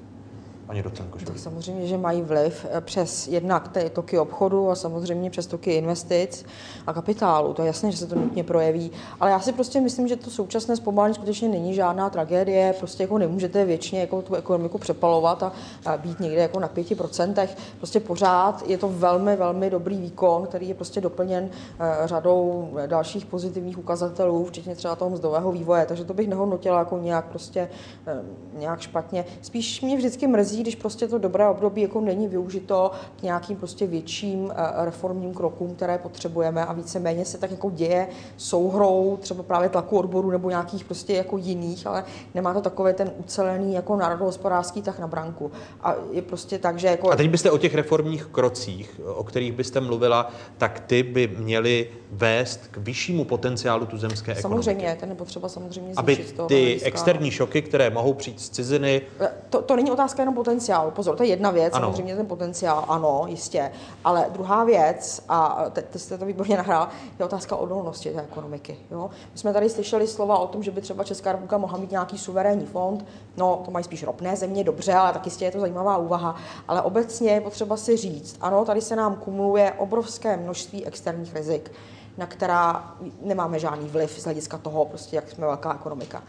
Paní docent Tak samozřejmě, že mají vliv eh, přes jednak ty toky obchodu a samozřejmě přes toky investic a kapitálu. To je jasné, že se to nutně projeví. Ale já si prostě myslím, že to současné zpomalení skutečně není žádná tragédie. Prostě jako nemůžete věčně jako tu ekonomiku přepalovat a, a být někde jako na 5%. Prostě pořád je to velmi, velmi dobrý výkon, který je prostě doplněn eh, řadou dalších pozitivních ukazatelů, včetně třeba toho mzdového vývoje. Takže to bych nehodnotila jako nějak prostě eh, nějak špatně. Spíš mě vždycky mrzí, když prostě to dobré období jako není využito k nějakým prostě větším eh, reformním krokům, které potřebujeme a víceméně se tak jako děje souhrou třeba právě tlaku odboru nebo nějakých prostě jako jiných, ale nemá to takové ten ucelený jako národohospodářský tak na branku. A je prostě tak, že jako... A teď byste o těch reformních krocích, o kterých byste mluvila, tak ty by měly vést k vyššímu potenciálu tuzemské ekonomiky. Samozřejmě, ten je potřeba samozřejmě Aby zvýšit toho ty externí šoky, které mohou přijít z ciziny, To, to není otázka jenom potenciálu. Pozor, to je jedna věc, Ano. samozřejmě ten potenciál, ano, jistě. Ale druhá věc, a teď te jste to výborně nahrál, je otázka odolnosti té ekonomiky. Jo? My jsme tady slyšeli slova o tom, že by třeba Česká republika mohla mít nějaký suverénní fond. No, to mají spíš ropné země, dobře, ale tak jistě je to zajímavá úvaha. Ale obecně je potřeba si říct, ano, tady se nám kumuluje obrovské množství externích rizik na která nemáme žádný vliv z hlediska toho, prostě, jak jsme velká ekonomika.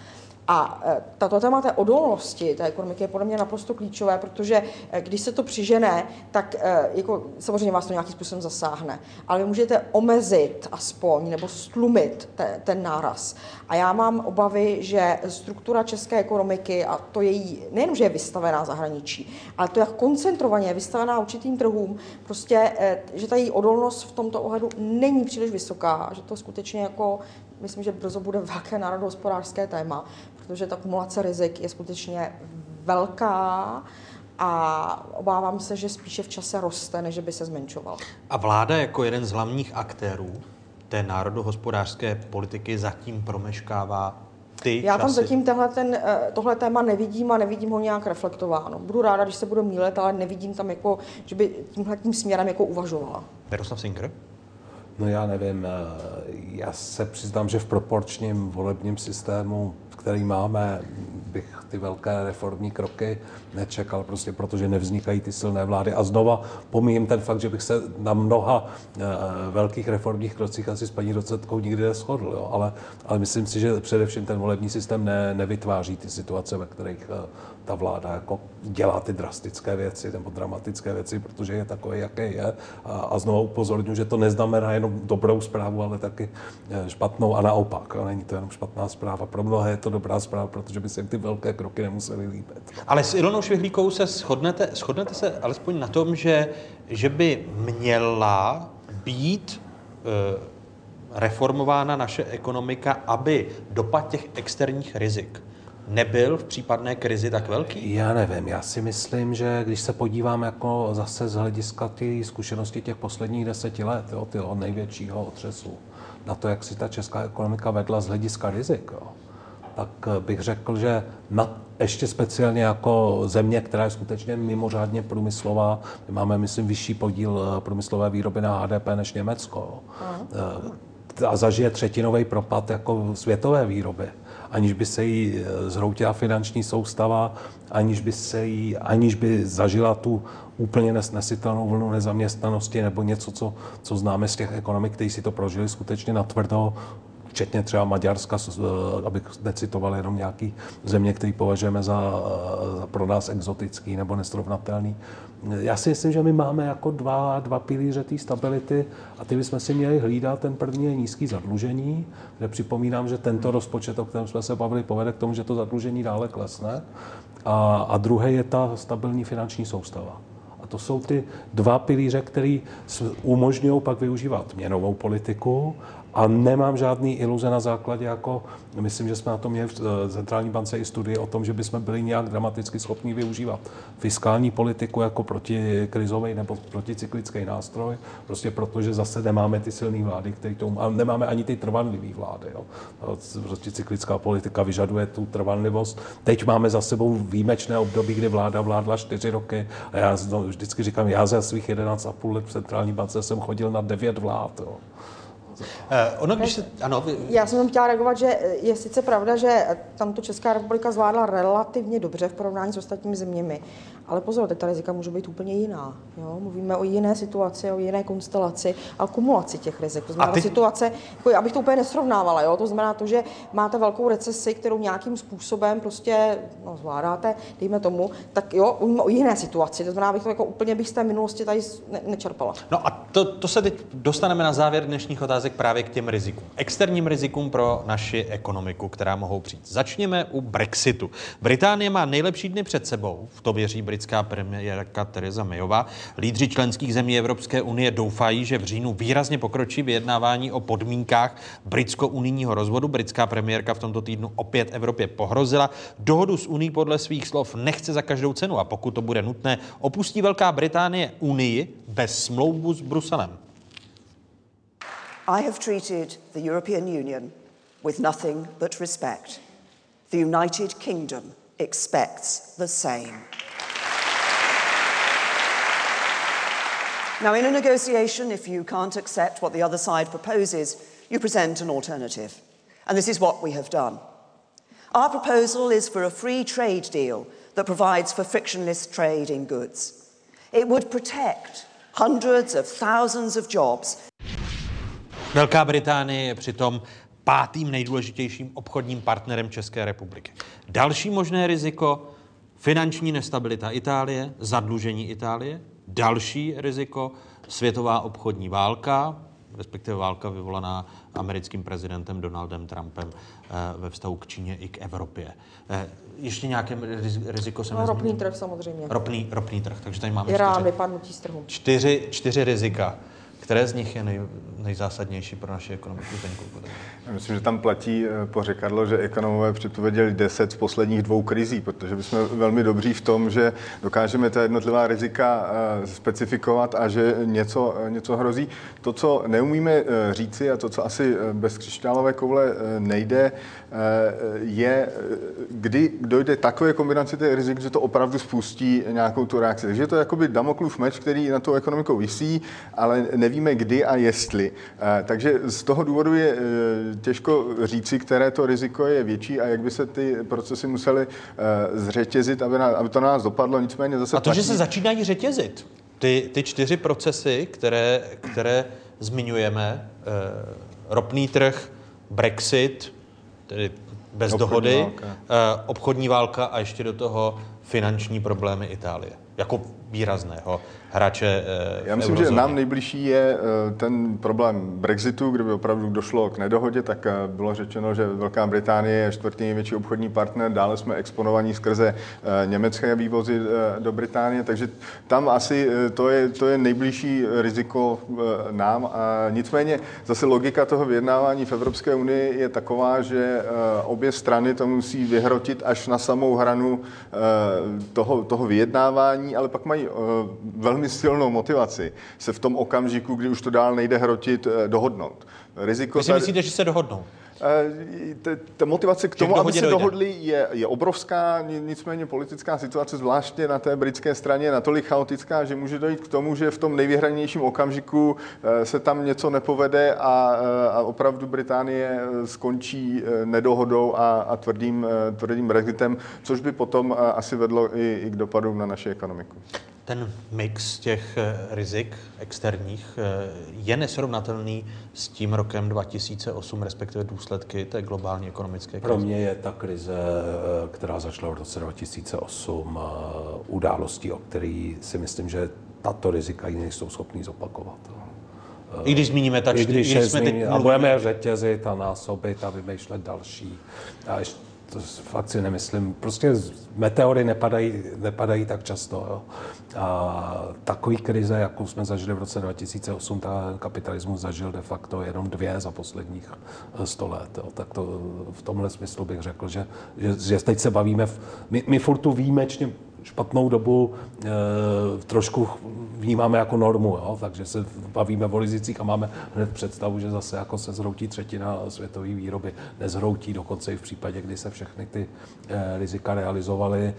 A e, tato téma té odolnosti té ekonomiky je podle mě naprosto klíčové, protože e, když se to přižene, tak e, jako, samozřejmě vás to nějakým způsobem zasáhne. Ale vy můžete omezit aspoň nebo stlumit te, ten náraz. A já mám obavy, že struktura české ekonomiky a to její, nejenom, že je vystavená zahraničí, ale to, jak koncentrovaně je vystavená určitým trhům, prostě, že ta její odolnost v tomto ohledu není příliš vysoká, že to skutečně jako, myslím, že brzo bude velké národohospodářské téma, protože ta kumulace rizik je skutečně velká a obávám se, že spíše v čase roste, než by se zmenšovala. a vláda jako jeden z hlavních aktérů té národohospodářské politiky zatím promeškává ty Já tam časy. zatím tenhle, ten, eh, tohle téma nevidím a nevidím ho nějak reflektováno. Budu ráda, když se budu mílet, ale nevidím tam, jako, že by tímhle tím směrem jako uvažovala. Miroslav Singer? No já nevím, eh, já se přiznám, že v proporčním volebním systému, který máme, bych ty velké reformní kroky nečekal, prostě protože nevznikají ty silné vlády. A znova pomíjím ten fakt, že bych se na mnoha eh, velkých reformních krocích asi s paní docentkou nikdy neschodl, jo. Ale, ale myslím si, že především ten volební systém ne, nevytváří ty situace, ve kterých eh, ta vláda jako dělá ty drastické věci nebo dramatické věci, protože je takový, jaký je. A, a znovu upozorňuji, že to neznamená jenom dobrou zprávu, ale taky eh, špatnou a naopak. Jo. Není to jenom špatná zpráva. Pro mnohé je to dobrá zpráva, protože by se jim ty velké kroky nemusely líbit. Ale s Ilonou Švihlíkou se shodnete, shodnete se alespoň na tom, že, že by měla být e, reformována naše ekonomika, aby dopad těch externích rizik nebyl v případné krizi tak velký? Já nevím, já si myslím, že když se podívám jako zase z hlediska ty zkušenosti těch posledních deseti let, jo, tyho největšího otřesu, na to, jak si ta česká ekonomika vedla z hlediska rizik, jo, tak eh, bych řekl, že na, ještě speciálně jako země, která je skutečně mimořádně průmyslová, my máme, myslím, vyšší podíl eh, průmyslové výroby na HDP než Německo. jo. Eh, A zažije třetinový propad jako světové výroby aniž by se jí eh, zhroutila finanční soustava, aniž by, se jí, aniž by zažila tu úplně nesnesitelnou vlnu nezaměstnanosti nebo něco, co, co známe z těch ekonomik, kteří si to prožili skutečně natvrdo, včetně třeba Maďarska, abych necitoval jenom nějaký země, který považujeme za, za pro nás exotický nebo nesrovnatelný. Já si myslím, že my máme jako dva, dva pilíře té stability a ty bychom si měli hlídat. Ten první je nízký zadlužení, kde připomínám, že tento rozpočet, o kterém jsme se bavili, povede k tomu, že to zadlužení dále klesne. A, a druhé je ta stabilní finanční soustava. A to jsou ty dva pilíře, které umožňují pak využívat měnovou politiku a nemám žádný iluze na základě, jako myslím, že jsme na to měli v eh, centrální bance i studii o tom, že bychom byli nějak dramaticky schopni využívat fiskální politiku jako protikrizový nebo proticyklický nástroj, prostě protože zase nemáme ty silné vlády, které tomu, a nemáme ani ty trvanlivé vlády. Jo. Proticyklická politika vyžaduje tu trvanlivost. Teď máme za sebou výjimečné období, kdy vláda vládla čtyři roky a já vždycky říkám, já za svých 11,5 let v centrální bance jsem chodil na devět vlád. Jo ono, když se, ano, vy, Já jsem chtěla reagovat, že je sice pravda, že tam to Česká republika zvládla relativně dobře v porovnání s ostatními zeměmi, ale pozor, teď ta rizika může být úplně jiná. Jo? Mluvíme o jiné situaci, o jiné konstelaci a kumulaci těch rizik. To znamená, ty- ty... situace, jako, abych to úplně nesrovnávala, jo? to znamená to, že máte velkou recesi, kterou nějakým způsobem prostě no, zvládáte, dejme tomu, tak jo, mluvíme o jiné situaci. To znamená, abych to jako úplně bych z té minulosti tady ne- nečerpala. No a to, to se teď dostaneme na závěr dnešních otázek právě k těm rizikům. Externím rizikům pro naši ekonomiku, která mohou přijít. Začněme u Brexitu. Británie má nejlepší dny před sebou, v to věří britská premiérka Theresa Mayová. Lídři členských zemí Evropské unie doufají, že v říjnu výrazně pokročí vyjednávání o podmínkách britsko-unijního rozvodu. Britská premiérka v tomto týdnu opět Evropě pohrozila. Dohodu s Unii podle svých slov nechce za každou cenu a pokud to bude nutné, opustí Velká Británie Unii bez smlouvu s Bruselem. I have treated the European Union with nothing but respect. The United Kingdom expects the same. Now, in a negotiation, if you can't accept what the other side proposes, you present an alternative. And this is what we have done. Our proposal is for a free trade deal that provides for frictionless trade in goods. It would protect hundreds of thousands of jobs Velká Británie je přitom pátým nejdůležitějším obchodním partnerem České republiky. Další možné riziko finanční nestabilita Itálie, zadlužení Itálie. Další riziko světová obchodní válka, respektive válka vyvolaná americkým prezidentem Donaldem Trumpem eh, ve vztahu k Číně i k Evropě. Eh, Ještě nějaké riz- riziko jsem No, ropný trh samozřejmě. Ropný, ropný trh, takže tady máme Irán, čtyři, vypadnutí z trhu. čtyři, čtyři rizika. Které z nich je nej, nejzásadnější pro naši ekonomiku? Zdeňku? Myslím, že tam platí eh, pořekadlo, že ekonomové předpověděli 10 z posledních dvou krizí, protože my jsme velmi dobří v tom, že dokážeme ta jednotlivá rizika eh, specifikovat a že něco, eh, něco hrozí. To, co neumíme říci a to, co asi bez křišťálové koule nejde, je, kdy dojde takové kombinaci těch rizik, že to opravdu spustí nějakou tu reakci. Takže je to jakoby Damoklův meč, který na tou ekonomikou visí, ale nevíme kdy a jestli. Takže z toho důvodu je těžko říci, které to riziko je větší a jak by se ty procesy musely eh, zřetězit, aby, na, aby to na nás dopadlo. Nicméně zase A to, že platí- se začínají řetězit, ty, ty čtyři procesy, které, které zmiňujeme, eh, ropný trh, Brexit, tedy bez Obchodní dohody, válka. eh, obchodní válka a ještě do toho finanční problémy Itálie. Jako výrazného hráče eh, Já myslím, že eurozóně. nám nejbližší je eh, ten problém Brexitu, kdyby opravdu došlo k nedohodě, tak eh, bylo řečeno, že Velká Británie je čtvrtý největší obchodní partner, dále jsme exponovaní skrze německé vývozy do Británie, takže tam asi to je, to je nejbližší riziko nám. A nicméně zase logika toho vyjednávání v Evropské unii je taková, že obě strany to musí vyhrotit až na samou hranu toho, toho vyjednávání, ale pak mají eh, velmi silnou motivaci se v tom okamžiku, kdy už to dál nejde hrotit, eh, dohodnout. Riziko Vy si tady- myslíte, že se dohodnou? Eh, Ta motivace k tomu, aby se dojde. dohodli, je, je obrovská, ni- nicméně politická situace, zvláště na té britské straně, je natolik chaotická, že může dojít k tomu, že v tom nejvyhranějším okamžiku se tam něco nepovede a, a opravdu Británie skončí nedohodou a, a tvrdým, tvrdým Brexitem, což by potom asi vedlo i, i k dopadům na naši ekonomiku. Ten mix těch eh, rizik externích eh, je nesrovnatelný s tím rokem 2008, respektive důsledky té globální ekonomické krize. Pro mě je ta krize, eh, která začala v roce 2008, eh, událostí, o který si myslím, že tato rizika ji nejsou schopní zopakovat. I když zmíníme ta I čty- když když jsme teď zmíní, a mluvili- budeme řetězit a násobit a vymýšlet další. A ještě, to fakt si nemyslím. Prostě meteory nepadají, nepadají tak často. Jo. A takový krize, jakou jsme zažili v roce 2008, ta kapitalismus zažil de facto jenom dvě za posledních eh, 100 let. Jo. Tak to v tomhle smyslu bych řekl, že, že, že teď se bavíme, v, my, my furt tu výjimečně špatnou dobu e, trošku vnímáme jako normu, jo? takže se bavíme o rizicích a máme hned představu, že zase jako se zhroutí třetina světové výroby. Nezhroutí dokonce i v případě, kdy se všechny ty e, rizika realizovaly. E,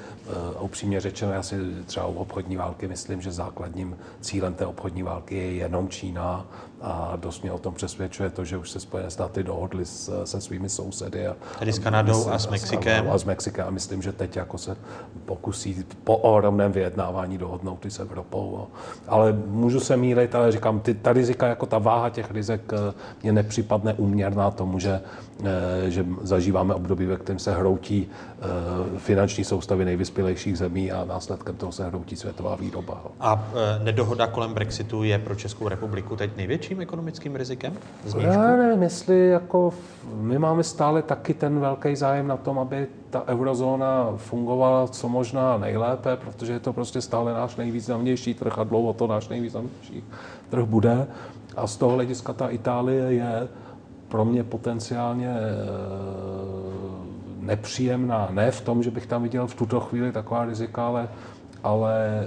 upřímně řečeno, já si třeba u obchodní války myslím, že základním cílem té obchodní války je jenom Čína a dost mě o tom přesvědčuje to, že už se Spojené státy dohodly s, se svými sousedy. A, Tedy s Kanadou myslím, a s Mexikem. A, a s Mexikem a myslím, že teď jako se pokusí po ohromném vyjednávání dohodnout i s Evropou. Ale můžu se mílit, ale říkám, ty, ta rizika, jako ta váha těch rizik eh, mě nepřipadne úměrná tomu, že, eh, že zažíváme období, ve kterém se hroutí eh, finanční soustavy nejvyspělejších zemí a následkem toho se hroutí světová výroba. A nedohoda kolem Brexitu je pro Českou republiku teď největším ekonomickým rizikem? Já nevím, jestli jako my máme stále taky ten velký zájem na tom, aby ta eurozóna fungovala co možná nejlépe, protože je to prostě stále náš nejvýznamnější trh a dlouho to náš nejvýznamnější trh bude. A z toho hlediska ta Itálie je pro mě potenciálně eh, nepříjemná. Ne v tom, že bych tam viděl v tuto chvíli taková rizika, ale, ale eh,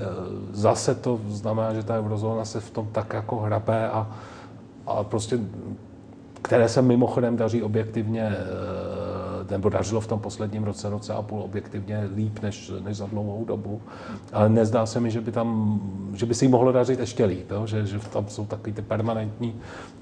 zase to znamená, že ta eurozóna se v tom tak jako hrabe a, a prostě které se mimochodem daří objektivně eh, nebo dařilo v tom posledním roce, roce a půl objektivně líp než, než za dlouhou dobu. Ale nezdá se mi, že by, tam, že by si jí mohlo dařit ještě líp, jo? Že, že tam jsou takové ty permanentní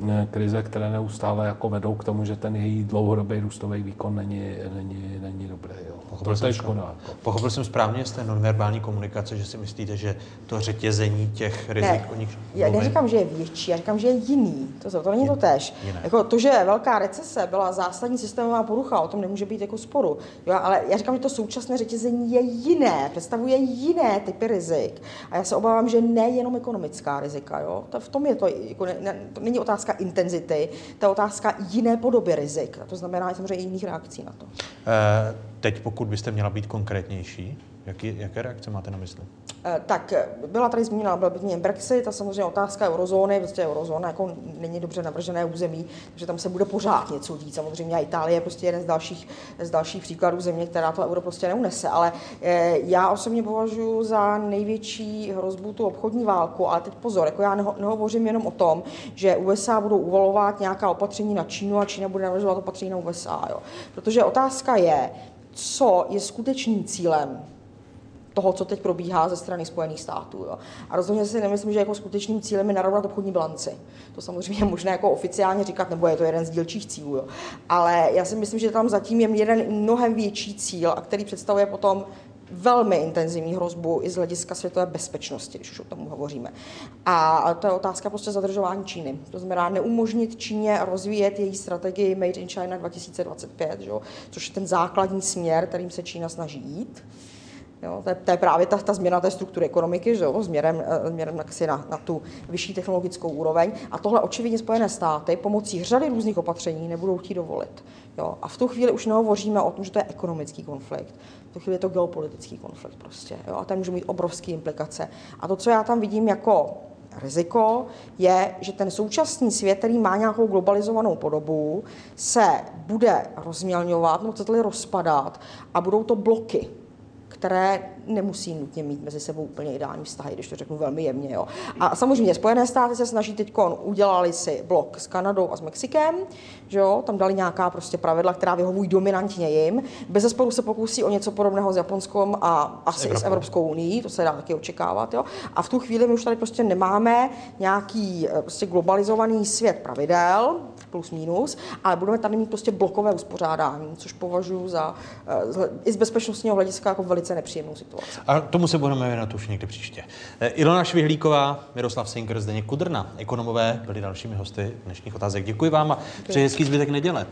eh, krize, které neustále jako vedou k tomu, že ten její dlouhodobý růstový výkon není, není, není dobrý. Jo. Pochopil to je škoda. Jako. Pochopil jsem správně z té nonverbální komunikace, že si myslíte, že to řetězení těch rizik, ne, o nich Já neříkám, že je větší, já říkám, že je jiný. To, to, to není to tež. Jako to, že velká recese byla zásadní systémová porucha, o tom nemůže být jako sporu. Jo, ale já říkám, že to současné řetězení je jiné, představuje jiné typy rizik. A já se obávám, že nejenom ekonomická rizika. Jo? To, v tom je to, jako ne, ne, to není otázka intenzity, to je otázka jiné podoby rizik. A to znamená samozřejmě jiných reakcí na to. E, teď, pokud byste měla být konkrétnější, jaký, jaké reakce máte na mysli? Eh, tak byla tady zmíněna, byl by Brexit a samozřejmě otázka eurozóny, prostě eurozóna jako není dobře navržené území, takže tam se bude pořád něco dít. Samozřejmě a Itálie je prostě jeden z dalších, z dalších příkladů země, která to euro prostě neunese. Ale eh, já osobně považuji za největší hrozbu tu obchodní válku, ale teď pozor, jako já neho, nehovořím jenom o tom, že USA budou uvalovat nějaká opatření na Čínu a Čína bude navrhovat opatření na USA. Jo. Protože otázka je, co je skutečným cílem toho, co teď probíhá ze strany Spojených států. Jo. A rozhodně si nemyslím, že jako skutečným cílem je narovnat obchodní bilanci. To samozřejmě je možné jako oficiálně říkat, nebo je to jeden z dílčích cílů. Jo. Ale já si myslím, že tam zatím je jeden mnohem větší cíl, a který představuje potom velmi intenzivní hrozbu i z hlediska světové bezpečnosti, když už o tom hovoříme. A to je otázka prostě zadržování Číny. To znamená neumožnit Číně rozvíjet její strategii Made in China 2025, že? což je ten základní směr, kterým se Čína snaží jít. Jo, to, je, to je právě ta, ta změna té struktury ekonomiky, že jo, směrem, eh, směrem na, na tu vyšší technologickou úroveň. A tohle očividně Spojené státy pomocí řady různých opatření nebudou chtít dovolit. Jo. A v tu chvíli už nehovoříme o tom, že to je ekonomický konflikt. V tu chvíli je to geopolitický konflikt prostě. Jo. A ten může mít obrovské implikace. A to, co já tam vidím jako riziko, je, že ten současný svět, který má nějakou globalizovanou podobu, se bude rozmělňovat, no chcete rozpadat a budou to bloky které nemusí nutně mít mezi sebou úplně ideální vztahy, když to řeknu velmi jemně. Jo. A samozřejmě Spojené státy se snaží teď, udělali si blok s Kanadou a s Mexikem, že jo, tam dali nějaká prostě pravidla, která vyhovují dominantně jim. Bez zesporu se pokusí o něco podobného s Japonskom a asi s Evropskou unii, to se dá taky očekávat. Jo. A v tu chvíli my už tady prostě nemáme nějaký eh, prostě globalizovaný svět pravidel, plus minus, ale budeme tady mít prostě blokové uspořádání, což považuji za eh, i z bezpečnostního hlediska jako velice nepříjemnou situaci. A tomu se budeme věnovat už někdy příště. Eh, Ilona Švihlíková, Miroslav Sinker, Zdeněk Kudrna, ekonomové byli dalšími hosty dnešních otázek. Děkuji vám a přeji hezký zbytek neděle.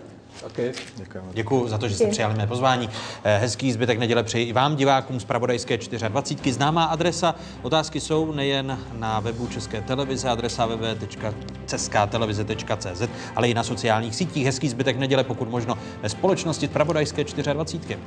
Okay. Děkujeme. Děkuji za to, že jste přijali mé pozvání. Eh, hezký zbytek neděle přeji i vám, divákům z Pravodajské 24. Známá adresa. Otázky jsou nejen na webu České televize, adresa www.ceskatelevize.cz, ale i na sociálních sítích. Hezký zbytek neděle, pokud možno ve společnosti z Pravodajské 24.